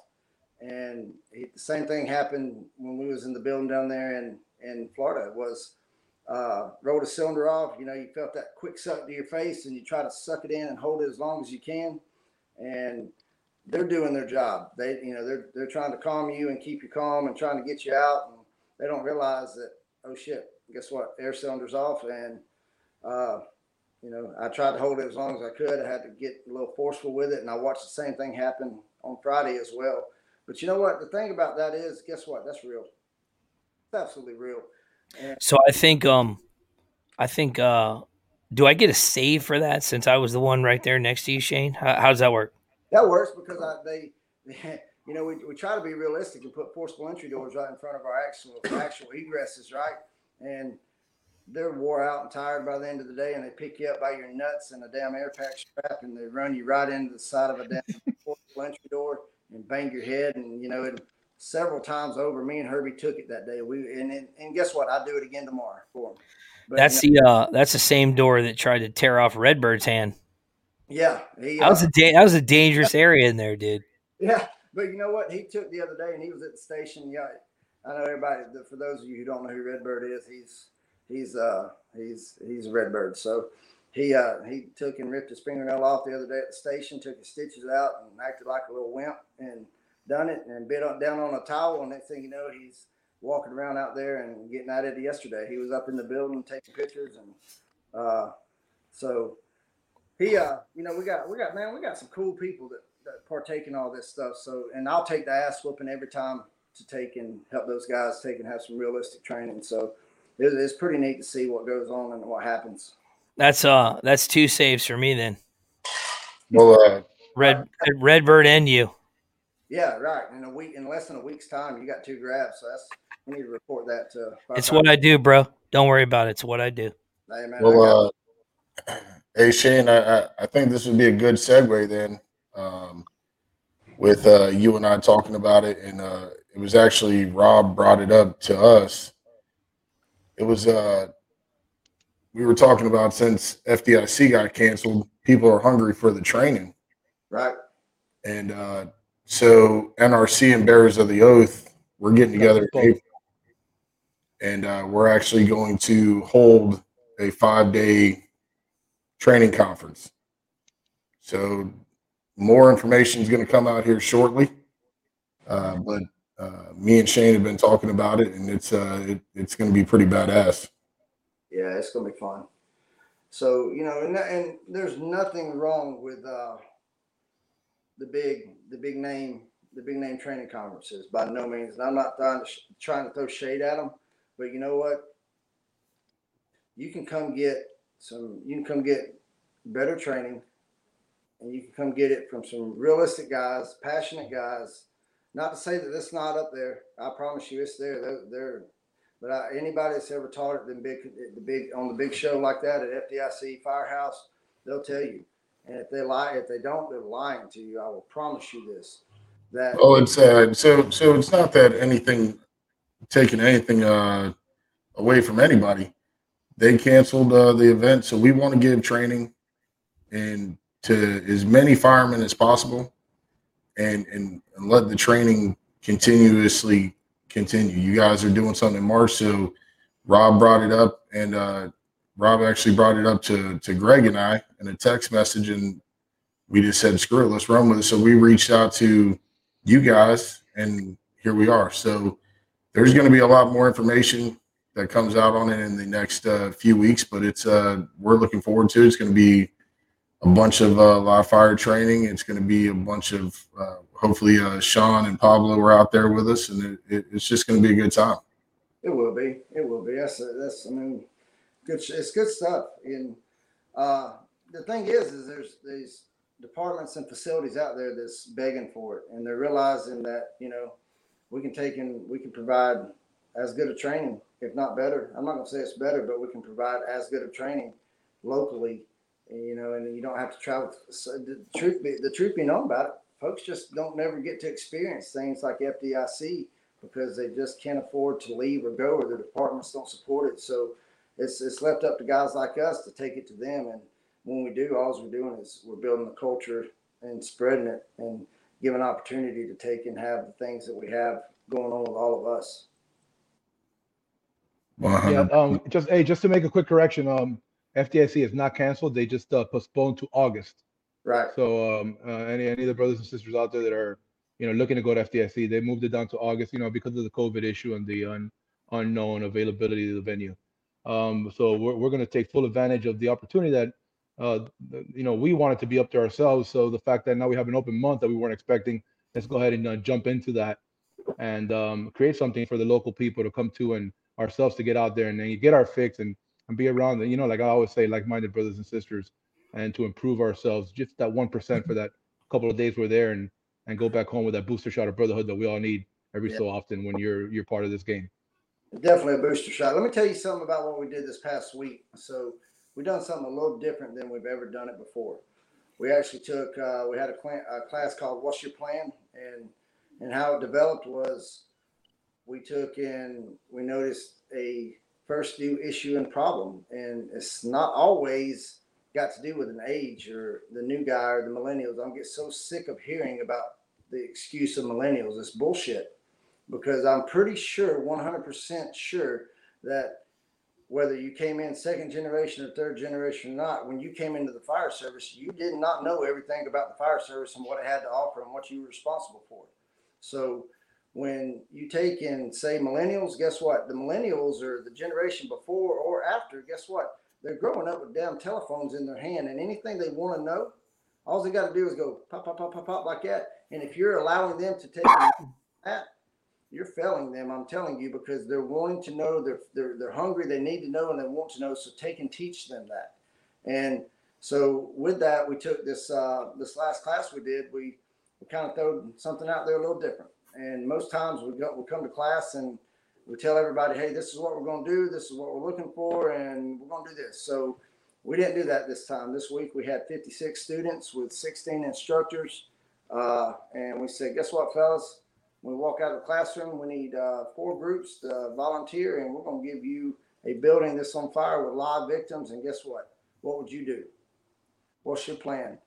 and he, the same thing happened when we was in the building down there in in Florida. Was uh, rolled a cylinder off. You know, you felt that quick suck to your face, and you try to suck it in and hold it as long as you can, and they're doing their job. They, you know, they're they're trying to calm you and keep you calm and trying to get you out. And they don't realize that, oh shit, guess what? Air cylinder's off. And uh, you know, I tried to hold it as long as I could. I had to get a little forceful with it, and I watched the same thing happen on Friday as well. But you know what? The thing about that is, guess what? That's real. It's absolutely real. And So I think um, I think uh, do I get a save for that since I was the one right there next to you, Shane? How, how does that work? That works because I, they, you know, we, we try to be realistic and put forcible entry doors right in front of our actual actual egresses, right? And they're wore out and tired by the end of the day, and they pick you up by your nuts and a damn air pack strap, and they run you right into the side of a damn forcible entry door and bang your head, and you know, it, several times over. Me and Herbie took it that day. We and and, and guess what? I do it again tomorrow for them. But, That's you know, the uh, that's the same door that tried to tear off Redbird's hand. yeah, he, That was uh, a da- that was a dangerous area in there, dude. Yeah, but you know what? He took the other day, and he was at the station. Yeah, I know everybody. For those of you who don't know who Redbird is, he's he's uh he's he's a Redbird. So he uh he took and ripped his fingernail off the other day at the station, took his stitches out, and acted like a little wimp, and done it, and bit on, down on a towel. And next thing you know, he's walking around out there and getting at it yesterday. He was up in the building taking pictures, and uh so he uh you know we got we got man we got some cool people that that partake in all this stuff. So, and I'll take the ass whooping every time to take and help those guys take and have some realistic training. So, it, it's pretty neat to see what goes on and what happens. That's uh that's two saves for me then. Well, uh, Red Redbird and you. Yeah, right. In a week, in less than a week's time, you got two grabs. So that's we need to report that to. It's what I do, bro. Don't worry about it. It's what I do. Hey, man, I got- well, uh, hey Shane, I, I I think this would be a good segue then, um, with uh, you and I talking about it, and uh, it was actually Rob brought it up to us. It was uh, we were talking about since FDIC got canceled, people are hungry for the training. right. And uh, so NRC and Bearers of the Oath, we're getting together in April. And uh, we're actually going to hold a five day training conference. So more information is going to come out here shortly. Uh, but uh, me and Shane have been talking about it, and it's uh, it, it's going to be pretty badass. Yeah, it's gonna be fun. So you know, and, and there's nothing wrong with uh, the big, the big name, the big name training conferences by no means. And I'm not trying to trying to throw shade at them, but you know what? You can come get some. You can come get better training, and you can come get it from some realistic guys, passionate guys. Not to say that it's not up there. I promise you, it's there. They're, they're but I, anybody that's ever taught at the big, the big on the big show like that at FDIC Firehouse, they'll tell you. And if they lie, if they don't, they're lying to you. I will promise you this. That Oh, it's uh, so so it's not that anything taking anything uh, away from anybody. They canceled uh, the event, so we want to give training and to as many firemen as possible, and and, and let the training continuously continue. You guys are doing something in March, so Rob brought it up, and uh, Rob actually brought it up to to Greg and I in a text message, and we just said, screw it, let's run with it. So we reached out to you guys, and here we are. So there's going to be a lot more information that comes out on it in the next uh, few weeks, but it's uh, we're looking forward to. It. It's going to be a bunch of uh, live fire training. It's going to be a bunch of uh, hopefully uh, Sean and Pablo are out there with us, and it, it, it's just going to be a good time. It will be. It will be. That's that's. I mean, good. It's good stuff. And uh, the thing is, is there's these departments and facilities out there that's begging for it, and they're realizing that you know we can take and we can provide as good a training, if not better. I'm not going to say it's better, but we can provide as good a training locally, you know, and you don't have to travel. So the truth, be, the truth be known about it, folks just don't never get to experience things like FDIC because they just can't afford to leave or go, or the departments don't support it. So it's it's left up to guys like us to take it to them. And when we do, all we're doing is we're building the culture and spreading it and giving opportunity to take and have the things that we have going on with all of us. Yeah, um, just hey, just to make a quick correction, um, FDIC is not canceled. They just uh, postponed to August. Right. So um, uh, any any of the brothers and sisters out there that are you know looking to go to FDIC, they moved it down to August. You know because of the COVID issue and the un, unknown availability of the venue. Um, so we're we're going to take full advantage of the opportunity that uh, you know we wanted to be up to ourselves. So the fact that now we have an open month that we weren't expecting, let's go ahead and uh, jump into that and um, create something for the local people to come to and ourselves to get out there and then get our fix and, and be around you know like i always say like-minded brothers and sisters and to improve ourselves just that 1% for that couple of days we're there and and go back home with that booster shot of brotherhood that we all need every yeah. so often when you're you're part of this game definitely a booster shot let me tell you something about what we did this past week so we've done something a little different than we've ever done it before we actually took uh, we had a, cl- a class called what's your plan and and how it developed was we took and we noticed a first new issue and problem. And it's not always got to do with an age or the new guy or the millennials. I'm get so sick of hearing about the excuse of millennials. It's bullshit because I'm pretty sure, 100% sure that whether you came in second generation or third generation or not, when you came into the fire service, you did not know everything about the fire service and what it had to offer and what you were responsible for. So when you take in say millennials guess what? The millennials or the generation before or after guess what? They're growing up with damn telephones in their hand and anything they want to know all they got to do is go pop pop pop pop pop like that. And if you're allowing them to take that you're failing them i'm telling you because they're wanting to know they're, they're they're hungry they need to know and they want to know so take and teach them that and so with that we took this uh this last class we did we, we kind of threw something out there a little different and most times we go, we come to class and we tell everybody, hey, this is what we're going to do. This is what we're looking for, and we're going to do this. So we didn't do that this time. This week we had 56 students with 16 instructors. Uh, and we said, guess what, fellas? When we walk out of the classroom, we need uh, four groups to volunteer, and we're going to give you a building that's on fire with live victims. And guess what? What would you do? What's your plan?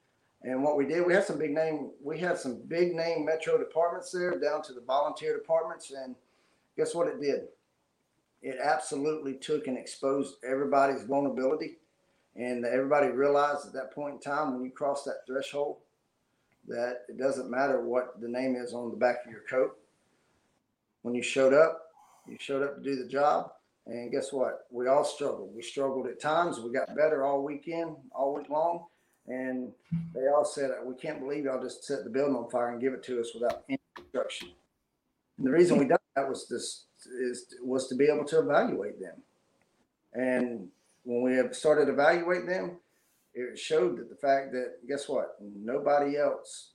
And what we did, we had some big name, we had some big name metro departments there down to the volunteer departments. And guess what it did? It absolutely took and exposed everybody's vulnerability. And everybody realized at that point in time when you cross that threshold that it doesn't matter what the name is on the back of your coat. When you showed up, you showed up to do the job. And guess what? We all struggled. We struggled at times. We got better all weekend, all week long. And they all said, "We can't believe y'all just set the building on fire and give it to us without any instruction." And the reason we done that was this is was to be able to evaluate them. And when we have started evaluating them, it showed that the fact that guess what, nobody else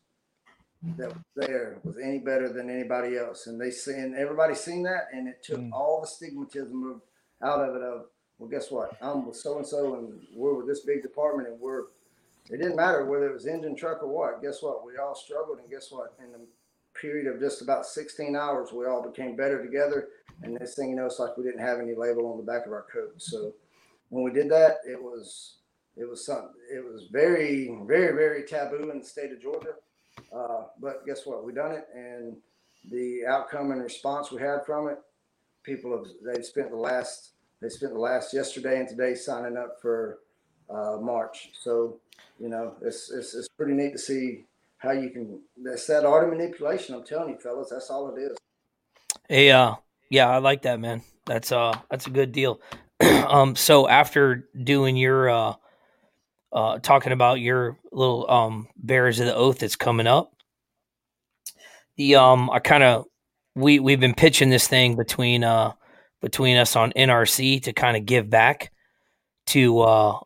that was there was any better than anybody else, and they seen everybody seen that, and it took mm. all the stigmatism of, out of it. Of well, guess what, I'm with so and so, and we're with this big department, and we're it didn't matter whether it was engine, truck, or what. Guess what? We all struggled, and guess what? In the period of just about 16 hours, we all became better together. And this thing, you know, it's like we didn't have any label on the back of our coat. So when we did that, it was it was something. It was very, very, very taboo in the state of Georgia. Uh, but guess what? We done it, and the outcome and response we had from it, people have they've spent the last they spent the last yesterday and today signing up for uh, March. So, you know, it's, it's it's pretty neat to see how you can. That's that art of manipulation. I'm telling you, fellas, that's all it is. Hey, uh, yeah, I like that, man. That's uh, that's a good deal. um, so after doing your uh, uh, talking about your little um bearers of the oath that's coming up, the um, I kind of we we've been pitching this thing between uh between us on NRC to kind of give back to uh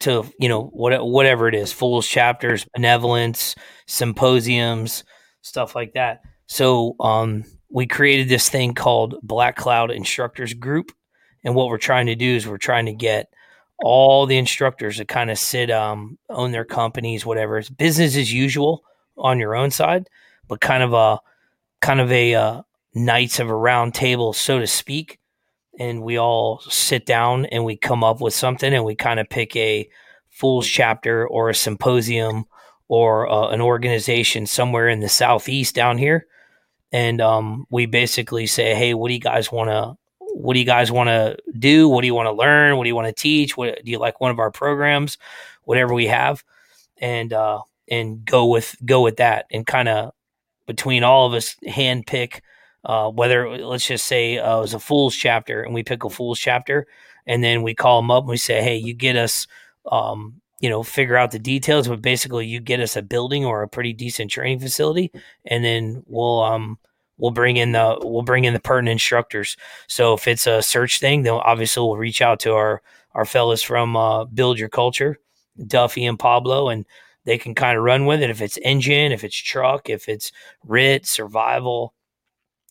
to you know what whatever it is, fools chapters, benevolence, symposiums, stuff like that. So um we created this thing called Black Cloud Instructors Group. And what we're trying to do is we're trying to get all the instructors that kind of sit, um, own their companies, whatever. It's business as usual on your own side, but kind of a kind of a uh, knights of a round table, so to speak. And we all sit down and we come up with something, and we kind of pick a fool's chapter or a symposium or uh, an organization somewhere in the southeast down here and um, we basically say, "Hey, what do you guys want to? What do you guys want to do? What do you want to learn? What do you want to teach? What do you like one of our programs? Whatever we have, and uh, and go with go with that, and kind of between all of us handpick uh, whether let's just say uh, it was a fool's chapter, and we pick a fool's chapter, and then we call them up and we say, "Hey, you get us." Um, you know, figure out the details, but basically you get us a building or a pretty decent training facility, and then we'll um we'll bring in the we'll bring in the pertinent instructors. So if it's a search thing, then obviously we'll reach out to our our fellas from uh, Build Your Culture, Duffy and Pablo, and they can kind of run with it. If it's engine, if it's truck, if it's RIT, survival,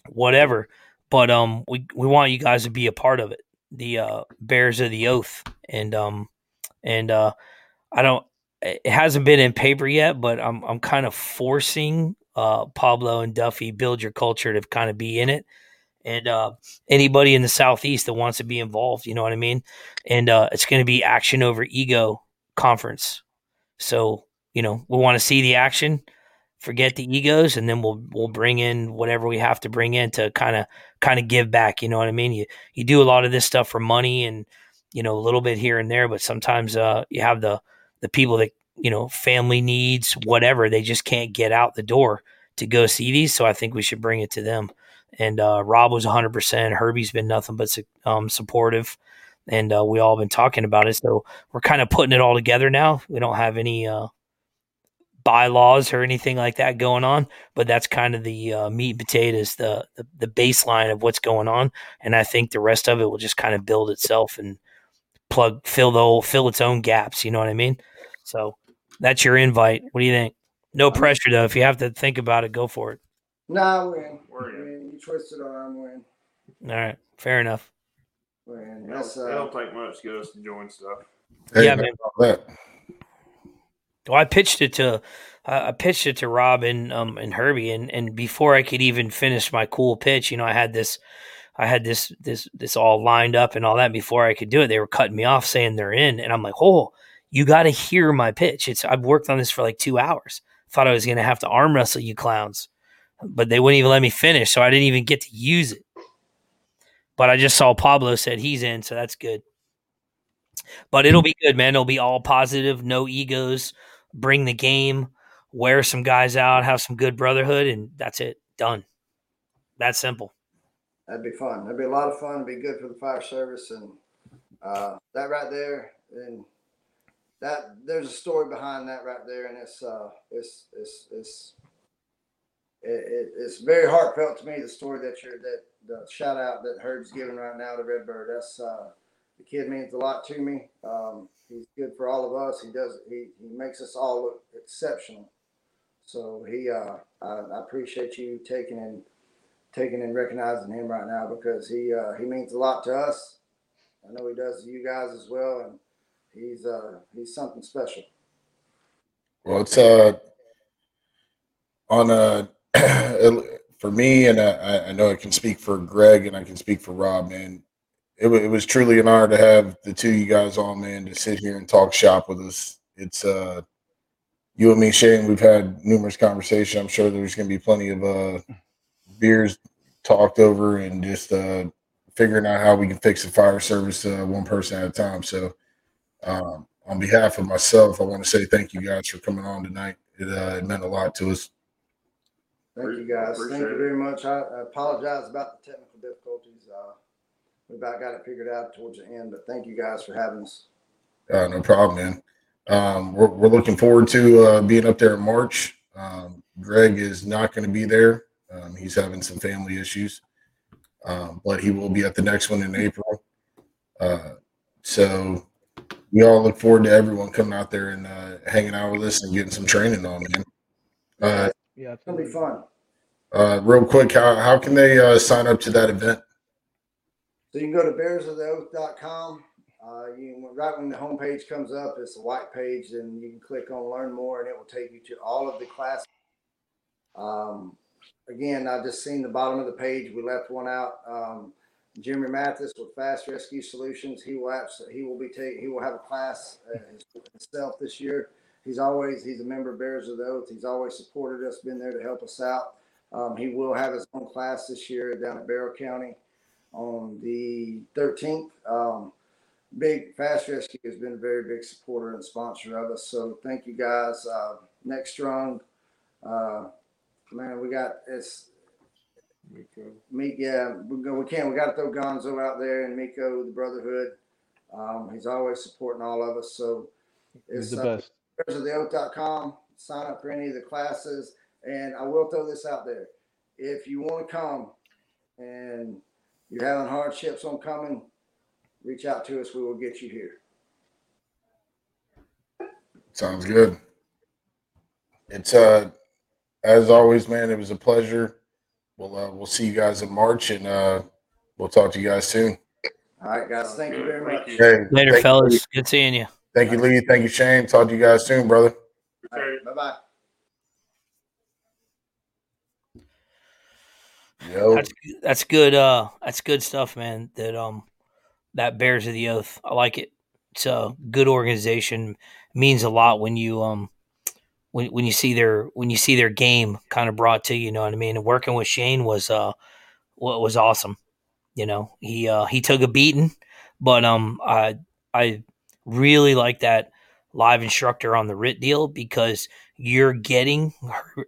whatever. But um, we we want you guys to be a part of it. The uh, Bearers of the Oath, and um, and uh, I don't. It hasn't been in paper yet, but I'm I'm kind of forcing uh, Pablo and Duffy build your culture to kind of be in it, and uh, anybody in the southeast that wants to be involved, you know what I mean. And uh, it's going to be action over ego conference, so you know we want to see the action, forget the egos, and then we'll we'll bring in whatever we have to bring in to kind of kind of give back. You know what I mean? You you do a lot of this stuff for money and you know a little bit here and there, but sometimes uh, you have the the people that you know family needs whatever they just can't get out the door to go see these so i think we should bring it to them. And uh, rob was 100% herbie's been nothing but um, supportive and uh, we all been talking about it so we're kind of putting it all together now. We don't have any uh, bylaws or anything like that going on but that's kind of the uh, meat and potatoes the, the the baseline of what's going on and i think the rest of it will just kind of build itself and plug fill the fill its own gaps you know what i mean? So that's your invite. What do you think? No pressure though. If you have to think about it, go for it. Nah, win. win. You twisted our arm, win. All right, fair enough. Win. It That's, don't, it uh, don't take much to get us to join stuff. Hey, Yeah, man, man. that. Well, I pitched it to uh, I pitched it to Rob and um and Herbie, and and before I could even finish my cool pitch, you know, I had this. I had this this this all lined up and all that before I could do it. They were cutting me off saying they're in, and I'm like, "Oh, you got to hear my pitch." It's I've worked on this for like two hours. Thought I was going to have to arm wrestle you clowns, but they wouldn't even let me finish, so I didn't even get to use it. But I just saw Pablo said he's in, so that's good. But it'll be good, man. It'll be all positive, no egos. Bring the game, wear some guys out, have some good brotherhood, and that's it. Done. That simple. that'd be fun. That'd be a lot of fun. It'd Be good for the fire service and uh, that right there. And that there's a story behind that right there, and it's uh, it's it's it's it, it, it's very heartfelt to me. The story that you're that the shout out that Herb's giving right now to Redbird. That's uh, the kid means a lot to me. Um, he's good for all of us. He does he he makes us all look exceptional. So he uh, I, I appreciate you taking and taking and recognizing him right now because he uh, he means a lot to us. I know he does to you guys as well, and he's uh he's something special. Well, it's uh on a for me, and uh, I, I know I can speak for Greg and I can speak for Rob, man. It, it was truly an honor to have the two of you guys on, man, to sit here and talk shop with us. It's uh you and me, Shane. We've had numerous conversations. I'm sure there's going to be plenty of uh beers talked over and just uh figuring out how we can fix the fire service uh, one person at a time. So um, on behalf of myself, I want to say thank you guys for coming on tonight. It, uh, it meant a lot to us. Thank you guys. Thank you very much. I I apologize about the technical difficulties. Uh, we about got it figured out towards the end, but thank you guys for having us. Uh, no problem, man. Um, we're, we're looking forward to uh, being up there in March. Um, Greg is not going to be there. Um, he's having some family issues, um, but he will be at the next one in April. Uh, so we all look forward to everyone coming out there and uh, hanging out with us and getting some training on, man. Uh, Yeah, It's gonna be fun. uh, real quick, how, how can they uh, sign up to that event? So you can go to bearsoftheoath.com. Uh, you can, right when the homepage comes up, it's a white page, and you can click on learn more, and it will take you to all of the classes. Um, again, I've just seen the bottom of the page. We left one out. Um, Jeremy Mathis with Fast Rescue Solutions. He will he will be take he will have a class uh, himself this year. He's always he's a member of Bearers of the Oath. He's always supported us, been there to help us out. Um, he will have his own class this year down at Barrow County on the 13th. Um, big Fast Rescue has been a very big supporter and sponsor of us. So thank you guys. Uh, Next Strong, uh, man, we got it's Meek. Yeah, we go. We can't. We got to throw Gonzo out there and Miko, the Brotherhood. Um, he's always supporting all of us. So he's it's the uh, best. bearersoftheoath.com. Sign up for any of the classes. And I will throw this out there. If you want to come and you're having hardships on coming, reach out to us. We will get you here. Sounds good. It's uh as always, man. It was a pleasure. We'll uh, we'll see you guys in March, and uh, we'll talk to you guys soon. All right, guys. Thank you very much. Hey, Later, fellas. You, Good seeing you. thank you, Lee. Thank you, Shane. Talk to you guys soon, brother. Bye bye. Yo, That's that's good. Uh, that's good stuff, man. That um, that bearers of the oath. I like it. It's a good organization. Means a lot when you um, when when you see their when you see their game kind of brought to you. Know what I mean. And working with Shane was uh, what was awesome. You know, he uh he took a beating, but um, I I really like that live instructor on the RIT deal because you're getting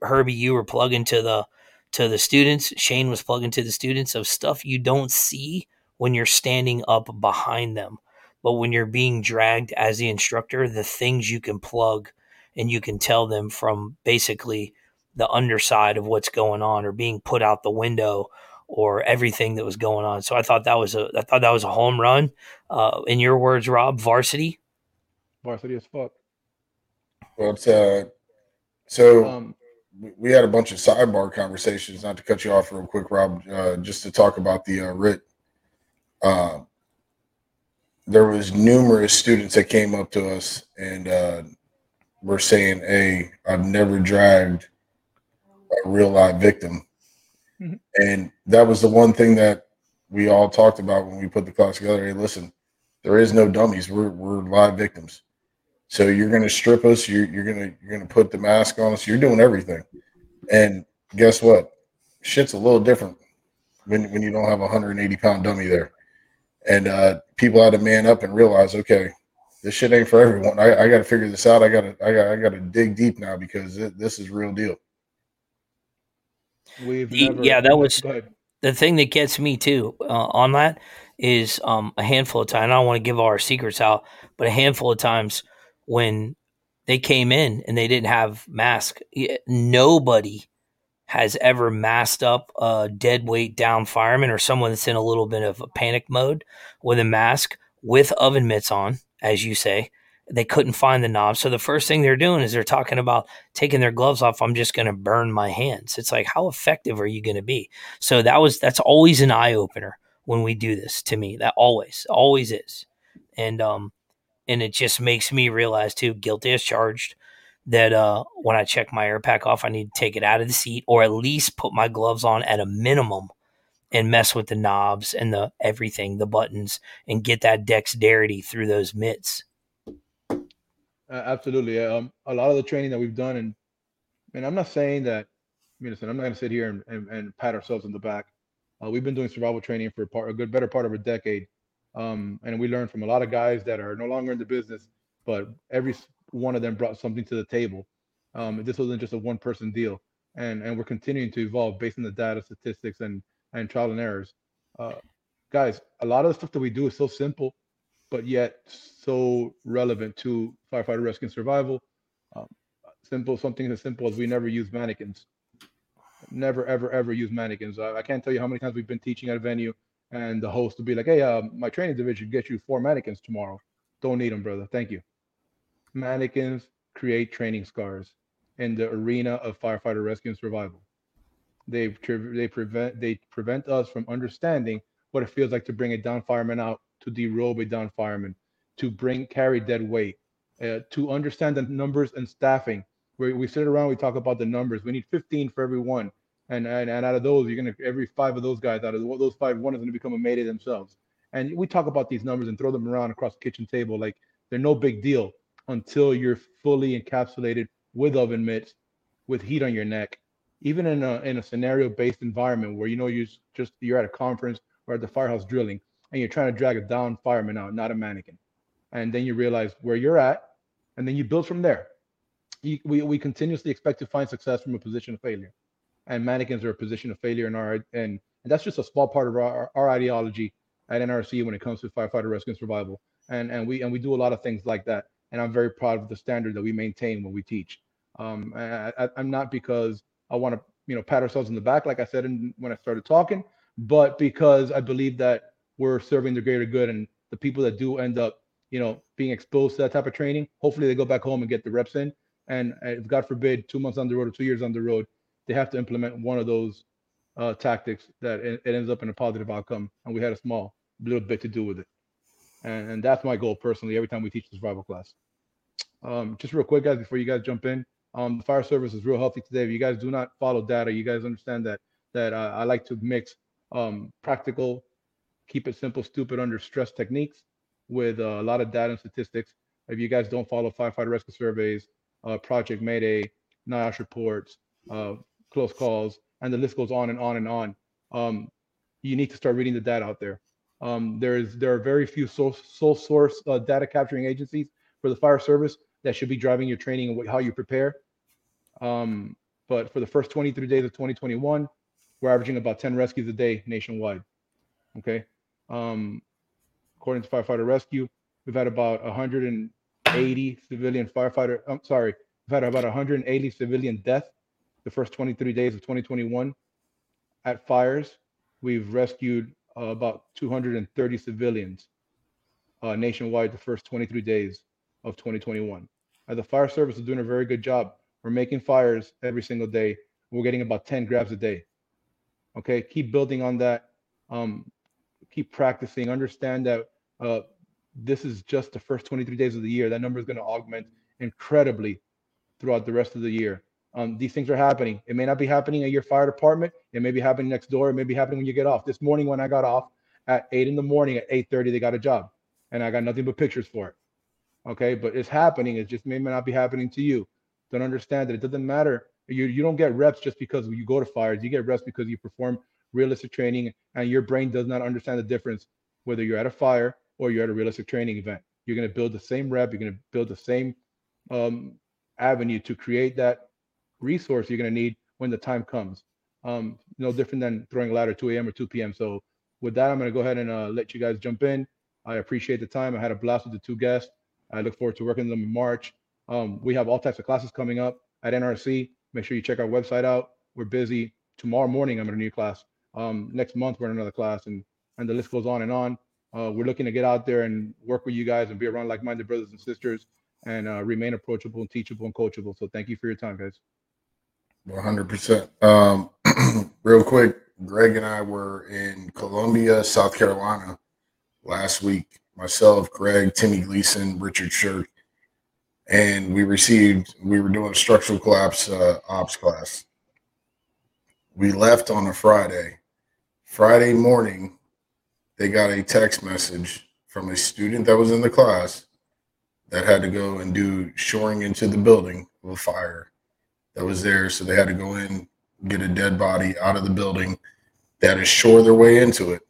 Herbie. You were plugging to the to the students. Shane was plugging to the students of stuff you don't see when you're standing up behind them. But when you're being dragged as the instructor, the things you can plug and you can tell them from basically the underside of what's going on or being put out the window or everything that was going on. So I thought that was a I thought that was a home run. Uh, in your words, Rob, varsity. Varsity as fuck. well, it's uh, so Um, we- we had a bunch of sidebar conversations. Not to cut you off real quick, Rob, uh, just to talk about the uh, RIT. Uh, there was numerous students that came up to us and uh, were saying, "Hey, I've never dragged a real live victim," Mhm. and that was the one thing that we all talked about when we put the class together. Hey, listen, there is no dummies. We're we're live victims. So you're going to strip us. You're you're gonna you're gonna put the mask on us. You're doing everything. And guess what? Shit's a little different when when you don't have a 180 pound dummy there. And uh, people had to man up and realize, okay, this shit ain't for everyone. I, I got to figure this out. I got to I got I got to dig deep now because it, this is real deal. we've never. yeah, that was- the thing that gets me too uh, on that is um, a handful of times. I don't want to give all our secrets out, but a handful of times when they came in and they didn't have mask, nobody has ever masked up a dead weight down fireman or someone that's in a little bit of a panic mode with a mask with oven mitts on, as you say. They couldn't find the knob. So the first thing they're doing is they're talking about taking their gloves off. I'm just going to burn my hands. It's like, how effective are you going to be? So that was that's always an eye opener when we do this to me. That always, always is. And um and it just makes me realize too, guilty as charged, that uh when I check my air pack off, I need to take it out of the seat or at least put my gloves on at a minimum and mess with the knobs and the everything, the buttons, and get that dexterity through those mitts. Uh, absolutely. Um, a lot of the training that we've done, and and I'm not saying that. I mean, listen, I'm not going to sit here and, and, and pat ourselves on the back. Uh, we've been doing survival training for part, a good, better part of a decade, um, and we learned from a lot of guys that are no longer in the business but every one of them brought something to the table. Um, this wasn't just a one person deal, and and we're continuing to evolve based on the data, statistics, and and trial and errors. Uh, guys, a lot of the stuff that we do is so simple, but yet so relevant to firefighter rescue and survival. Um, simple, something as simple as we never use mannequins. Never, ever, ever use mannequins. I, I can't tell you how many times we've been teaching at a venue, and the host will be like, "Hey, uh, my training division get you four mannequins tomorrow. Don't need them, brother. Thank you." Mannequins create training scars in the arena of firefighter rescue and survival. They they prevent they prevent us from understanding what it feels like to bring a down fireman out, to derobe a down fireman, to bring carry dead weight, uh, to understand the numbers and staffing. Where we sit around, we talk about the numbers. We need 15 for every one, and and, and out of those, you're gonna every five of those guys out of those five, one is gonna become a mayday themselves. And we talk about these numbers and throw them around across the kitchen table like they're no big deal until you're fully encapsulated with oven mitts, with heat on your neck, even in a in a scenario based environment where you know you just you're at a conference or at the firehouse drilling and you're trying to drag a down fireman out, not a mannequin, and then you realize where you're at, and then you build from there. You, we we continuously expect to find success from a position of failure, and mannequins are a position of failure in our and and that's just a small part of our, our ideology at NRC when it comes to firefighter rescue and survival. And and we and we do a lot of things like that. And I'm very proud of the standard that we maintain when we teach. Um, I, am not because I want to you know pat ourselves in the back, like I said in, when I started talking, but because I believe that we're serving the greater good and the people that do end up you know being exposed to that type of training, hopefully they go back home and get the reps in. And if God forbid, two months on the road or two years on the road, they have to implement one of those uh, tactics that it, it, ends up in a positive outcome. And we had a small little bit to do with it. And, and that's my goal personally every time we teach the survival class. Um, just real quick, guys, before you guys jump in, um, the fire service is real healthy today. If you guys do not follow data, you guys understand that that uh, I like to mix um, practical, keep it simple, stupid under stress techniques with uh, a lot of data and statistics. If you guys don't follow firefighter rescue surveys, uh, Project Mayday, NIOSH reports, uh, close calls, and the list goes on and on and on. Um, you need to start reading the data out there. Um, there's there are very few sole, sole source uh, data capturing agencies for the fire service that should be driving your training and how you prepare. Um, but for the first 23 days of 2021, we're averaging about 10 rescues a day nationwide. Okay. Um, according to Firefighter Rescue, we've had about 180 civilian firefighter. I'm sorry, we've had about 180 civilian deaths the first 23 days of 2021 at fires. We've rescued uh, about 230 civilians uh, nationwide the first 23 days of 2021. Uh, the fire service is doing a very good job. We're making fires every single day. We're getting about 10 grabs a day. Okay, keep building on that. Um, keep practicing. Understand that uh, this is just the first 23 days of the year. That number is going to augment incredibly throughout the rest of the year. Um, these things are happening. It may not be happening at your fire department. It may be happening next door. It may be happening when you get off. This morning when I got off at eight in the morning, at 8:30 they got a job, and I got nothing but pictures for it. Okay, but it's happening. It just may not be happening to you. Don't understand that it doesn't matter. You you don't get reps just because you go to fires. You get reps because you perform realistic training, and your brain does not understand the difference whether you're at a fire or you're at a realistic training event. You're going to build the same rep. You're going to build the same um, avenue to create that resource you're going to need when the time comes. Um, no different than throwing a ladder 2 a.m. or 2 p.m. So with that, I'm going to go ahead and uh, let you guys jump in. I appreciate the time. I had a blast with the two guests. I look forward to working with them in March. Um, we have all types of classes coming up at NRC. Make sure you check our website out. We're busy. Tomorrow morning, I'm in a new class. Um, next month, we're in another class, and and the list goes on and on. Uh, we're looking to get out there and work with you guys and be around like-minded brothers and sisters and uh, remain approachable and teachable and coachable. So thank you for your time, guys. 100%. Um, real quick, Greg and I were in Columbia, South Carolina last week myself, Greg, Timmy Gleason, Richard Shirk, and we received, we were doing structural collapse uh, ops class. We left on a Friday. Friday morning, they got a text message from a student that was in the class that had to go and do shoring into the building of a fire that was there. So they had to go in, get a dead body out of the building. They had to shore their way into it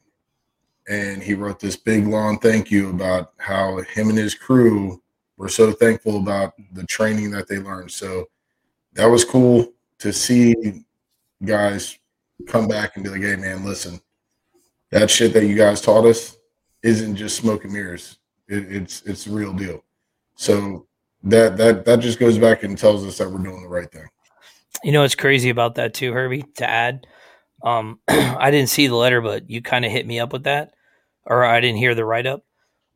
and he wrote this big long thank you about how him and his crew we're so thankful about the training that they learned. So that was cool to see guys come back and be like, "Hey, man, listen, that shit that you guys taught us isn't just smoke and mirrors. It, it's it's the real deal." So that that that just goes back and tells us that we're doing the right thing. You know what's crazy about that too, Herbie? To add, um, I didn't see the letter, but you kind of hit me up with that, or I didn't hear the write up.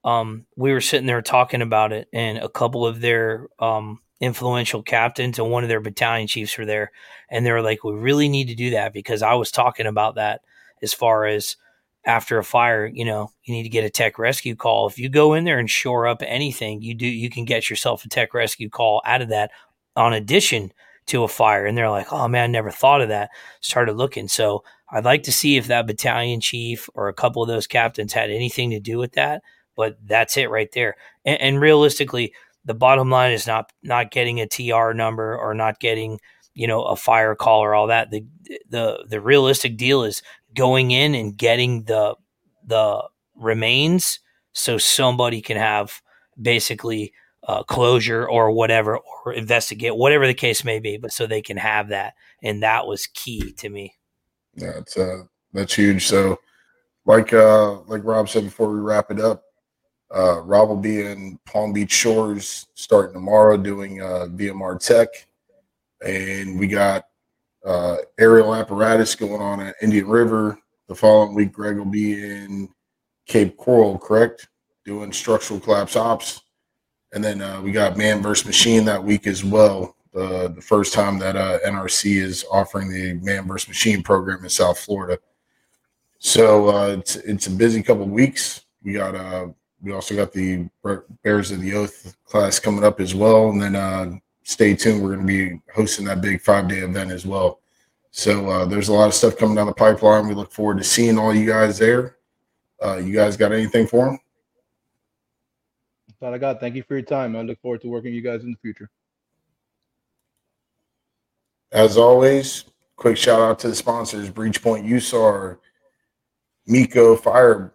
Um, we were sitting there talking about it, and a couple of their um, influential captains and one of their battalion chiefs were there, and they were like, "We really need to do that because I was talking about that as far as." After a fire, you know, you need to get a tech rescue call. If you go in there and shore up anything, you do you can get yourself a tech rescue call out of that on addition to a fire. And they're like, oh man, I never thought of that. Started looking. So I'd like to see if that battalion chief or a couple of those captains had anything to do with that. But that's it right there. And, and realistically, the bottom line is not not getting a TR number or not getting you know a fire call or all that. The the the realistic deal is going in and getting the the remains so somebody can have basically uh, closure or whatever or investigate whatever the case may be but so they can have that and that was key to me that's uh that's huge so like uh like rob said before we wrap it up uh rob will be in palm beach shores starting tomorrow doing uh tech and we got uh, aerial apparatus going on at Indian River. The following week, Greg will be in Cape Coral, correct? Doing structural collapse ops. And then uh, we got man versus machine that week as well. The, the first time that uh, NRC is offering the man versus machine program in South Florida. So uh, it's it's a busy couple weeks. We got uh we also got the Bearers of the Oath class coming up as well, and then uh, stay tuned. We're going to be hosting that big five day event as well. So uh, there's a lot of stuff coming down the pipeline. We look forward to seeing all you guys there. Uh, you guys got anything for them? That's all I got. Thank you for your time. I look forward to working with you guys in the future. As always, quick shout out to the sponsors: Breachpoint USAR, Miko Fire.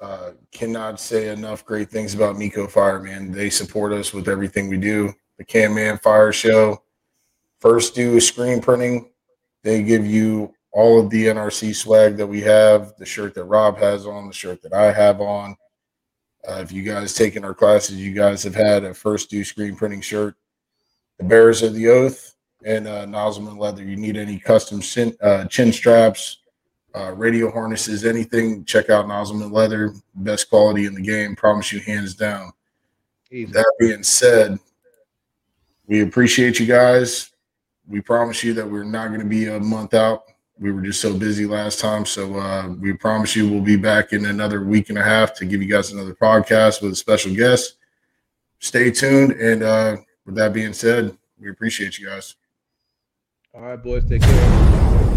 Uh, cannot say enough great things about Miko Fire, man. They support us with everything we do the Can Man Fire Show. First Due screen printing. They give you all of the NRC swag that we have, the shirt that Rob has on, the shirt that I have on. Uh, if you guys taken our classes, you guys have had a First Due screen printing shirt. The Bearers of the Oath and uh, Nozzleman Leather. You need any custom chin, uh, chin straps, uh, radio harnesses, anything, check out Nozzleman Leather. Best quality in the game. Promise you, hands down. Easy. That being said, we appreciate you guys. We promise you that we're not going to be a month out. We were just so busy last time. So uh, we promise you we'll be back in another week and a half to give you guys another podcast with a special guest. Stay tuned. And uh, with that being said, we appreciate you guys. All right, boys. Take care.